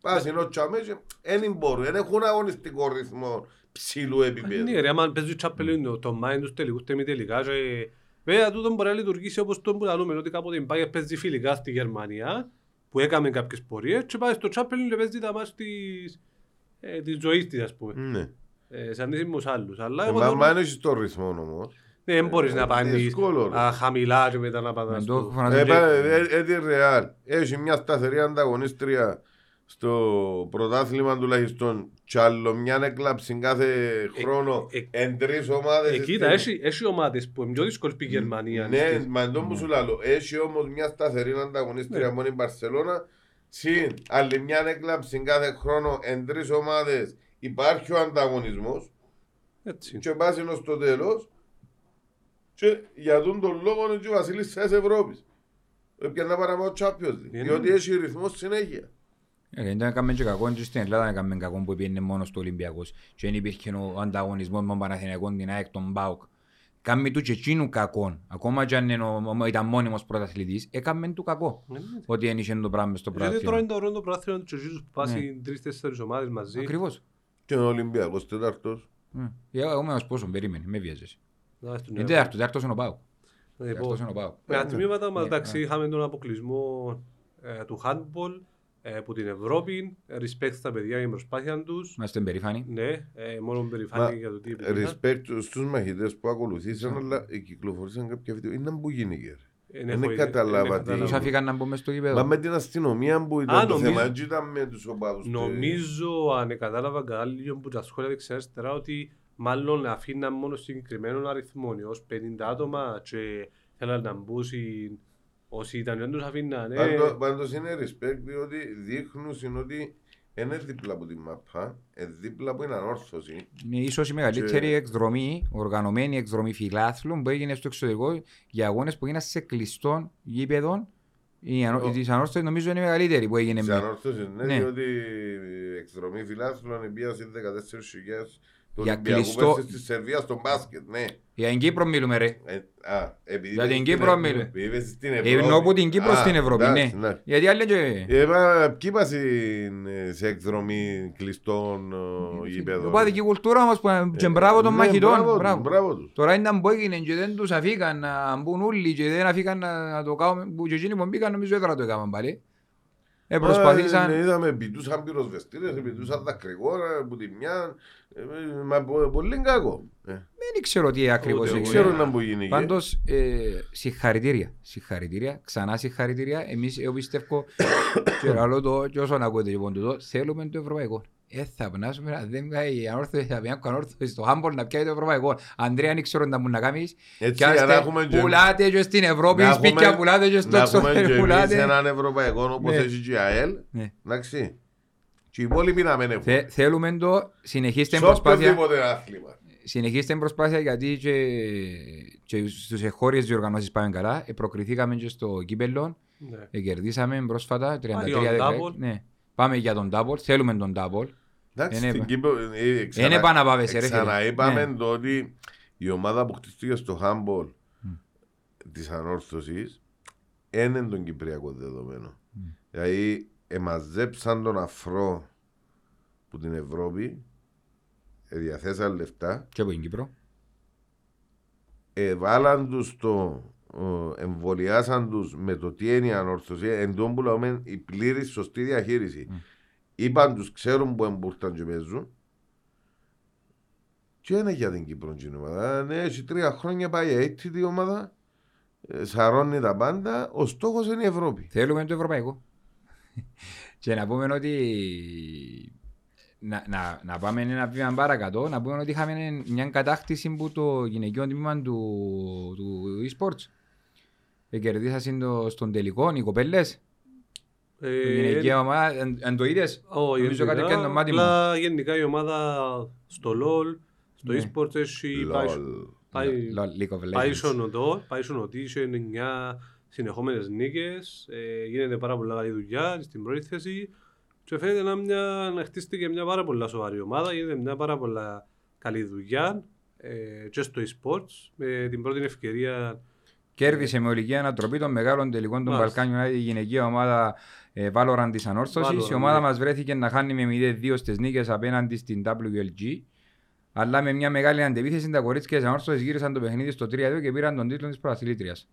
Πας ενώ τσάμε και δεν μπορούν, δεν έχουν αγωνιστικό ρυθμό ψηλού επίπεδου. Ναι ρε, άμα παίζει τσάπελο το- το μάιν τους τελικούς τελικά και βέβαια τούτο μπορεί να λειτουργήσει όπως το που λαλούμε ότι κάποτε η Bayern παίζει φιλικά στη Γερμανία που έκαμε κάποιες πορείες και πάει στο τσάπελο και παίζει τα μάτς της, ε, της ζωής της ας πούμε. Ναι. Ε, σε αντίθεση με τους άλλους. Αλλά Ε, εγώ Μα θέλω- μα δεν έχεις το ρυθμό όμως. ναι, δεν μπορείς να πάνεις δύσκολο, ρε. α, χαμηλά και μετά να Με πατάς το στο... φωνάζουν Ε, και- πά- ε, ε, τη Ρεάλ έχει μια σταθερή ανταγωνίστρια στο πρωτάθλημα τουλάχιστον κι άλλο μια έκλαψη κάθε χρόνο ε, εν τρεις ομάδες. Ε, κοίτα, έχει, έχει ομάδες που είναι πιο δύσκολες που η Γερμανία. Ναι, στις- μα εντό που σου λέω, έχει όμως μια σταθερή ανταγωνίστρια Ναι. μόνο η Μπαρσελώνα. Συν άλλη μια έκλαψη κάθε χρόνο εν τρεις ομάδες υπάρχει ο ανταγωνισμός Έτσι. και πάσει ως το τέλος και για τον τον λόγο είναι και ο Βασίλης της Ευρώπης. Έπιανα παραπάνω ο Champions League, Είναι. διότι έχει ρυθμό συνέχεια. Ε, Δεν έκαμε και κακό και στην Ελλάδα έκαμε κακό που πήγαινε μόνος του Ολυμπιακός και δεν υπήρχε ο ανταγωνισμός με τον Παναθηναϊκό, την ΑΕΚ, τον ΠΑΟΚ. Κάμε του και εκείνου κακό. Ακόμα και αν είναι ο- ο- ήταν μόνιμος πρωταθλητής, έκαμε του κακό. Ναι, ναι. Ότι δεν είχε το πράγμα στο Γιατί τώρα πρωτάθλημα. είναι το ρόλο του πράθυνου και ζήσουν που πάσει Ναι. τρεις-τέσσερις ομάδες μαζί. Ακριβώς. Και ο Ολυμπιακός τέταρτος. Ε, Εγώ είμαι ως πόσο, περίμενε, με βιάζεσαι. Να, στον Είναι νέο. τέταρτος, τέταρτος είναι ο ΠΑΟΚ. Λοιπόν, Τέταρτος είναι ο ΠΑΟΚ. Με τα τμήματα μας, Ναι, εντάξει, ναι. είχαμε τον αποκλεισμό ε, του handball ε, που την Ευρώπη. Ε, Respect στα παιδιά για την προσπάθεια τους. Είμαστε περήφανοι. Ναι, ε, μόνο Μα, περηφάνεια για το τι επιτύχαν. Respect στους μαχητές που ακολουθήσαν, αλλά κυκλοφορήσαν κάποια βίντεο. Είναι που γίνηκες. ρε. Εν Δεν έχω- κατάλαβα εν τι- κατάλαβα. Τους αφήκαν να μπούμε στο Μα γήπεδο. με την αστυνομία που Α, ήταν το νομίζω- θέμα, έτσι ήταν με τους οπαδούς. του. Νομίζω, αν κατάλαβα καλά λίγο που τα σχόλια δεξιά αριστερά, ότι μάλλον αφήναν μόνο συγκεκριμένο αριθμό, ως 50 άτομα και θέλαν να μπουν συν- όσοι ήταν δεν τους αφήναν. ε. Πάντω- Πάντως είναι respect διότι δείχνουν ότι είναι δίπλα από τη μαπά, είναι δίπλα από την ανόρθωση. Είναι ίσως η μεγαλύτερη Και- εκδρομή, οργανωμένη εκδρομή φιλάθλων που έγινε στο εξωτερικό για αγώνες που έγιναν σε κλειστών γήπεδων. Η ανο- Ο- της ανόρθωσης νομίζω είναι η μεγαλύτερη που έγινε. Σε με- ανόρθωσης, ναι, Ναι. διότι η εκδρομή φιλάθλων επίασε 14.000 του Για Ολυμπιακού κλειστό- πέρσι στη Σερβία στο μπάσκετ, ναι. Για την Κύπρο μιλούμε ρε. Ε, α, επειδή Για είπες την στην Κύπρο Ευ- μιλούμε. επειδή είπες στην Ε, Ευρώπη. Εννοώ από την Κύπρο Α, στην Ευρώπη, εντάξει, ναι. Γιατί άλλοι και... Ε, μα, Ποιοι πας in- σε εκδρομή κλειστών ε, γήπεδων; Οπαδική κουλτούρα όμως που Ε, και μπράβο των ναι, μαχητών. μπράβο τους, μπράβο. Μπράβο τους. Τώρα ήταν που έγινε και δεν τους αφήκαν να μπουν όλοι και δεν αφήκαν να, να το κάνουν που και εκείνοι που μπήκαν νομίζω έδρα το έκαναν πάλι. Ε, Ε, προσπαθήσαν, Είδαμε πητούσαν πυροσβεστήρες, πητούσαν δακρυγόνα που τη μια. ε, Μα πο- πολύ κακό. Ε, δεν ξέρω τι ακριβώς Ούτε Δεν εγώ. έγινε. ξέρω να που γίνει. εκεί. Πάντως, ε, συγχαρητήρια. Συγχαρητήρια. Ξανά συγχαρητήρια. Εμείς, εγώ πιστεύω, και άλλο το, και όσον ακούτε λοιπόν τούτο, θέλουμε το ευρωπαϊκό. Ε, θα πνάσουμε, αν δεν πάει η ανόρθωση, θα πιάνει ανόρθωση στο Χάμπολ να πιάει το ευρωπαϊκό. Αντρέα, δεν ξέρω να μου να κάνεις. Έτσι, Κι για να άστε, έχουμε και- πουλάτε και στην Ευρώπη, να σπίτια έχουμε- πουλάτε και στο Να έχουμε και εξωτερικό εμείς πουλάτε. έναν ευρωπαϊκό όπως Ναι. έχει και η ΑΕΛ. Ναι. Εντάξει. Και οι υπόλοιποι να μην έχουν. Θε- Θέλουμε το, συνεχίστε Σε προσπάθεια. οποιοδήποτε άθλημα. Συνεχίστε την προσπάθεια γιατί και, και στους εγχώριες διοργανώσεις πάμε καλά. Ε, προκριθήκαμε και στο κύπελλο. Ναι. Ε, κερδίσαμε πρόσφατα 33 Πάλι ο 16. double. Ναι. Πάμε για τον double. Θέλουμε τον double. Εντάξει, Είναι στην πα- Κύπρο, ε, ξανα- Είναι επαναπάβεσαι, ρε φίλε. Ξαναείπαμε Ναι. το ότι η ομάδα που χτίστηκε στο Χάμπολ της ανόρθωσης είναι τον Κυπριακό δεδομένο. Δηλαδή εμαζέψαν τον αφρό που την Ευρώπη, ε, διαθέσαν λεφτά, Και από την Κύπρο. εβάλαν τους το, ε, εμβολιάσαν τους με το τι είναι η ανόρθωση, εν τω που λέμε η πλήρη σωστή διαχείριση. Είπαν τους ξέρουν που εμπουρταν και παίζουν και είναι για την Κύπρο την ομάδα. Ναι, έχει τρία χρόνια πάει έτσι η ομάδα, ε, σαρώνει τα πάντα, ο στόχος είναι η Ευρώπη. Θέλουμε το ευρωπαϊκό. και να πούμε ότι να, να, να πάμε ένα βήμα παρακάτω, να πούμε ότι είχαμε μια κατάκτηση που το γυναικείο τμήμα του, του e-sports. Ε, κερδίσαν το, στον τελικό οι κοπέλες. Ε, Η γυναικεία ομάδα, αν, αν το είδες, όχι, νομίζω γενικά, κατοικιάν το μάτι μου. απλά γενικά η ομάδα στο LOL, στο Ναι. e-sports έχει πάει- Λολ. πάει Lol, League of Πάει Legends. στον οδό, πάει στον οδό, είχε 9 συνεχόμενες νίκες, ε, γίνεται πάρα πολλά καλή δουλειά στην πρώτη θέση και φαίνεται να, μια, να χτίστηκε μια πάρα πολλά σοβαρή ομάδα, γίνεται μια πάρα πολλά καλή δουλειά ε, και στο e-sports με την πρώτη ευκαιρία Κέρδισε με ολική ανατροπή των μεγάλων τελικών των Μάλιστα. Balkan United η γυναικεία ομάδα ε, Valorant της Ανόρθωσης. Valorant, Η ομάδα ναι. μας βρέθηκε να χάνει με 0-2 στις νίκες απέναντι στην WLG. Αλλά με μια μεγάλη αντεπίθεση τα κορίτσια της Ανόρθωσης γύρισαν το παιχνίδι στο 3-2 και πήραν τον τίτλο της πρωταθλήτριας.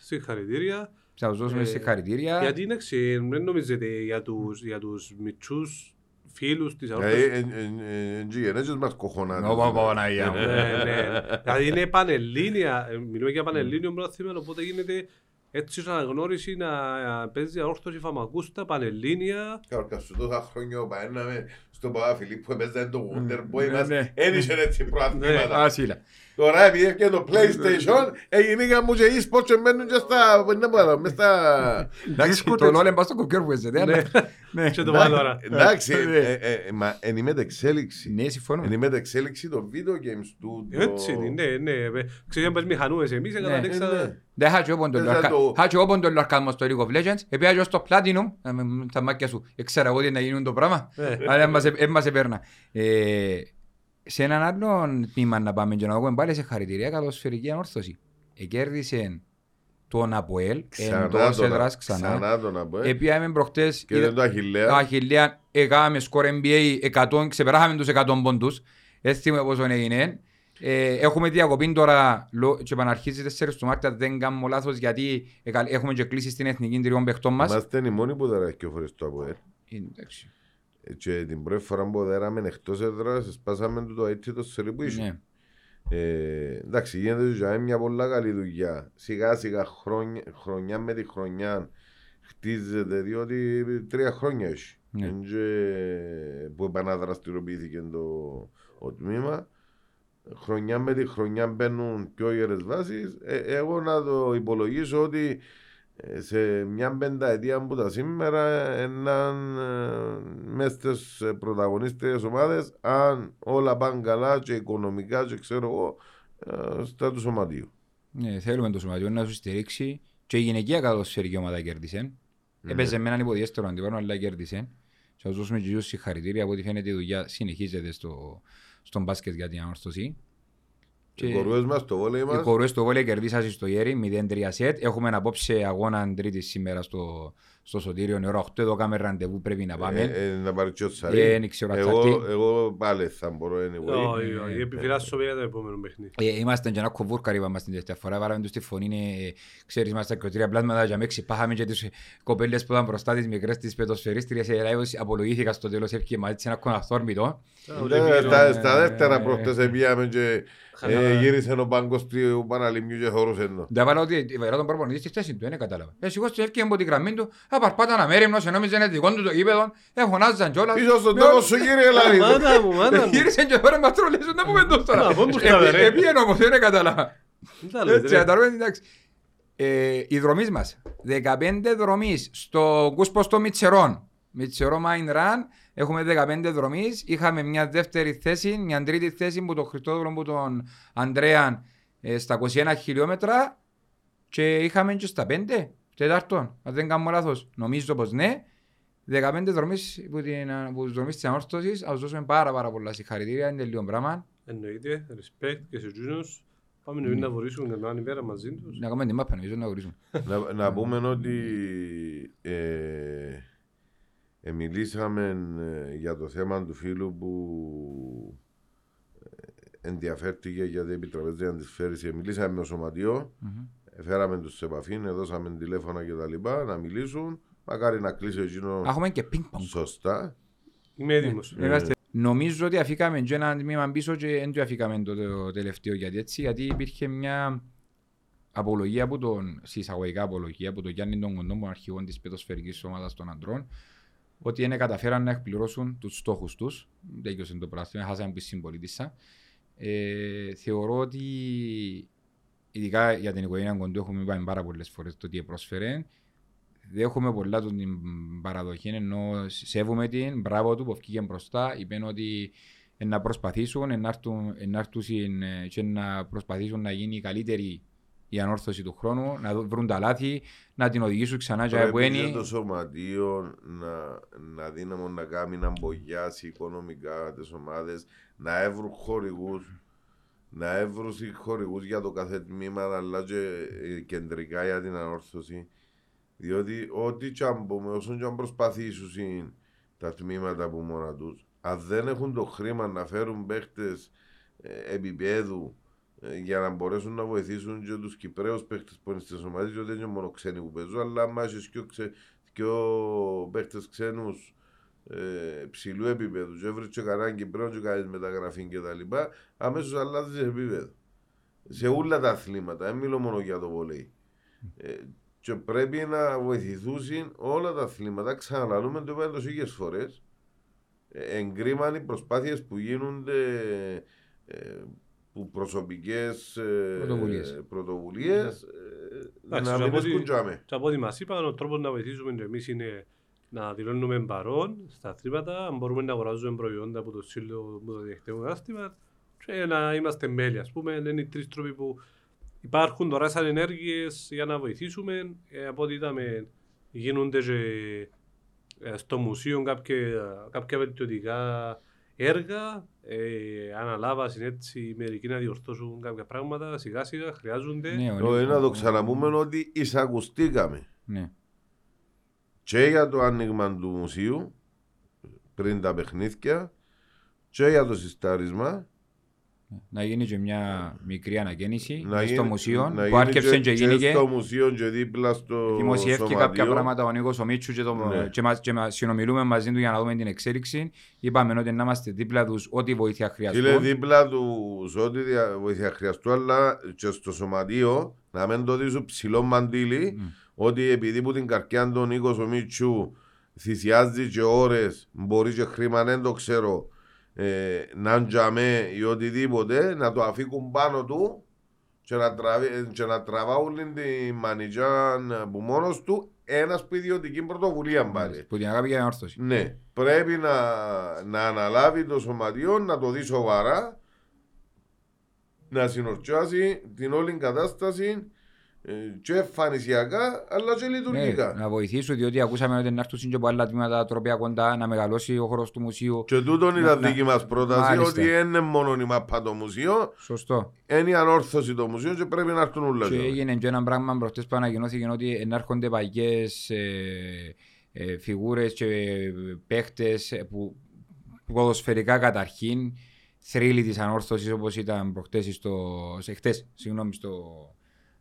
συγχαρητήρια. Θα τους δώσουμε Ε, συγχαρητήρια. Γιατί είναι ξέ, δεν νομίζετε για τους, για τους μητσούς φίλους της Δηλαδή, Αόρτας. οι γενέσεις μας κοχωνάνε. Ω, πω, Παναγία μου. ναι, ναι. Δηλαδή είναι πανελλήνια, ε, μιλούμε για πανελλήνιο πρωτάθλημα, οπότε γίνεται έτσι σαν αναγνώριση να παίζει αόρθωση φαμακούστα, πανελλήνια. Κάρκα σου τόσα χρόνια που παίρναμε στον Παπα Φιλίππου έπαιζε το Wonder Boy Ναι, μας, ναι. δεν είχε έτσι προαθλήματα. Άσυλα. Τώρα επειδή έφυγε το PlayStation, έγινε μου και e-sports και μπαίνουν και στα... πού είναι πάρα, μες στα... Εντάξει, το LOL είναι πας στο κοκκιόρ που έζεται. αλλά- Ναι. Και το βάλω τώρα. Εντάξει, Ναι. ε, ε, ε, μα εν η μετεξέλιξη. Ναι, Εν συμφωνώ. η μετεξέλιξη των video games του. το- Έτσι είναι, ναι, ναι. Ξέρετε πες μηχανούες εμείς, Ναι. Ε, καταλήξα... ναι. Δεν είχα και όπον τον Δεν θα λορκα- το- είχα και όπον τον λορκασμό στο League of Legends. Επία και στο Platinum, ε, με- με τα μάτια σου, εξέρα εγώ τι να γίνουν το πράγμα. Ε. Αλλά δεν μας ε- Σε έναν άλλο τμήμα να πάμε και να δούμε πάλι σε χαρητηρία καλοσφαιρική ανόρθωση. Εκέρδισε τον Αποέλ Ξανά εντός τον- έδρας ξανά. Ξανά τον από. ε. Επίαμε προχτές, Και δεν το Αχιλέα. Αχιλέα, έκαμε σκορ NBA 100, ξεπεράσαμε τους 100 πόντους. Έτσι με πόσο έγινε. Ε, έχουμε διακοπή τώρα λο- και επαναρχίζει 4 του Μάρτια, δεν κάνουμε λάθος γιατί εκα- έχουμε και κλείσει στην εθνική τριών παιχτών μας. Είμαστε οι μόνοι που δεν έχει και φορές το από. ε. Εντάξει. Και την πρώτη φορά που δέραμε εκτός έδρας, σπάσαμε το έτσι το σερί που είχε. Ναι. Ε, εντάξει, γίνεται για μένα μια πολλά καλή δουλειά. Σιγά σιγά χρόνια, χρονιά με τη χρονιά χτίζεται, διότι τρία χρόνια έχει. Ναι. Εν και που επαναδραστηριοποιήθηκε το ο τμήμα. Χρονιά με τη χρονιά μπαίνουν πιο ιερές βάσεις. Ε, εγώ να το υπολογίσω ότι ε, σε μια πενταετία από τα σήμερα έναν ε, μες στις ε, πρωταγωνίστριες ομάδες αν όλα πάνε καλά και οικονομικά και ξέρω εγώ ε, στα του σωματείου. Ναι, θέλουμε το σωματιό να σου στηρίξει και η γυναικεία καλοσφαιρική ομάδα κέρδισε. Έπαιζε με έναν υποδιέστερο αντιπάνω, αλλά κέρδισε. Σας δώσουμε και τους συγχαρητήρια, από ό,τι φαίνεται η δουλειά συνεχίζεται στο, στον μπάσκετ για την ανόρθωση. Οι κορούες μας, το βόλεϊ Οι μας, κορούες στο βόλεϊ κερδίσαν στο Γέρι 0-3 σετ. Έχουμε απόψε αγώνα τρίτη σήμερα στο, στο Σωτήριο. Η ώρα 8 εδώ κάμε ραντεβού πρέπει να πάμε. ε, ε, να πάρει και ο Τσαρί. Ε, δεν ξέρω αν θα εγώ, έρθει. εγώ πάλι θα μπορώ anyway. Όχι, όχι, επιφυλάσσω για το επόμενο παιχνίδι. Ε, είμαστε και ένα κοβούρκαρ είπαμε την τελευταία φορά, βάλαμε τους τη φωνή, είναι, ξέρεις, είμαστε κροτήρια πλάσματα για μέξι, πάχαμε και τις κοπέλες που ήταν μπροστά τις μικρές τις πετοσφαιρίστριες, ε, live, απολογήθηκα στο τέλος, έφυγε μαζί της ένα κοναθόρμητο. Ναι, Στα στα ε, δεύτερα ε, προχτές πήγαμε και Χαλά. Ε, γύρισε ο πάγκος του Παναλιμιού και χωρούσε το. Δεν βάλω ότι η βαρά τον προπονητής στη θέση του, δεν κατάλαβα. Ε, σηκώς του έφυγε από την γραμμή του, απαρπάταν αμέριμνος, ενώ νόμιζε είναι δικό του το γήπεδο, ε, φωνάζαν κιόλας. Πίσω στον Με τόπο όλο- σου κύριε Λάρη. Μάνα μου, μάνα μου. Γύρισαν και τώρα μας τρολέσουν, να πούμε το τώρα. Α, πού τους Ε, τα ε, ρε. Επήγαινε όμως, δεν κατάλαβα. Δεν τα λέτε, Έτσι, ρε. καταλαβαίνεις, εντάξει. Ε, οι δρομείς μας. 15 δρομείς στο Κούσπο στο Μιτσερόν. Μιτσερό Μάιν Ραν. Έχουμε 15 δρομείς. Είχαμε μια δεύτερη θέση, μια τρίτη θέση που τον Χριστόδουλο που τον Ανδρέα ε, στα 21 χιλιόμετρα και είχαμε και στα 5 τέταρτον, αν δεν κάνω λάθος. Νομίζω πως ναι. 15 δρομείς που, την, που τους δρομείς της ανόρθωσης. Ας δώσουμε πάρα πάρα πολλά συγχαρητήρια. Είναι λίγο πράγμα. Εννοείται, respect και σε εκείνους. Πάμε να να βορήσουμε την άλλη μέρα μαζί τους. Να κάνουμε την μάπα, νομίζω να γνωρίζουμε. Να, να πούμε ότι ε, ε, μιλήσαμε ε, για το θέμα του φίλου που ε, ενδιαφέρθηκε για την επιτροπή να της φέρει. Μιλήσαμε με το σωματείο, φέραμε τους σε επαφή, δώσαμε τηλέφωνα και τα λοιπά να μιλήσουν. Μακάρι να κλείσει εκείνο Α, Έχουμε και πινκ-πονγκ. σωστά. Είμαι έτοιμος. Είμαστε- Νομίζω ότι αφήκαμε και ένα τμήμα πίσω και δεν το αφήκαμε το, το τελευταίο γιατί έτσι, γιατί υπήρχε μια απολογία από τον, συσσαγωγικά απολογία από τον Γιάννη τον Κοντό, τον αρχηγός της πετοσφαιρικής ομάδας των αντρών, ότι δεν καταφέραν να εκπληρώσουν τους στόχους τους. Τέλειωσε το πράσινο, χάσαμε που συμπολίτησα. Ε, θεωρώ ότι ειδικά για την οικογένεια Κοντού έχουμε πάει πάρα πολλές φορές το τι πρόσφερε. Δέχομαι πολλά του την παραδοχή, ενώ σέβομαι την, μπράβο του που βγήκε μπροστά, είπε ότι ε, να προσπαθήσουν, ε, να έρθουν, ε, να έρθουν συν, ε, και να προσπαθήσουν να γίνει καλύτερη η ανόρθωση του χρόνου, να δω- βρουν τα λάθη, να την οδηγήσουν ξανά για που Πρέπει και είναι. το σωματείο να, να δύναμο να κάνει να μπογιάσει οικονομικά τις ομάδες, να έβρουν χορηγούς, να έβρουν χορηγού για το κάθε τμήμα, αλλά και ε, κεντρικά για την ανόρθωση. Διότι ό,τι και αν πούμε, όσον και αν προσπαθήσουν τα τμήματα από μόνα τους, αν δεν έχουν το χρήμα να φέρουν παίχτες επίπεδου ε, για να μπορέσουν να βοηθήσουν και τους Κυπρέους παίχτες που είναι στις ομάδες διότι δεν είναι μόνο ξένοι που παίζουν αλλά άμα έχεις και, ξε, και παίχτες ξένους ε, ψηλού επίπεδου και έβρεις και κανέναν Κυπρέο και κάνεις μεταγραφή και τα λοιπά αμέσως αλλάζεις επίπεδο. Σε όλα τα αθλήματα, δεν μιλώ μόνο για το βολέι. Ε, και πρέπει να βοηθηθούν όλα τα αθλήματα. Ξαναλαλούμε το είπαμε τόσες φορές ε, εγκρίμαν οι προσπάθειες που γίνονται ε, που προσωπικές ε, Πρωτοβουλίες. πρωτοβουλίες ε, Εντάξει, να και μην από ό,τι- σκουντζάμε. Και από ό,τι μας είπαν, ο τρόπος να βοηθήσουμε και εμείς είναι να δηλώνουμε παρόν στα αθλήματα, αν μπορούμε να αγοράζουμε προϊόντα από το σύλλογο που το διεκτεύουν κατάστημα και να είμαστε μέλη, ας πούμε. Είναι οι τρεις τρόποι που υπάρχουν τώρα σαν ενέργειες για να βοηθήσουμε. Ε, από ό,τι είδαμε γίνονται και ε, στο μουσείο κάποια, κάποια βελτιωτικά έργα. Ε, αναλάβασαν έτσι μερικοί να διορθώσουν κάποια πράγματα σιγά σιγά χρειάζονται. Ναι, ο Το Νίκος- να το ξαναπούμε ότι εισακουστήκαμε Ναι. και για το άνοιγμα του μουσείου πριν τα παιχνίδια και για το συστάρισμα Να γίνει και μια μικρή ανακαίνιση Να μες στο γίνει- μουσείο να που γίνει άρκεψε και γίνηκε. στο μουσείο και δίπλα στο Δημοσιεύτηκε κάποια σωματείο. πράγματα ο Νίκος ο Μίτσου και, το, Ναι. και, μας, και μας συνομιλούμε μαζί του για να δούμε την εξέλιξη. Είπαμε ότι να είμαστε δίπλα τους ό,τι βοήθεια Φίλε, χρειαστούν. δίπλα τους ό,τι δια- βοήθεια χρειαστού, αλλά και στο σωματείο να μην το δεις ψηλό μαντήλι, ότι επειδή που την καρκιά του Νίκος ο Μίτσου θυσιάζει και ώρες, μπορεί και χρήμα, δεν το ξέρω, ε, να τζαμέ ή οτιδήποτε, να το αφήκουν πάνω του και να, τραβεί, και να τραβάουν την μανιτζά που μόνος του ένας που ιδιωτική πρωτοβουλία πάλι. Που την αγάπη για την όρθωση. Ναι, πρέπει να, να αναλάβει το σωματείο, να το δει σοβαρά, να συνορτσιάσει την όλη κατάσταση ε, και εμφανισιακά αλλά και Ναι, λειτουργικά. να βοηθήσουν διότι ακούσαμε ότι να έρθουν και από άλλα τμήματα τροπία κοντά να μεγαλώσει ο χώρος του μουσείου. Και τούτον Να- ήταν να- δική μας πρόταση Μάλιστα. ότι δεν είναι μόνο η μαπά το μουσείο, Σωστό. είναι η ανόρθωση το μουσείο και πρέπει να έρθουν όλα. Και αυτά. έγινε και ένα πράγμα προχτές που ανακοινώθηκε ότι ενάρχονται παγιές ε, ε, φιγούρες και παίχτες ε, που ποδοσφαιρικά καταρχήν θρύλοι της ανόρθωσης όπως ήταν προχτές στο, σε χτες, συγγνώμη, στο,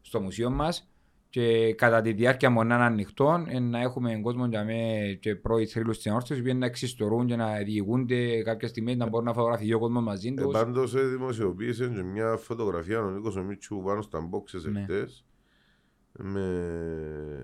στο μουσείο μας και κατά τη διάρκεια μονάν ανοιχτών ε, να έχουμε κόσμο για με και πρώοι θρύλους της ανόρθωσης που να εξιστορούν και να διηγούνται κάποια στιγμή να μπορούν να φωτογραφηθεί ο κόσμος μαζί Ε, τους. πάντως ε, δημοσιοποίησε και μια φωτογραφία ο Νίκος ο Μίτσου πάνω στα μπόξες Ναι. εχθές με,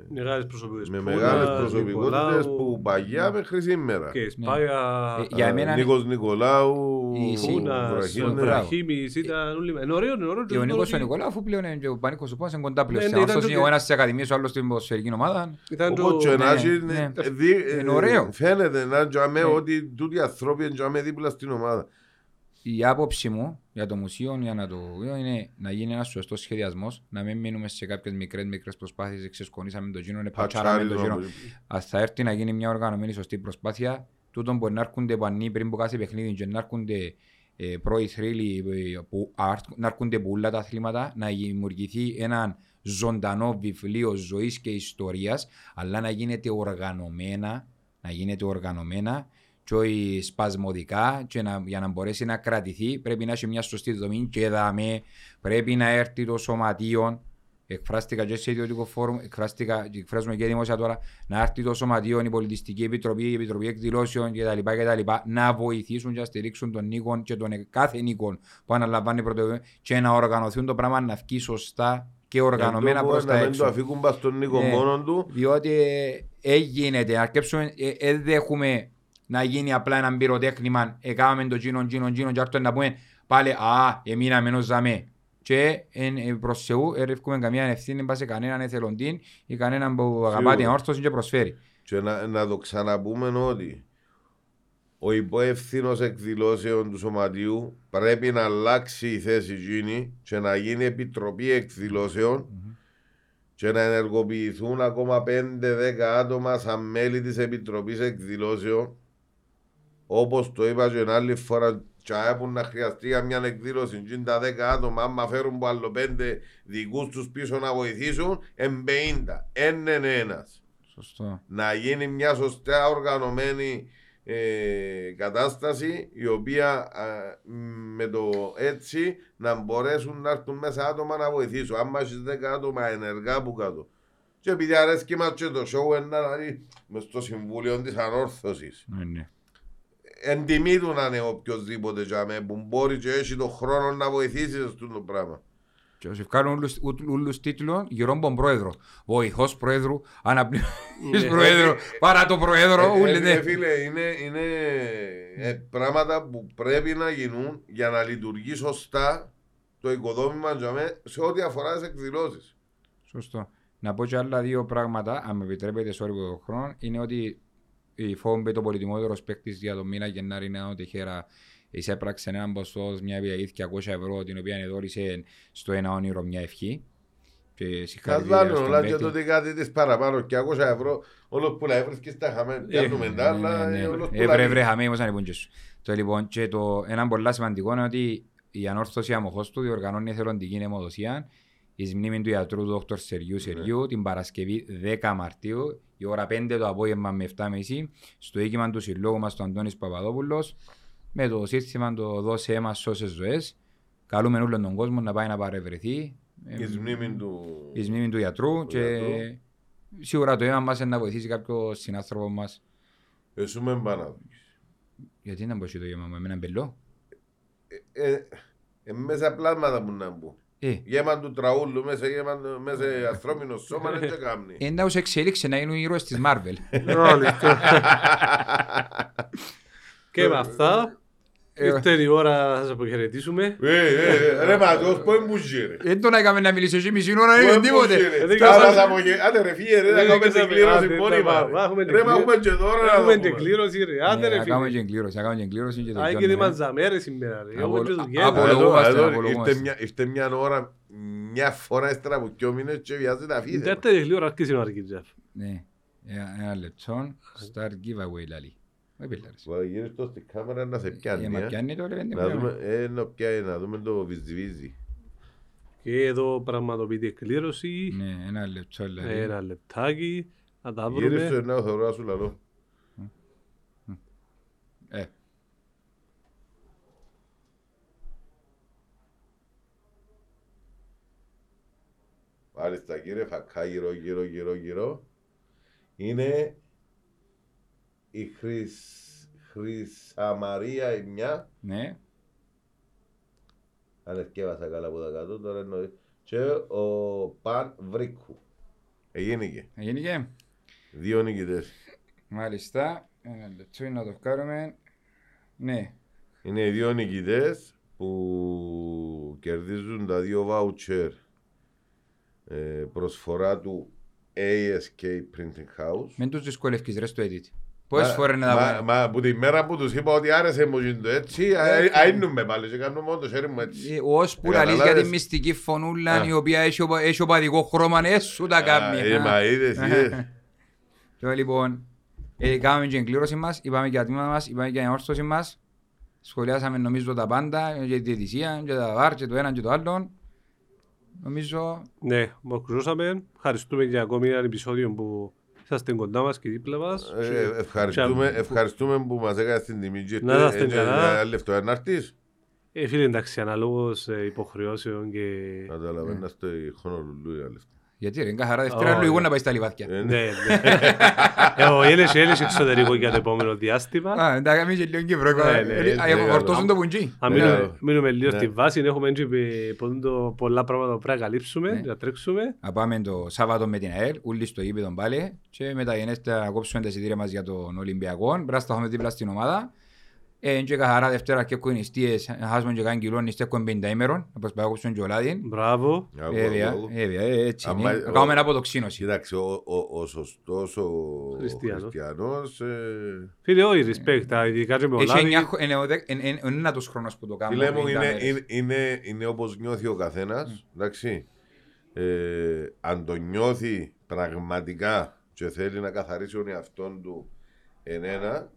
Μεγάλες προσωπικότητες. με Πούλας, μεγάλες προσωπικότητες Νικολάου, που παγιά μέχρι σήμερα. Και Σπάγια, Ε, για Ε, μένα- Νίκος Νικολάου, Η- Πούνας, Βραχίλης. Μπράβο. Βραχίμης, ήταν όλοι... Είναι ωραίο, είναι ωραίο. Και ο Νίκος ο ότι Νικολάου αφού πλέον είναι και ο Πανίκος ο Πόνος είναι κοντά πλέον Ναι, στην ναι, ήταν ανόρθωση, το- ο ένας της Ακαδημίας, ο άλλος στην ποδοσφαιρική ομάδα. Ήταν το... Όπως και να ναι, έχει, ναι. ε, δι- Είναι ε, ωραίο. Φαίνεται να τζαμε Ναι. ότι τούτοι οι ανθρώποι είναι τζαμε δίπλα στην ομάδα. Η άποψη μου για το μουσείο για να το δω είναι να γίνει ένας σωστός σχεδιασμός, να μην μείνουμε σε κάποιες μικρές μικρές προσπάθειες, ξεσκονίσαμε το γίνο, πατσάραμε το γίνο. Α θα έρθει να γίνει μια οργανωμένη σωστή προσπάθεια. Τούτον μπορεί να έρχονται πανί πριν από κάθε παιχνίδι και να έρχονται ε, πρώοι θρύλοι, ε, που, α, να έρχονται από όλα τα αθλήματα, να δημιουργηθεί ένα ζωντανό βιβλίο ζωής και ιστορίας, αλλά να γίνεται οργανωμένα, να γίνεται οργανωμένα και όχι σπασμωδικά και να, για να μπορέσει να κρατηθεί πρέπει να έχει μια σωστή δομή και δάμε πρέπει να έρθει το σωματείο εκφράστηκα και σε ιδιωτικό φόρουμ, εκφράστηκα και εκφράζουμε και δημόσια τώρα να έρθει το σωματείο, η πολιτιστική επιτροπή, η επιτροπή εκδηλώσεων κτλ. κτλ. να βοηθήσουν και να στηρίξουν τον Νίκον και τον κάθε Νίκον που αναλαμβάνει πρωτοβουλία και να οργανωθούν το πράγμα να βγει σωστά και οργανωμένα προς τα Να μην το έξω. αφήκουν πας στον Νίκο Ναι. μόνον του. Διότι ε, γίνεται, αρκέψουμε, ε, ε, δέχουμε να γίνει απλά ένα πυροτέχνημα, έκαναμε το γίνον, γίνον, γίνον και άρθω να πούμε πάλι «Α, εμείναμε ενός ζαμέ». Και εν, ε, προς Θεού δεν ρίχνουμε καμία ευθύνη πας σε κανέναν εθελοντή ή κανέναν που αγαπά Σίγουρα. την όρθωση και προσφέρει. Και να, να το ξαναπούμε ότι ο υπόευθυνος εκδηλώσεων του σωματείου πρέπει να αλλάξει η θέση εκείνη και να γίνει επιτροπή εκδηλώσεων και να ενεργοποιηθούν ακόμα 5-10 άτομα σαν μέλη της Επιτροπής Εκδηλώσεων όπως το είπα και ένα άλλη φορά τσάια που να χρειαστεί για μια εκδήλωση και είναι τα 10 άτομα άμα φέρουν που άλλο 5 δικούς τους πίσω να βοηθήσουν εν 50, εν εν ένας Σωστό. να γίνει μια σωστά οργανωμένη ε, κατάσταση η οποία α, με το έτσι να μπορέσουν να έρθουν μέσα άτομα να βοηθήσουν. Αν έχεις 10 άτομα ενεργά που κάτω. Και επειδή αρέσκει μας και το show ένα δηλαδή μες στο Συμβούλιο της Ανόρθωσης. Ναι, ναι. Εν τιμή του να είναι οποιοςδήποτε για μέ, που μπορεί και έχει τον χρόνο να βοηθήσει σε αυτό το πράγμα. Και όσοι βγάλουν όλους- ου- όλους τίτλων γύρω από τον πρόεδρο. Βοηθός πρόεδρου, αναπληρωτής Ναι. πρόεδρο, παρά το πρόεδρο. Ε, όλοι, ε, ναι. ε, φίλε, είναι, είναι ε, πράγματα που πρέπει να γίνουν για να λειτουργεί σωστά το οικοδόμημα για μέ, σε ό,τι αφορά τις εκδηλώσεις. Σωστό. Να πω και άλλα δύο πράγματα, αν με επιτρέπετε, sorry που το χρόνο, είναι ότι η Φόμπε, το πολυτιμότερο παίκτη για τον μήνα Γενάρη, είναι ο Τεχέρα, εισέπραξε έναν ποσό, μια διαγήθεια 200 ευρώ, την οποία δόρισε στο ένα όνειρο μια ευχή. Και συγχαρητήρια Καζάνουν στον όλα και παίκτη. τότε κάτι της παραπάνω και 200 ευρώ. Όλο που να έβρισκες τα χαμέ. Πιάνουμε τα άλλα. Ναι, ναι, ε, ναι. όλος που Ε, λαλεί. βρε, βρε, χαμέ, ήμασταν οι πούντζες σου. Το λοιπόν, και το ένα πολύ σημαντικό είναι ότι η ανόρθωση αμοχώς του διοργανώνει εθελοντική αιμοδοσία εις μνήμη του ιατρού Δ. Σεργίου Σεργίου την Παρασκευή 10 Μαρτίου η ώρα 5 το απόγευμα με 7.30 στο οίκημα του συλλόγου μας του Αντώνης Παπαδόπουλος με το σύστημα το δώσε αίμα σώσες ζωές καλούμε όλον τον κόσμο να πάει να παρευρεθεί. Ε, Εις μνήμη του... εις μνήμη του γιατρού και γιατρού. σίγουρα το αίμα μας είναι να βοηθήσει κάποιο συνάνθρωπο μας. Εσούμε μπάνα. Γιατί να μπορείς το αίμα μου, εμένα μπελό. Ε, ε, μέσα πλάσματα που να μπουν. Ε, Γέμαν του τραούλου, μέσα, γέμαν, μέσα ανθρώπινο σώμα δεν και κάμνει. ε, να τους εξελίξει να γίνουν ήρωες της Marvel. Και με αυτά Ε, ήρθε η ώρα να σας αποχαιρετήσουμε. Ε, ε, ε, ρε Ματός, πού εμπούζε ρε. Δεν τον έκαμε να μιλήσει εσύ μισή ώρα, Πού είναι εμπούζε, τίποτε. ρε. Δεν Τα κάναμε- άλλα απογε- Άντε ρε φύγε ρε, να Δεν κάνουμε την κάναμε- κλήρωση άντε, μόνοι πάμε, μας. πάμε την Ρε, μα κλήρωση. έχουμε και τώρα να Έχουμε την δούμε. κλήρωση ρε, άντε Ναι, ρε Να κάνουμε φίλε. και εγκλήρωση, να κάνουμε και εγκλήρωση και το Α, και γιώνουμε. τη μαζαμέρε σήμερα ρε. Έχουμε Απο- και δουλειές. απο- Α, εδώ, Απολογούμαστε, εδώ, απολογούμαστε. ήρθε μια- Ήρθε μια ώρα, μια φορά ύστερα από δυο μήνες και βιάζει τα Την φύγε. τέταρτη γλύωρα αρκεί ο Αρκιτζέφ. Ναι, ένα ένα λεπτό, start giveaway λαλή. Όχι πελάρες. Μα γύρεις το στην κάμερα να σε Ε, πιάνει. μα ε. πιάνει το, ρε, πέντε Να μου. δούμε, ε, να πιάνει, να δούμε το βυζιβίζι. Και εδώ πραγματοποιείται εκκλήρωση. Ναι, ένα λεπτό λαλή. Ένα λεπτάκι. Να τα Γύρεις το βρούμε. εννέα θεωρώ σου λαλό. Ε, Μάλιστα κύριε Φακά γύρω γύρω γύρω γύρω. Είναι η Χρυσ... Χρυσαμαρία η μια. ναι, Αν ευκέβασα καλά από τα κάτω τώρα εννοεί. Και ο Παν Βρίκου. Εγίνηκε. έγινε. Δύο νικητές. Μάλιστα, ένα λεπτό να το κάνουμε. Ναι, Είναι οι δύο νικητές που κερδίζουν τα δύο βάουτσερ ε, προσφορά του ASK Printing House. μην τους δυσκολεύκεις ρε στο edit. Πόσες Μα- φορές να τα μα- πούμε. Μα που τη μέρα που τους είπα ότι άρεσε μου γίνει το έτσι, Ε, αείνουμε πάλι και κάνουμε μόνο το χέρι μου έτσι. Ε, Ως που Ε, λαλείς για καταλάβες. τη μυστική φωνούλα Α. η οποία έχει οπα- έχει οπαδικό χρώμα, ναι, σου τα κάνει. Α, ε, Μα είδες, είδες. Τώρα λοιπόν, ε, κάναμε και εγκλήρωση μας, είπαμε και ατμήμα μας, είπαμε και ανόρθωση μας. Σχολιάσαμε νομίζω τα πάντα, για τη διαιτησία, για τα βάρ, και το ένα και το άλλο. Νομίζω, Ναι, ολοκληρώσαμε. Ευχαριστούμε για ακόμη ένα επεισόδιο που είσαστε κοντά μας και δίπλα μας. Ε, Και- Ευχαριστούμε, και- ευχαριστούμε που μας έκανες την τιμή και Να είστε καλά. ένα λεπτό να έρθεις. Ε, φίλε, εντάξει, αναλόγως ε, υποχρεώσεων και... Καταλαβαίνω στο Χονολουλού ένα λεπτό. Γιατί ρε, είναι καθαρά Δευτέρα, Ω, λογικό ναι. να πάει στα λιβάθια. Ε, Ναι, ναι. Ε, Ο Έλλης Έλλης εξωτερικό για το επόμενο διάστημα. Α, εντάξει, κάνουμε και λίγο Κύπρο. Ναι, ναι, ε, ναι, ε, ναι, φορτώσουν ναι. το πουντζί. Αν Ναι. μείνουμε, μείνουμε λίγο Ναι. στη βάση, έχουμε έτσι ε, ποντο- πολλά πράγματα που πρέπει να καλύψουμε, Ναι. να τρέξουμε. Να πάμε το Σάββατο με την ΑΕΛ, όλοι στο γήπεδο πάλι και μεταγενέστερα να κόψουμε τα εισιτήρια μας για τον Ολυμπιακό. Πρέπει να σταθούμε δίπλα στην ομάδα. Ε, και καθαρά Δευτέρα και έχουν νηστείες, να χάσουμε και καν κιλό, νηστεύουμε 50 ημέρων, να προσπαθούμε να κόψουμε και ο Λάδιν. Μπράβο. άκου, Βέβαια, άκου, άκου. βέβαια, ε, έτσι Άμα- είναι. Να ο- κάνουμε ένα αποτοξίνωση. Κοίταξε, ο, ο, ο σωστός ο Χριστιανός. χριστιανός ε, Φίλε, όχι, respect, τα ειδικά και με ο Έχει Λάδι. εννιά χ- είναι ο δεκ- είναι- είναι ο ένατος χρόνος που το κάνουμε. Φίλε μου, 50 είναι, μέρες. είναι, είναι, είναι όπως νιώθει ο καθένας, εντάξει. Ε, αν το νιώθει πραγματικά και θέλει να καθαρίσει τον εαυτόν του εν ένα,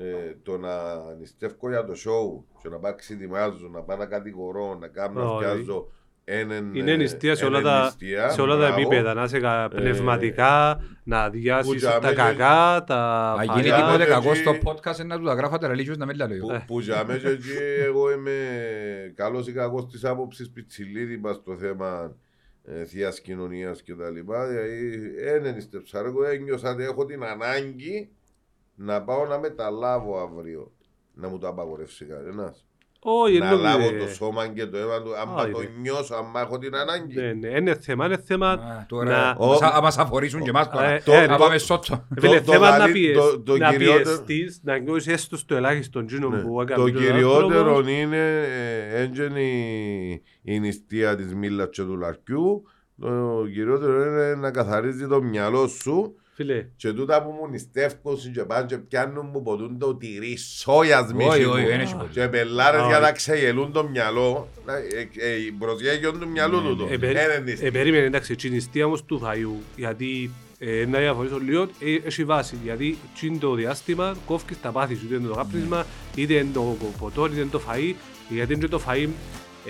ε, το να νηστεύω για το show και να πάω ξετοιμάζω, να πάω να κατηγορώ, να κάνω να Όχι. πιάζω έναν, Είναι ε, νηστεία σε έναν όλα τα, νηστεία, σε όλα τα μπράβο. επίπεδα. Να είσαι κα- πνευματικά, να αδειάσεις Πουτζάμε τα και- κακά, τα Αν γίνει Παλιά, τίποτε και κακό εκεί- στο podcast να του τα γράφω τα ραλίτσιος να μην τα λέω. Που, που για μέσα εκεί εγώ είμαι καλός ή κακός της άποψης πιτσιλίδη μας στο θέμα ε, θείας κοινωνίας και τα λοιπά. Δηλαδή, δεν νηστεύσα. Εγώ ένιωσα ότι έχω την ανάγκη να πάω να μεταλάβω αύριο. Να μου το απαγορεύσει κανένας. Όχι, να λάβω εννοείται. το σώμα και το αίμα του. Αν Όχι, το ρε. νιώσω, αν έχω την ανάγκη. Ναι, ναι, είναι θέμα, είναι θέμα Α, Τώρα, να... Ο- άμα μας αφορήσουν και εμάς τώρα. Ε, Το- ε, Να το- πάμε σότσο. Φίλε, το θέμα να καλύ- πιεσ- το- το να κυριότερο- πιεστείς, να νιώσεις έστω στο ελάχιστο τζίνο Ναι. που έκανε Το ο κυριότερο άνθρωπος. είναι ε, έντζενη η νηστεία της μήλας και του λαρκιού. Το κυριότερο είναι να καθαρίζει το μυαλό σου Φίλε, και τούτα που μου νηστεύκουν και πάνε και πιάνουν μου ποτούν το τυρί σόγιας Όχι, μίση όχι, δεν μου. έχει ποτέ. Και πελάρες Όχι. για να ξεγελούν το μυαλό. να- ε, ε, Η προσγέγιον του μυαλού του το. ε, περί- Ε, δεν νηστεία. ε, περίμενε εντάξει, η νηστεία όμως του φαΐου, γιατί ε, να διαφορήσω λίγο, ε, έχει βάση, γιατί τσιν το διάστημα κόφκεις τα πάθη σου, είτε είναι το κάπνισμα, είτε είναι το ποτό, είτε είναι το φαΐ, γιατί είναι και το φαΐ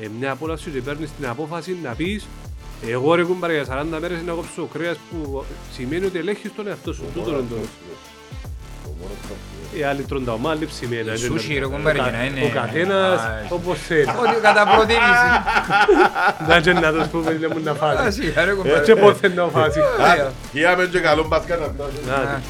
ε, μια απόλαυση και παίρνεις την απόφαση να πεις εγώ ρε κουμπάρε για 40 μέρες να κόψω κρέας που σημαίνει ότι ελέγχεις τον εαυτό σου. Τούτο είναι το... μόνο το. Οι άλλοι τρώνε τα ομά, άλλη ψημένα. Σούσι, ρε, κουμπάρι, για να είναι- Ο καθένας Α, όπως θέλει. Ότι κατά προτίμηση. Να και να τους πούμε λέμε να Α, φάσει. σιγά, ρε, κουμπάρι. Και πότε να φάσει. Ωραία. Γιάμε και καλό μπασκάτα. Να, Α.